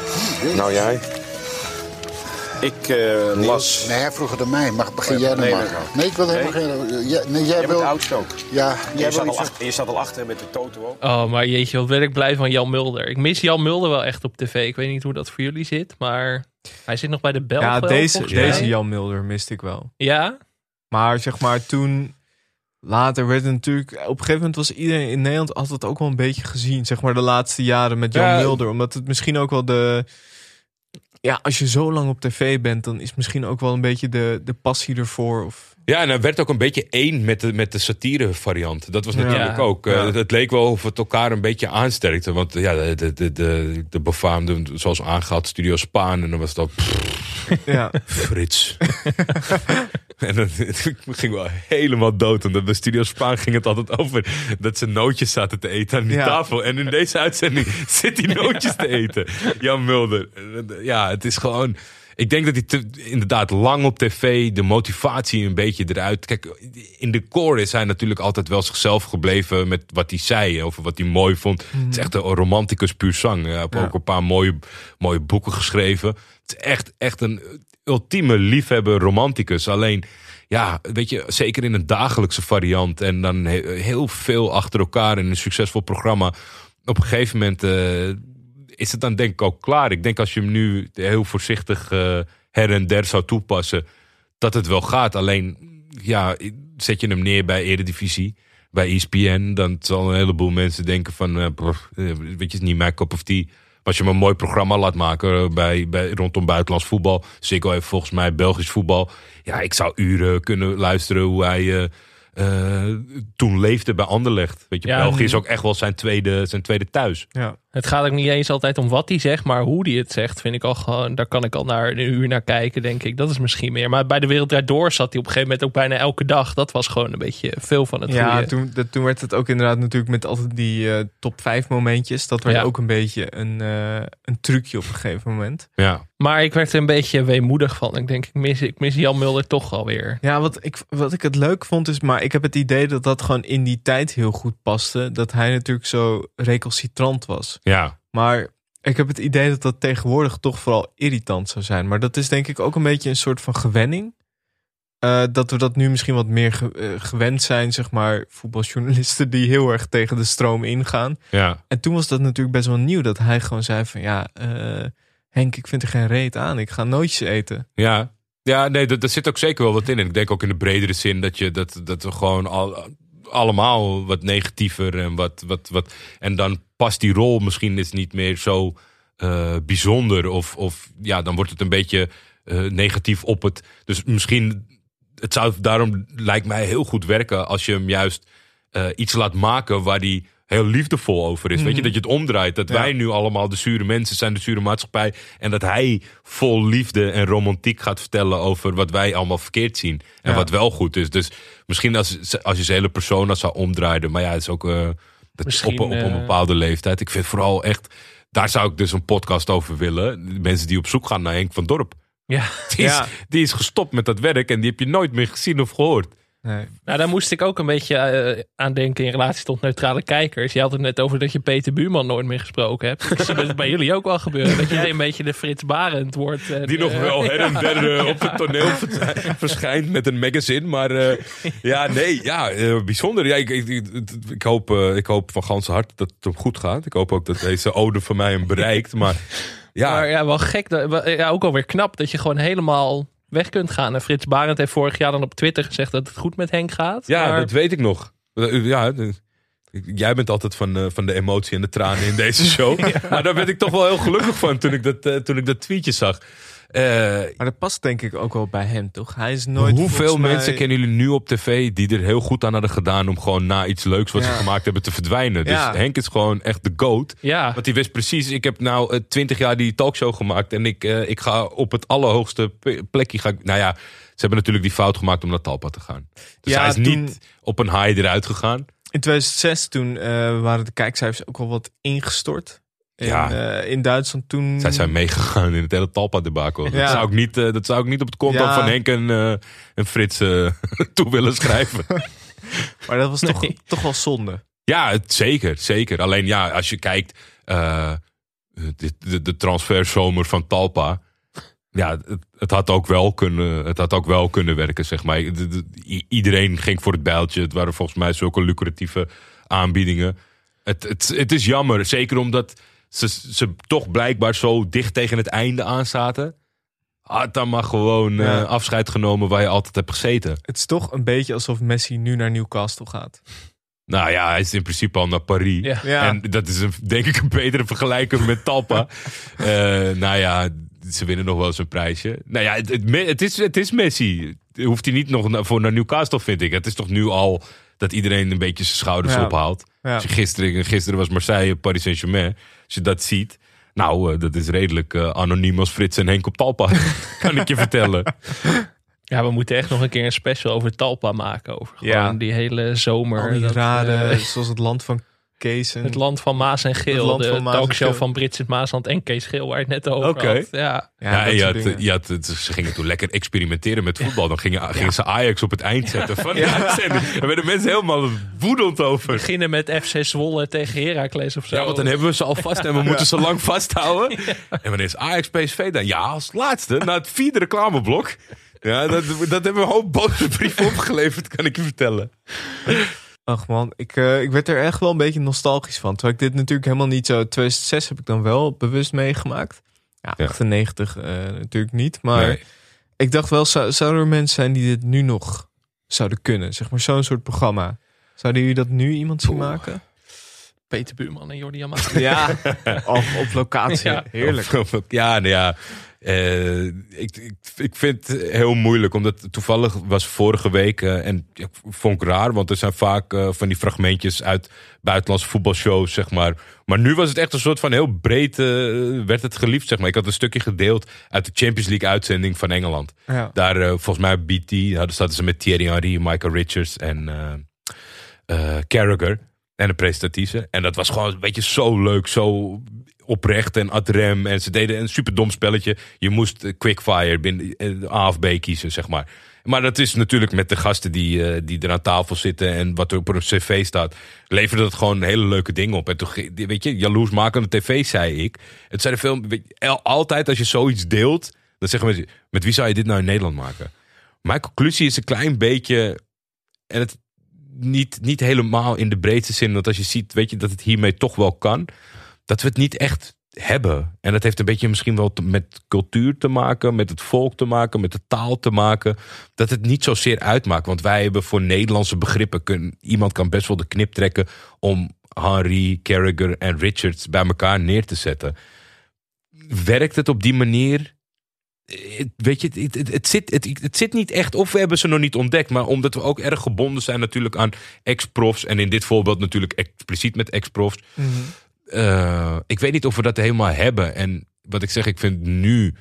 Nou jij? Ik eh, las... Nee, hij vroeg het aan mij. Mag, begin jij dan nee, maar? nee, nee. Nee, ik wil helemaal geen... Ja, nee, jij Jij wil... bent oudste ook. Ja, Je jij staat, wil al achter, je staat al achter met de toto ook. Oh, maar jeetje, wat ben ik blij van Jan Mulder. Ik mis Jan Mulder wel echt op tv. Ik weet niet hoe dat voor jullie zit, maar hij zit nog bij de Belg. Ja, deze, deze Jan Mulder miste ik wel. Ja? Maar zeg maar toen... Later werd het natuurlijk... Op een gegeven moment was iedereen in Nederland altijd ook wel een beetje gezien. Zeg maar de laatste jaren met Jan Ja. Mulder. Omdat het misschien ook wel de... Ja, als je zo lang op tv bent, dan is misschien ook wel een beetje de, de passie ervoor. Of, Ja, en hij werd ook een beetje één met de, met de satire variant. Dat was natuurlijk Ja. ook. eh, Ja. Het, het leek wel of het elkaar een beetje aansterkte. Want ja, de, de, de, de, de befaamde, zoals aangehaald, Studio Spaan. En dan was dat... Ja. Frits. en ik ging wel helemaal dood. Want bij Studio Spaan ging het altijd over dat ze nootjes zaten te eten aan die tafel. En in deze uitzending zit hij nootjes te eten. Jan Mulder. Ja, het is gewoon... Ik denk dat hij te- inderdaad lang op tv de motivatie een beetje eruit. Kijk, in de core is hij natuurlijk altijd wel zichzelf gebleven met wat hij zei. Over wat hij mooi vond. Het is echt een romanticus puur zang. Hij heeft Ja. ook een paar mooie, mooie boeken geschreven. Het is echt, echt een ultieme liefhebber romanticus. Alleen, ja, weet je, zeker in een dagelijkse variant. En dan he- heel veel achter elkaar in een succesvol programma. Op een gegeven moment eh, is het dan denk ik ook klaar. Ik denk als je hem nu heel voorzichtig eh, her en der zou toepassen, dat het wel gaat. Alleen, ja, zet je hem neer bij Eredivisie, bij ESPN, dan zal een heleboel mensen denken van, eh, eh, weet je, het is niet mijn cup of tea. Maar als je hem een mooi programma laat maken bij, bij, rondom buitenlands voetbal, Ziggo heeft volgens mij Belgisch voetbal. Ja, ik zou uren kunnen luisteren hoe hij toen leefde bij Anderlecht. Weet je, Ja, België is ook echt wel zijn tweede, zijn tweede thuis. ja. Het gaat ook niet eens altijd om wat hij zegt, maar hoe hij het zegt, vind ik al gewoon. Daar kan ik al naar een uur naar kijken, denk ik. Dat is misschien meer. Maar bij de Wereld Draait Door zat hij op een gegeven moment ook bijna elke dag. Dat was gewoon een beetje veel van het ja, toen, dat, toen werd het ook inderdaad natuurlijk met altijd die eh, top 5 momentjes. Dat werd Ja. ook een beetje een, eh, een trucje op een gegeven moment. Ja. Maar ik werd er een beetje weemoedig van. Ik denk, ik mis, ik mis Jan Mulder toch alweer. Ja, wat ik, wat ik het leuk vond is, maar ik heb het idee dat dat gewoon in die tijd heel goed paste. Dat hij natuurlijk zo recalcitrant was. Ja. Maar ik heb het idee dat dat tegenwoordig toch vooral irritant zou zijn. Maar dat is denk ik ook een beetje een soort van gewenning. Eh, dat we dat nu misschien wat meer ge- eh, gewend zijn, zeg maar, voetbaljournalisten die heel erg tegen de stroom ingaan. Ja. En toen was dat natuurlijk best wel nieuw, dat hij gewoon zei van ja, eh, Henk, ik vind er geen reet aan, ik ga nootjes eten. Ja, ja nee, daar zit ook zeker wel wat in. En ik denk ook in de bredere zin dat, je, dat, dat we gewoon al, allemaal wat negatiever en wat, wat, wat. En dan past die rol misschien is niet meer zo eh, bijzonder. Of, of ja, dan wordt het een beetje eh, negatief op het. Dus misschien, het zou daarom lijkt mij heel goed werken als je hem juist eh, iets laat maken waar die heel liefdevol over is. Weet je, Mhm. dat je het omdraait. Dat Ja. wij nu allemaal de zure mensen zijn, de zure maatschappij. En dat hij vol liefde en romantiek gaat vertellen over wat wij allemaal verkeerd zien. En Ja. wat wel goed is. Dus misschien als, als je zijn hele persona zou omdraaien. Maar ja, het is ook eh, dat op, op een eh, bepaalde leeftijd. Ik vind vooral echt, daar zou ik dus een podcast over willen. Mensen die op zoek gaan naar Henk van Dorp. Ja. Die is, Ja. die is gestopt met dat werk en die heb je nooit meer gezien of gehoord. Nee. Nou, daar moest ik ook een beetje eh, aan denken in relatie tot neutrale kijkers. Je had het net over dat je Peter Buurman nooit meer gesproken hebt. Ik zie het bij jullie ook wel gebeuren. Dat jij een beetje de Frits Barend wordt. en, Die nog eh, wel her en der eh, op het toneel ver- verschijnt met een magazine. Maar eh, ja, nee, ja, eh, bijzonder. Ja, ik, ik, hoop, eh, ik hoop van ganse hart dat het hem goed gaat. Ik hoop ook dat deze ode van mij hem bereikt. Maar ja, Maar ja, wel gek. Dat, ja, ook alweer knap dat je gewoon helemaal weg kunt gaan. En Frits Barend heeft vorig jaar dan op Twitter gezegd dat het goed met Henk gaat. ja maar, dat weet ik nog. Eh, Ja, eh, jij bent altijd van, eh, van de emotie en de tranen in deze show. Maar daar werd ik toch wel heel gelukkig van toen ik dat, toen ik dat tweetje zag. Eh, Maar dat past denk ik ook wel bij hem, toch? Hij is nooit. Hoeveel mij- mensen kennen jullie nu op tv die er heel goed aan hadden gedaan om gewoon na iets leuks wat ze gemaakt hebben te verdwijnen? Dus. Henk is gewoon echt de goat. Ja. Want hij wist precies, ik heb nou eh, twintig jaar die talkshow gemaakt en ik, eh, ik ga op het allerhoogste plekje. Ga ik, nou ja, ze hebben natuurlijk die fout gemaakt om naar Talpa te gaan. Dus Ja, hij is toen- niet op een high eruit gegaan. In 2006 toen eh, waren de kijkcijfers ook wel wat ingestort. In, Ja. eh, in Duitsland toen. Zij zijn meegegaan in het hele Talpa-debakel. Ja. Dat, zou ik niet, eh, dat zou ik niet op het konto Ja. van Henk en, eh, en Frits toe willen schrijven. Maar dat was toch, toch wel zonde. Ja, het- zeker, zeker. Alleen ja, als je kijkt, de, de, de transferzomer van Talpa. Ja, het, het had ook wel kunnen, het had ook wel kunnen werken, zeg maar. I- iedereen ging voor het bijltje. Het waren volgens mij zulke lucratieve aanbiedingen. Het, het, het is jammer, zeker omdat ze, ze toch blijkbaar zo dicht tegen het einde aan zaten. Had dan maar gewoon eh, afscheid genomen waar je altijd hebt gezeten. Het is toch een beetje alsof Messi nu naar Newcastle gaat. Nou ja, hij is in principe al naar Paris. Ja. Ja. En dat is een, denk ik een betere vergelijking met Talpa. Eh, nou ja, ze winnen nog wel eens een prijsje. Nou ja, het, het, het, is, het is Messi. Hoeft hij niet nog naar- voor naar Newcastle, vind ik. Het is toch nu al dat iedereen een beetje zijn schouders Ja. ophaalt. Ja. Als je gisteren, gisteren was Marseille, Paris Saint-Germain. Als je dat ziet... Nou, eh, dat is redelijk eh, anoniem als Frits en Henk op Talpa. kan ik je vertellen. Ja, we moeten echt nog een keer een special over Talpa maken. Over gewoon Ja. die hele zomer. Al die dat, rare, eh, zoals het land van Kees. En, het land van Maas en Het Geel. land De van talkshow van Brits in het Maasland en Kees Geel, waar je het net over had. Ja. Ja, had, het- ze gingen toen lekker experimenteren met voetbal. Dan gingen, gingen ze Ajax op het eind zetten van die uitzending. Daar werden mensen helemaal woedend over. Beginnen met FC Zwolle tegen Heracles of zo. Ja, want dan hebben we ze al vast en we moeten ze lang vasthouden. En wanneer is Ajax PSV dan? Ja, als laatste, na het vierde reclameblok. Ja, dat, dat hebben we een hoop boze brieven opgeleverd, kan ik je vertellen. Ach man, ik, eh, ik werd er echt wel een beetje nostalgisch van. Terwijl ik dit natuurlijk helemaal niet zo... 2006 heb ik dan wel bewust meegemaakt. Ja, Ja. 98 eh, natuurlijk niet. Maar Nee. ik dacht wel, zou, zouden er mensen zijn die dit nu nog zouden kunnen? Zeg maar zo'n soort programma. Zouden jullie dat nu iemand zien maken? Peter Buurman en Jordi Amat. Ja, of op locatie. Ja. Heerlijk. Of- of- Ja, nou ja. eh, ik, ik, ik vind het heel moeilijk, omdat toevallig was vorige week, eh, en ik vond ik raar, want er zijn vaak eh, van die fragmentjes uit buitenlandse voetbalshows, zeg maar. Maar nu was het echt een soort van heel breed, werd het geliefd, zeg maar. Ik had een stukje gedeeld uit de Champions League uitzending van Engeland. Ja. Daar, volgens mij, BT, hadden zaten ze met Thierry Henry, Michael Richards en eh eh, Carragher. En de presentatrice. En dat was gewoon een beetje zo leuk, zo oprecht en ad rem. En ze deden een super dom spelletje. Je moest eh, quickfire binnen eh, A of B kiezen, zeg maar. Maar dat is natuurlijk met de gasten die, eh, die er aan tafel zitten en wat er op een cv staat, leverde dat gewoon hele leuke dingen op. En toen, weet je, jaloersmakende tv, zei ik. Het zijn er veel, weet je, el- altijd als je zoiets deelt, dan zeggen mensen, met wie zou je dit nou in Nederland maken? Mijn conclusie is een klein beetje, en het niet, niet helemaal in de breedste zin, want als je ziet, weet je, dat het hiermee toch wel kan, dat we het niet echt hebben. En dat heeft een beetje misschien wel met cultuur te maken, met het volk te maken, met de taal te maken. Dat het niet zozeer uitmaakt. Want wij hebben voor Nederlandse begrippen, iemand kan best wel de knip trekken om Henry, Carragher en Richards bij elkaar neer te zetten. Werkt het op die manier? Weet je, het, het, het zit, het, het zit niet echt, of we hebben ze nog niet ontdekt, maar omdat we ook erg gebonden zijn natuurlijk aan ex-profs. En in dit voorbeeld natuurlijk expliciet met ex-profs. Eh, ik weet niet of we dat helemaal hebben. En wat ik zeg, ik vind nu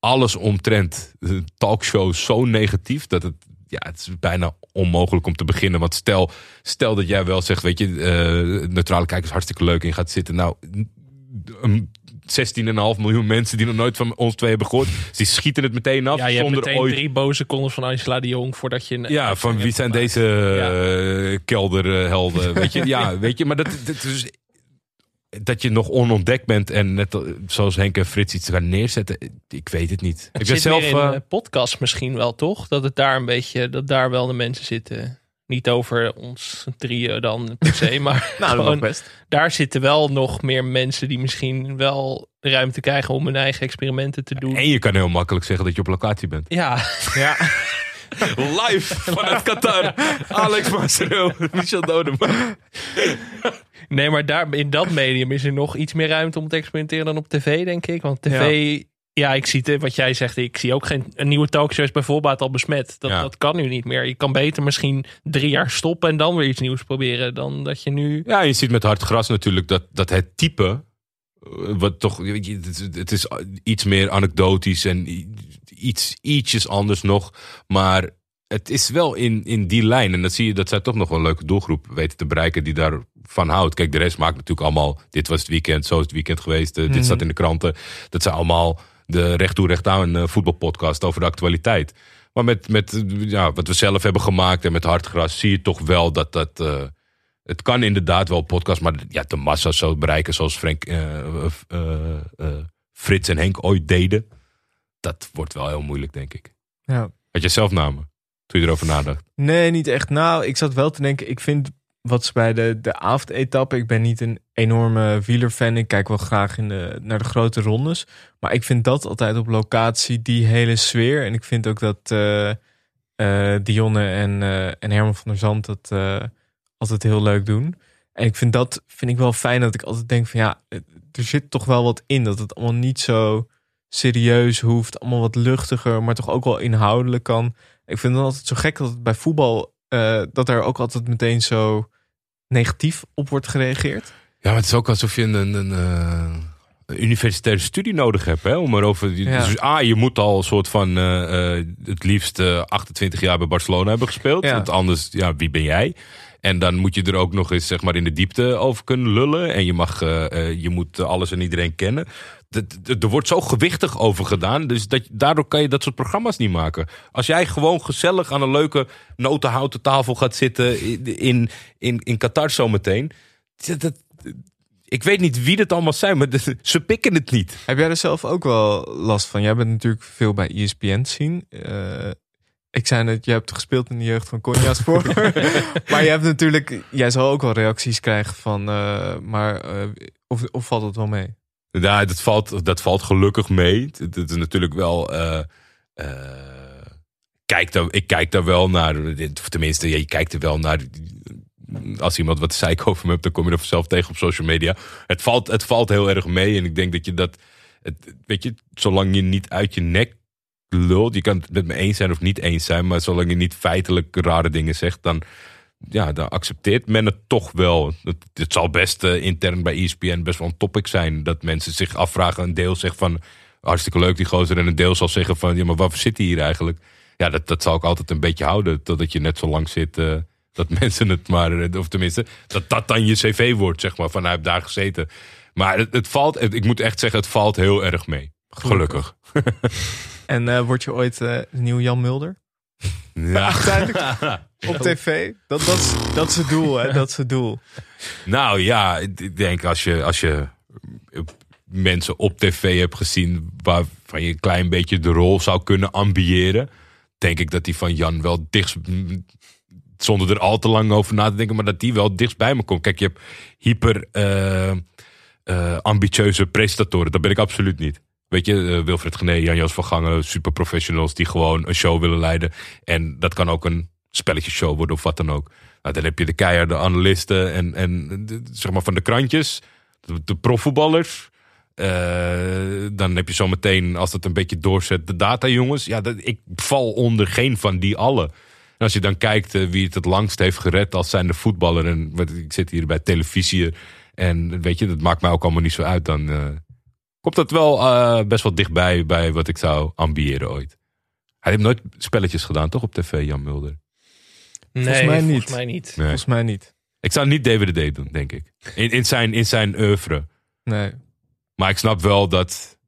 alles omtrent talkshows zo negatief dat het, ja, het is bijna onmogelijk om te beginnen. Want stel, stel dat jij wel zegt, weet je, eh, neutrale kijkers hartstikke leuk je gaat zitten. Nou, een 16,5 miljoen mensen die nog nooit van ons twee hebben gehoord, die schieten het meteen af Ja, je hebt zonder ooit. drie boze columns van Angela de Jong voordat je... Een Ja, van wie zijn deze eh, kelderhelden? Weet je, ja, weet je, maar dat, dat is dat je nog onontdekt bent en net al- zoals Henk en Frits iets gaan neerzetten, ik weet het niet. Het ik ben zelf. in eh, podcast misschien wel, toch? Dat het daar een beetje, dat daar wel de mensen zitten. Niet over ons drieën dan per se, maar Nou, gewoon, best. daar zitten wel nog meer mensen die misschien wel de ruimte krijgen om hun eigen experimenten te doen. en je kan heel makkelijk zeggen dat je op locatie bent. Ja, Ja. Live vanuit Qatar. Alex Marcelo, Michel Dodeman. nee, maar daar, in dat medium is er nog iets meer ruimte om te experimenteren dan op tv, denk ik. Want tv, ja, ik zie het, wat jij zegt, ik zie ook geen een nieuwe talkshow is bijvoorbeeld al besmet. Dat, Ja. dat kan nu niet meer. Je kan beter misschien drie jaar stoppen en dan weer iets nieuws proberen dan dat je nu... Ja, je ziet met hard gras natuurlijk dat, dat het type, eh, wat toch, het, is- iets meer anekdotisch en iets, ietsjes anders nog. Maar het is wel in, in die lijn. En dan zie je dat zij toch nog wel een leuke doelgroep weten te bereiken die daarvan houdt. Kijk, de rest maakt natuurlijk allemaal. Dit was het weekend, zo is het weekend geweest. eh, Mhm. Dit staat in de kranten. Dat zijn allemaal de recht toe, recht aan eh, voetbalpodcast over de actualiteit. Maar met, met ja, wat we zelf hebben gemaakt en met Hartgras zie je toch wel dat dat. eh, het kan inderdaad wel podcast, maar ja, de massa zo bereiken zoals Frank, eh, Frits en Henk ooit deden. Dat wordt wel heel moeilijk, denk ik. Ja. Had je zelf namen toen je erover nadacht? Nee, niet echt. Nou, ik zat wel te denken, ik vind wat ze bij de, de avondetappe, ik ben niet een enorme wielerfan. Ik kijk wel graag in de, naar de grote rondes. Maar ik vind dat altijd op locatie, die hele sfeer. En ik vind ook dat eh, Dionne en, eh, en Herman van der Zand dat altijd heel leuk doen. En ik vind dat vind ik wel fijn dat ik altijd denk van ja, er zit toch wel wat in. Dat het allemaal niet zo serieus hoeft. Allemaal wat luchtiger, maar toch ook wel inhoudelijk kan. Ik vind het altijd zo gek dat het bij voetbal, eh, dat er ook altijd meteen zo negatief op wordt gereageerd. Ja, maar het is ook alsof je een, een, een, eh, een universitaire studie nodig hebt. Hè, om erover, Ja. Dus A, je moet al een soort van eh, het liefst eh, 28 jaar bij Barcelona hebben gespeeld. Ja. Want anders, ja, wie ben jij? En dan moet je er ook nog eens zeg maar, in de diepte over kunnen lullen. En je, mag, eh, je moet alles en iedereen kennen. Er wordt zo gewichtig over gedaan. Dus dat, daardoor kan je dat soort programma's niet maken. Als jij gewoon gezellig aan een leuke notenhouten tafel gaat zitten in, in, in, Qatar zometeen. Dat, ik weet niet wie dat allemaal zijn, maar ze pikken het niet. Heb jij er zelf ook wel last van? Jij bent natuurlijk veel bij ESPN zien. Eh, ik zei net, je hebt gespeeld in de jeugd van Konja's voor. maar je hebt natuurlijk, jij zal ook wel reacties krijgen van, eh, maar eh, of, of valt het wel mee? Ja, dat valt, dat valt gelukkig mee. Het, het is natuurlijk wel. eh, eh, kijk daar, ik kijk daar wel naar. Of tenminste, ja, je kijkt er wel naar. Als iemand wat zeik over me hebt, dan kom je er zelf tegen op social media. Het valt, het valt heel erg mee. En ik denk dat je dat. Het, weet je, zolang je niet uit je nek lult. Je kan het met me eens zijn of niet eens zijn. Maar zolang je niet feitelijk rare dingen zegt, dan. Ja, dan accepteert men het toch wel. Het, het zal best eh, intern bij ESPN best wel een topic zijn. Dat mensen zich afvragen. Een deel zegt van hartstikke leuk die gozer. En een deel zal zeggen van ja, maar waarvoor zit hij hier eigenlijk? Ja, dat, dat zal ik altijd een beetje houden. Totdat je net zo lang zit eh, dat mensen het maar... eh, Of tenminste, dat dat dan je cv wordt, zeg maar. Van hij heeft daar gezeten. Maar het, het valt, het- ik moet echt zeggen, het valt heel erg mee. Gelukkig. En eh word je ooit eh nieuw Jan Mulder? Ja. Uiteindelijk op tv. Dat, dat, is, dat is het doel, hè? Dat is het doel. Nou ja, ik denk als je, als je mensen op tv hebt gezien waarvan je een klein beetje de rol zou kunnen ambiëren, denk ik dat die van Jan wel dichtst, zonder er al te lang over na te denken, maar dat die wel dichtst bij me komt. Kijk, je hebt hyper eh, ambitieuze presentatoren, dat ben ik absoluut niet. Weet je, eh, Wilfred Gené, Jan-Jos van Gangen, super professionals die gewoon een show willen leiden. En dat kan ook een spelletjeshow worden of wat dan ook. Nou, dan heb je de keiharde analisten en, en zeg maar van de krantjes, de, profvoetballers. Eh, dan heb je zometeen, als dat een beetje doorzet, de datajongens. Ja, dat, ik val onder geen van die allen. En als je dan kijkt eh, wie het het langst heeft gered als zijn de voetballer. En wat, ik zit hier bij televisie. En weet je, dat maakt mij ook allemaal niet zo uit. Dan komt dat wel eh, best wel dichtbij bij wat ik zou ambiëren ooit. Hij heeft nooit spelletjes gedaan, toch, op tv, Jan Mulder? Nee, volgens mij niet. volgens mij niet. Nee. Volgens mij niet. Ik zou niet DVD doen, denk ik. In, in, zijn, in zijn oeuvre. Nee. Maar ik snap wel dat.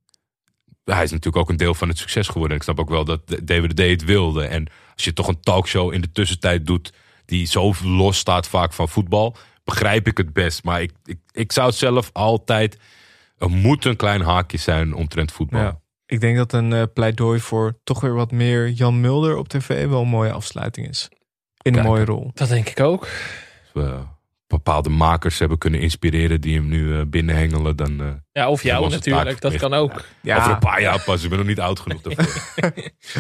Hij is natuurlijk ook een deel van het succes geworden. Ik snap ook wel dat DVD het wilde. En als je toch een talkshow in de tussentijd doet. die zo los staat vaak van voetbal. begrijp ik het best. Maar ik, ik, ik zou zelf altijd. Er moet een klein haakje zijn omtrent voetbal. Ja. Ik denk dat een eh, pleidooi voor toch weer wat meer Jan Mulder op tv wel een mooie afsluiting is. In een mooie rol. Dat denk ik ook. Als we bepaalde makers hebben kunnen inspireren. die hem nu eh, binnenhengelen. dan. eh, Ja, of jou natuurlijk. Dat kan ook. Ja. Over een paar jaar pas. Ik ben nog niet oud genoeg daarvoor.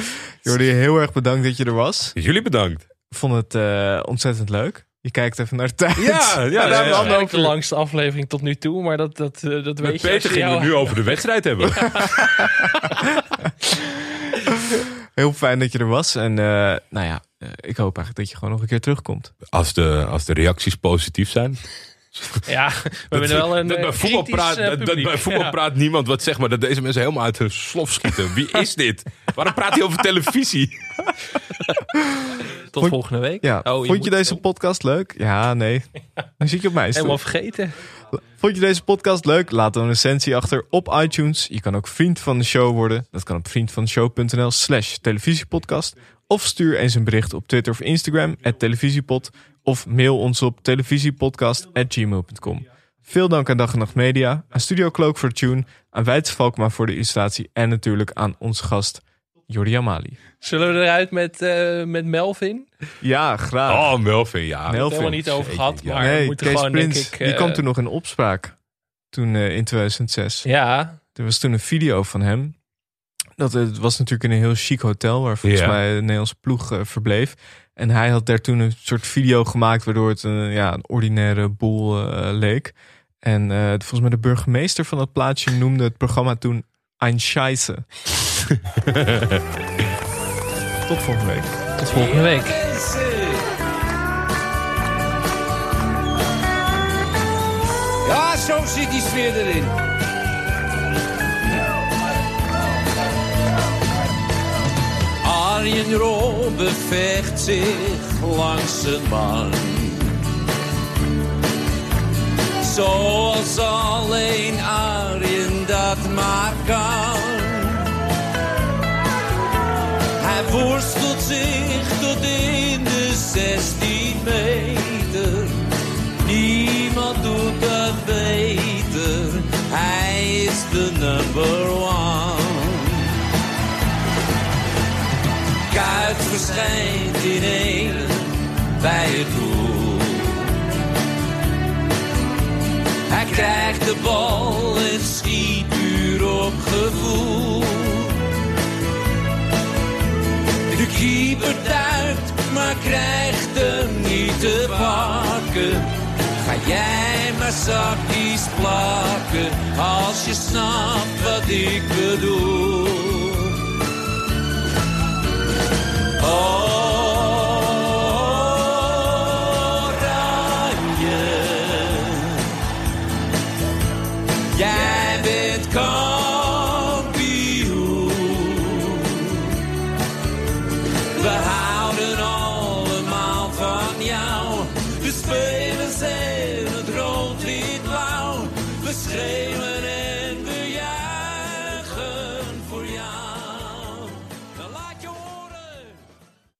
Jordi, heel erg bedankt dat je er was. Jullie bedankt. Ik vond het eh, ontzettend leuk. Je kijkt even naar de tijd. Ja, ja, ja, ja. de langste aflevering tot nu toe, maar dat, dat, eh, dat weet Met Peter je gingen we jou- het nu over de wedstrijd hebben. Heel fijn dat je er was. En eh, nou ja, eh, ik hoop eigenlijk dat je gewoon nog een keer terugkomt. Als de, als de reacties positief zijn. Ja, we hebben wel een dat bij eh, voetbal, kritisch, praat, eh, dat, bij voetbal Ja. praat niemand wat zeg maar dat deze mensen helemaal uit hun slof schieten. Wie is dit? Waarom praat hij over televisie? Tot Vond- volgende week. Ja, Oh, vond je moet- deze podcast leuk? Ja, nee. Dan zit je op mij. stoel. Helemaal vergeten. Vond je deze podcast leuk? Laat dan een recensie achter op iTunes. Je kan ook vriend van de show worden. Dat kan op vriendvandeshow.nl slash televisiepodcast. Of stuur eens een bericht op Twitter of Instagram, at televisiepod. Of mail ons op televisiepodcast.gmail.com. Veel dank aan Dag en Nacht Media, aan Studio Cloak voor tune, aan Weidse Valkma voor de illustratie en natuurlijk aan onze gast Jordi Amali. Zullen we eruit met, eh, met Melvin? Ja, graag. Oh, Melvin, ja. Melvin. helemaal niet over gehad, Ja. maar we nee, moeten Kees gewoon, Prins, denk ik... die eh, kwam toen nog in opspraak. Toen eh, in 2006. Ja, Er was toen een video van hem. Dat het was natuurlijk in een heel chic hotel waar volgens Ja. mij de Nederlandse ploeg verbleef. En hij had daar toen een soort video gemaakt waardoor het een, ja, een ordinaire boel eh, leek. En eh, volgens mij de burgemeester van dat plaatsje noemde het programma toen Ein Scheisse. Tot volgende week. tot volgende week. Ja, zo zit die sfeer erin. Arjen Robben vecht zich langs een man. Zoals alleen Arjen dat maar kan. Hij worstelt zich tot in de 16 meter. Niemand doet dat beter. Hij is de number one. Verschijnt in bij het doel. Hij krijgt de bal en schiet puur op gevoel. De keeper duikt, maar krijgt hem niet te pakken. Ga jij maar zakjes plakken, als je snapt wat ik bedoel. Oh.